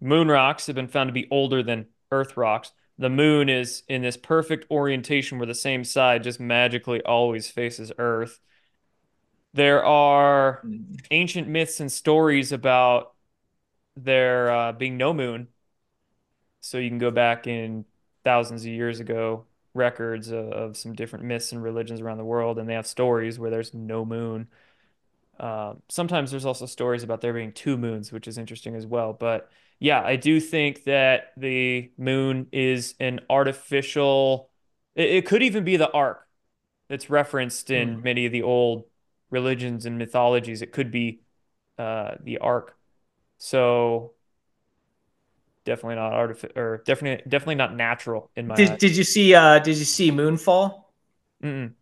moon rocks have been found to be older than Earth rocks. The moon is in this perfect orientation where the same side just magically always faces Earth. There are Mm. ancient myths and stories about there uh, being no moon. So you can go back in thousands of years ago, records of, of some different myths and religions around the world, and they have stories where there's no moon. Um, sometimes there's also stories about there being two moons, which is interesting as well. But yeah, I do think that the moon is an artificial, it, it could even be the ark that's referenced in Mm. many of the old religions and mythologies. It could be uh, the ark. So definitely not artificial or definitely definitely not natural in my Did, eyes. did you see uh did you see Moonfall? Mm-mm.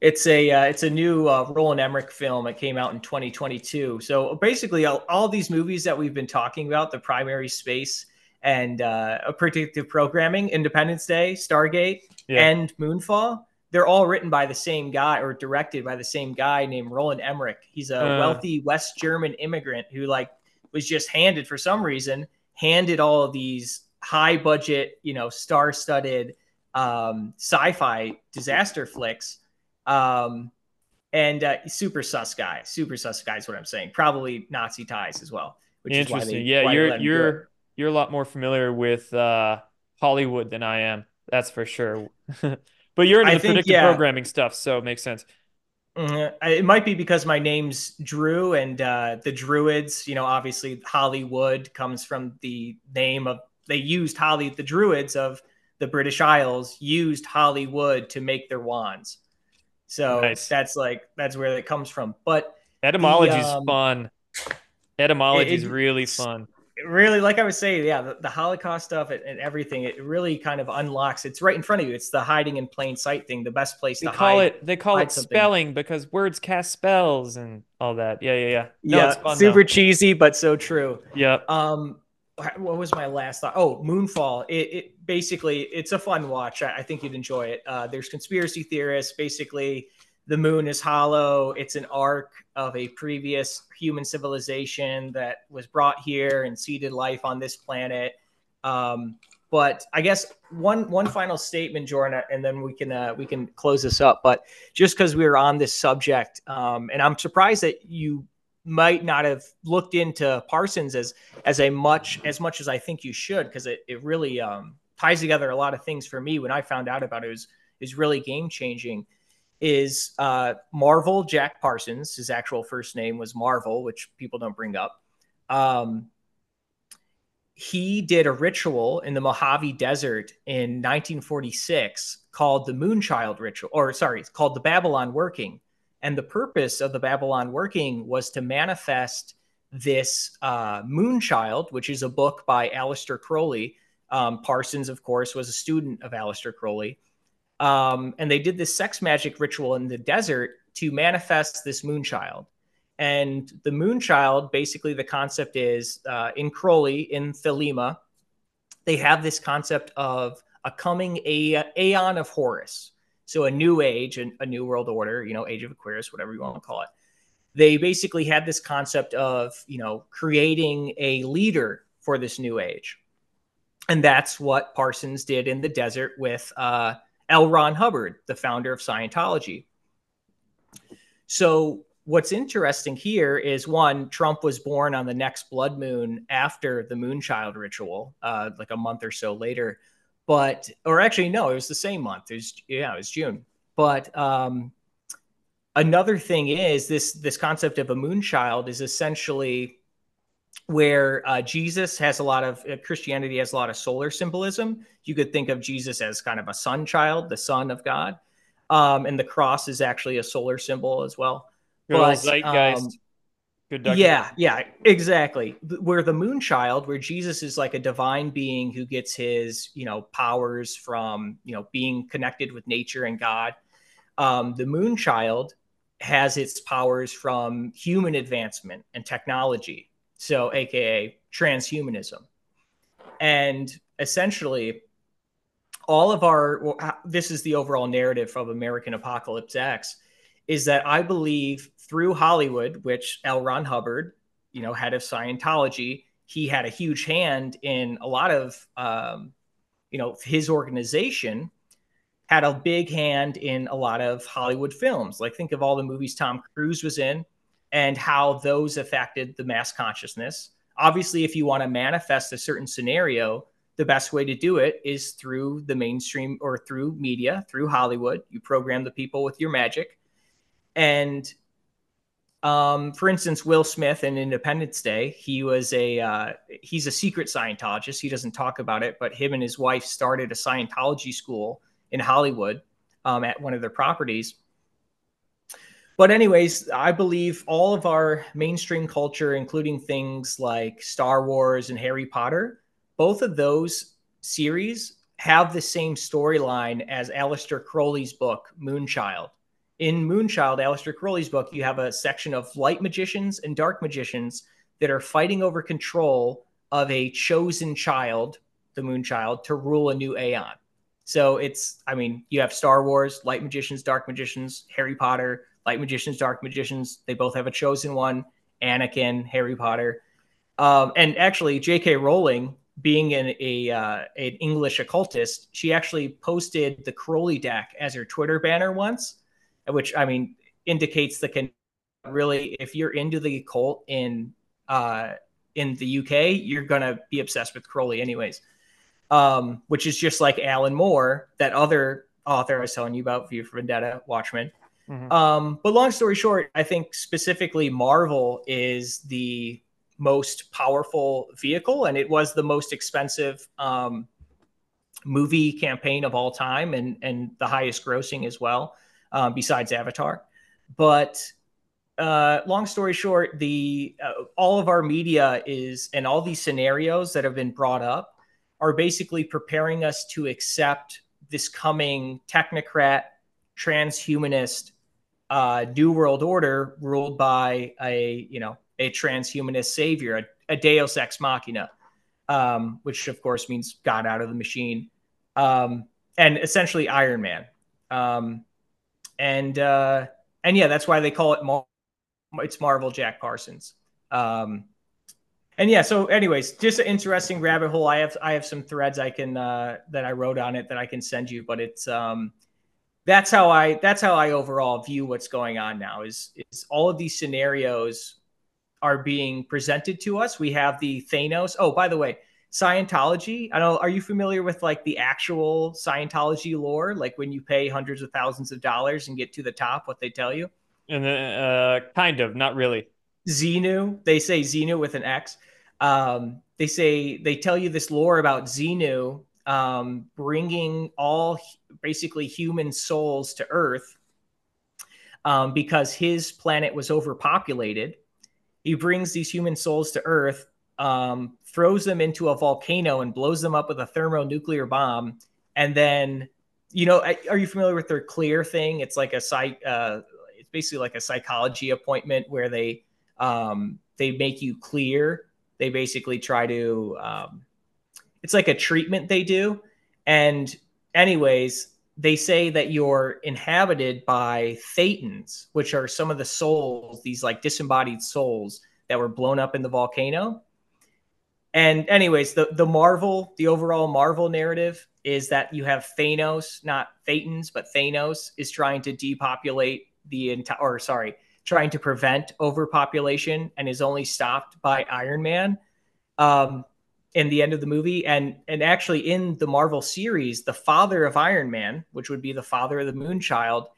It's a uh, it's a new uh, Roland Emmerich film. It came out in 2022. So basically, all, all these movies that we've been talking about, the primary space and uh, predictive programming, Independence Day, Stargate, Yeah. and Moonfall, they're all written by the same guy or directed by the same guy named Roland Emmerich. He's a Uh. wealthy West German immigrant who like was just handed for some reason handed all of these high budget, you know, star studded um, sci-fi disaster flicks. Um, and uh, super sus guy, super sus guy is what I'm saying. Probably Nazi ties as well. Which Interesting. they, yeah, you're let him do it. you're you're a lot more familiar with uh, Hollywood than I am. That's for sure. But you're into I the think, predictive yeah. programming stuff, so it makes sense. Mhm. It might be because my name's Dru and uh, the Druids, you know, obviously Hollywood comes from the name of, they used Holly, the Druids of the British Isles used Hollywood to make their wands. So Nice. that's like, that's where it comes from. But Etymology's um, fun. Etymology is really fun. really, like I was saying, yeah, the, the Holocaust stuff and, and everything, it really kind of unlocks, it's right in front of you. It's the hiding in plain sight thing, the best place They to call hide. it they call it something. spelling because words cast spells and all that. Yeah, yeah, yeah. No, yeah, it's fun super though. cheesy, but so true. Yeah. Um, what was my last thought? Oh, Moonfall. It, it basically it's a fun watch. I, I think you'd enjoy it. Uh, there's conspiracy theorists. Basically, the moon is hollow. It's an ark of a previous human civilization that was brought here and seeded life on this planet. Um, but I guess one one final statement, Jordan, and then we can uh, we can close this up. But just because we were on this subject, um, and I'm surprised that you might not have looked into Parsons as as a much as much as I think you should because it, it really um, ties together a lot of things for me when I found out about it. It was is really game changing. Is uh, Marvel Jack Parsons? His actual first name was Marvel, which people don't bring up. Um, he did a ritual in the Mojave Desert in 1946 called the Moonchild Ritual, or sorry, it's called the Babylon Working. And the purpose of the Babylon Working was to manifest this uh, Moonchild, which is a book by Aleister Crowley. Um, Parsons, of course, was a student of Aleister Crowley. Um, and they did this sex magic ritual in the desert to manifest this Moonchild. And the Moonchild, basically, the concept is uh, in Crowley, in Thelema, they have this concept of a coming a- aeon of Horus. So a new age, a, a new world order, you know, age of Aquarius, whatever you want to call it. They basically had this concept of, you know, creating a leader for this new age. And that's what Parsons did in the desert with uh, L. Ron Hubbard, the founder of Scientology. So what's interesting here is one, Trump was born on the next blood moon after the Moonchild ritual, uh, like a month or so later. But, or actually, no, it was the same month. It was, yeah, it was June. But um, another thing is this this concept of a moonchild is essentially where uh, Jesus has a lot of uh, Christianity has a lot of solar symbolism. You could think of Jesus as kind of a sun child, the son of God, um, and the cross is actually a solar symbol as well. But, zeitgeist. um, Good Yeah, yeah, exactly. Where the moon child, where Jesus is like a divine being who gets his, you know, powers from, you know, being connected with nature and God. Um, the moon child has its powers from human advancement and technology. So, AKA transhumanism. And essentially, all of our, well, this is the overall narrative of American Apocalypse X, is that I believe through Hollywood, which L. Ron Hubbard, you know, head of Scientology, he had a huge hand in a lot of, um, you know, his organization had a big hand in a lot of Hollywood films. Like think of all the movies Tom Cruise was in and how those affected the mass consciousness. Obviously, if you want to manifest a certain scenario, the best way to do it is through the mainstream or through media, through Hollywood. You program the people with your magic. And um, for instance, Will Smith in Independence Day, he was a uh, he's a secret Scientologist. He doesn't talk about it, but him and his wife started a Scientology school in Hollywood um, at one of their properties. But anyways, I believe all of our mainstream culture, including things like Star Wars and Harry Potter, both of those series have the same storyline as Aleister Crowley's book Moonchild in Moonchild, Aleister Crowley's book, you have a section of light magicians and dark magicians that are fighting over control of a chosen child, the Moonchild, to rule a new Aeon. So it's, I mean, you have Star Wars, light magicians, dark magicians, Harry Potter, light magicians, dark magicians. They both have a chosen one Anakin, Harry Potter. Um, and actually, J.K. Rowling, being an, a uh, an English occultist, she actually posted the Crowley deck as her Twitter banner once which I mean indicates the can really if you're into the cult in uh in the UK, you're gonna be obsessed with Crowley anyways. Um, which is just like Alan Moore, that other author I was telling you about, V for Vendetta, Watchmen. Mm-hmm. Um, but long story short, I think specifically Marvel is the most powerful vehicle, and it was the most expensive um, movie campaign of all time, and and the highest grossing as well um, besides Avatar. But uh, long story short, the uh, all of our media is and all these scenarios that have been brought up are basically preparing us to accept this coming technocrat, transhumanist, uh, new world order ruled by a you know a transhumanist savior, a, a Deus ex machina, um, which of course means God out of the machine, um, and essentially Iron Man. Um, and uh, and yeah, that's why they call it Mar- it's Marvel Jack Parsons. Um, and yeah, so anyways, just an interesting rabbit hole. I have I have some threads I can uh, that I wrote on it that I can send you, but it's um, that's how I that's how I overall view what's going on now. Is is all of these scenarios are being presented to us. We have the Thanos. Oh, by the way, Scientology. I don't know. Are you familiar with like the actual Scientology lore? Like when you pay hundreds of thousands of dollars and get to the top, what they tell you? And then, uh, kind of, not really. Xenu. They say Xenu with an X. Um, they say they tell you this lore about Xenu um, bringing all basically human souls to Earth um, because his planet was overpopulated. He brings these human souls to Earth um, throws them into a volcano and blows them up with a thermonuclear bomb. And then, you know, are you familiar with their clear thing? It's like a psych, uh, it's basically like a psychology appointment where they um, they make you clear. They basically try to. Um, it's like a treatment they do. And anyways, they say that you're inhabited by thetans, which are some of the souls, these like disembodied souls that were blown up in the volcano. And anyways, the the Marvel, the overall Marvel narrative is that you have Thanos, not Thetans, but Thanos is trying to depopulate the entire, or sorry, trying to prevent overpopulation, and is only stopped by Iron Man. Um, in the end of the movie, and and actually in the Marvel series, the father of Iron Man, which would be the father of the Moonchild,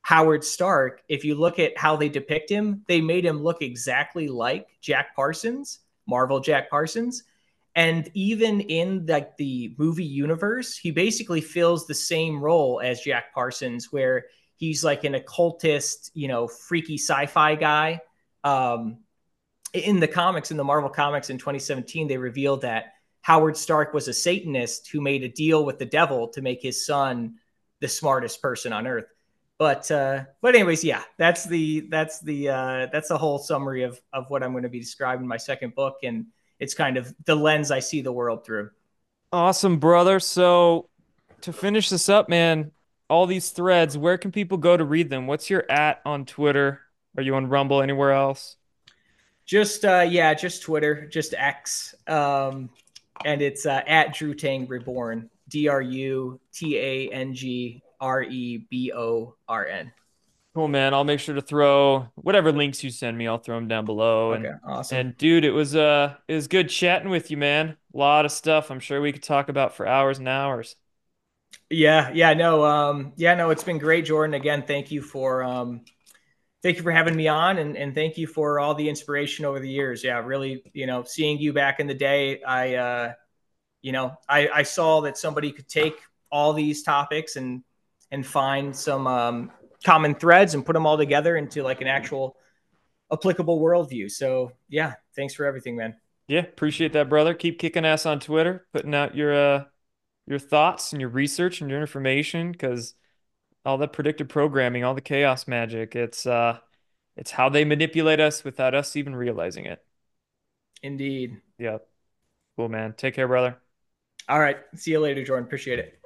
Howard Stark. If you look at how they depict him, they made him look exactly like Jack Parsons Marvel Jack Parsons. And even in like the movie universe, he basically fills the same role as Jack Parsons, where he's like an occultist, you know, freaky sci-fi guy. Um, in the comics, in the Marvel comics in 2017, they revealed that Howard Stark was a Satanist who made a deal with the devil to make his son the smartest person on Earth but uh, but anyways, yeah, that's the that's the uh, that's the whole summary of of what I'm going to be describing in my second book, and it's kind of the lens I see the world through. Awesome, brother. So to finish this up, man, all these threads, where can people go to read them? What's your at on Twitter? Are you on Rumble? Anywhere else? Just uh, yeah, just Twitter, just X, um, and it's uh, at Drutang Reborn. D R U T A N G R E B O R N. Cool, man. I'll make sure to throw whatever links you send me. I'll throw them down below. Okay, and, awesome. And dude, it was uh, it was good chatting with you, man. A lot of stuff. I'm sure we could talk about for hours and hours. Yeah, yeah, no, um, yeah, no, it's been great, Jordan. Again, thank you for um, thank you for having me on and, and thank you for all the inspiration over the years. Yeah, really, you know, seeing you back in the day, I, uh, you know, I, I saw that somebody could take all these topics and, and find some um, common threads and put them all together into like an actual applicable worldview. So yeah, thanks for everything, man. Yeah, appreciate that, brother. Keep kicking ass on Twitter, putting out your uh your thoughts and your research and your information because all the predictive programming, all the chaos magic, it's uh it's how they manipulate us without us even realizing it. Indeed. Yep. Cool, man. Take care, brother. All right. See you later, Jordan. Appreciate it.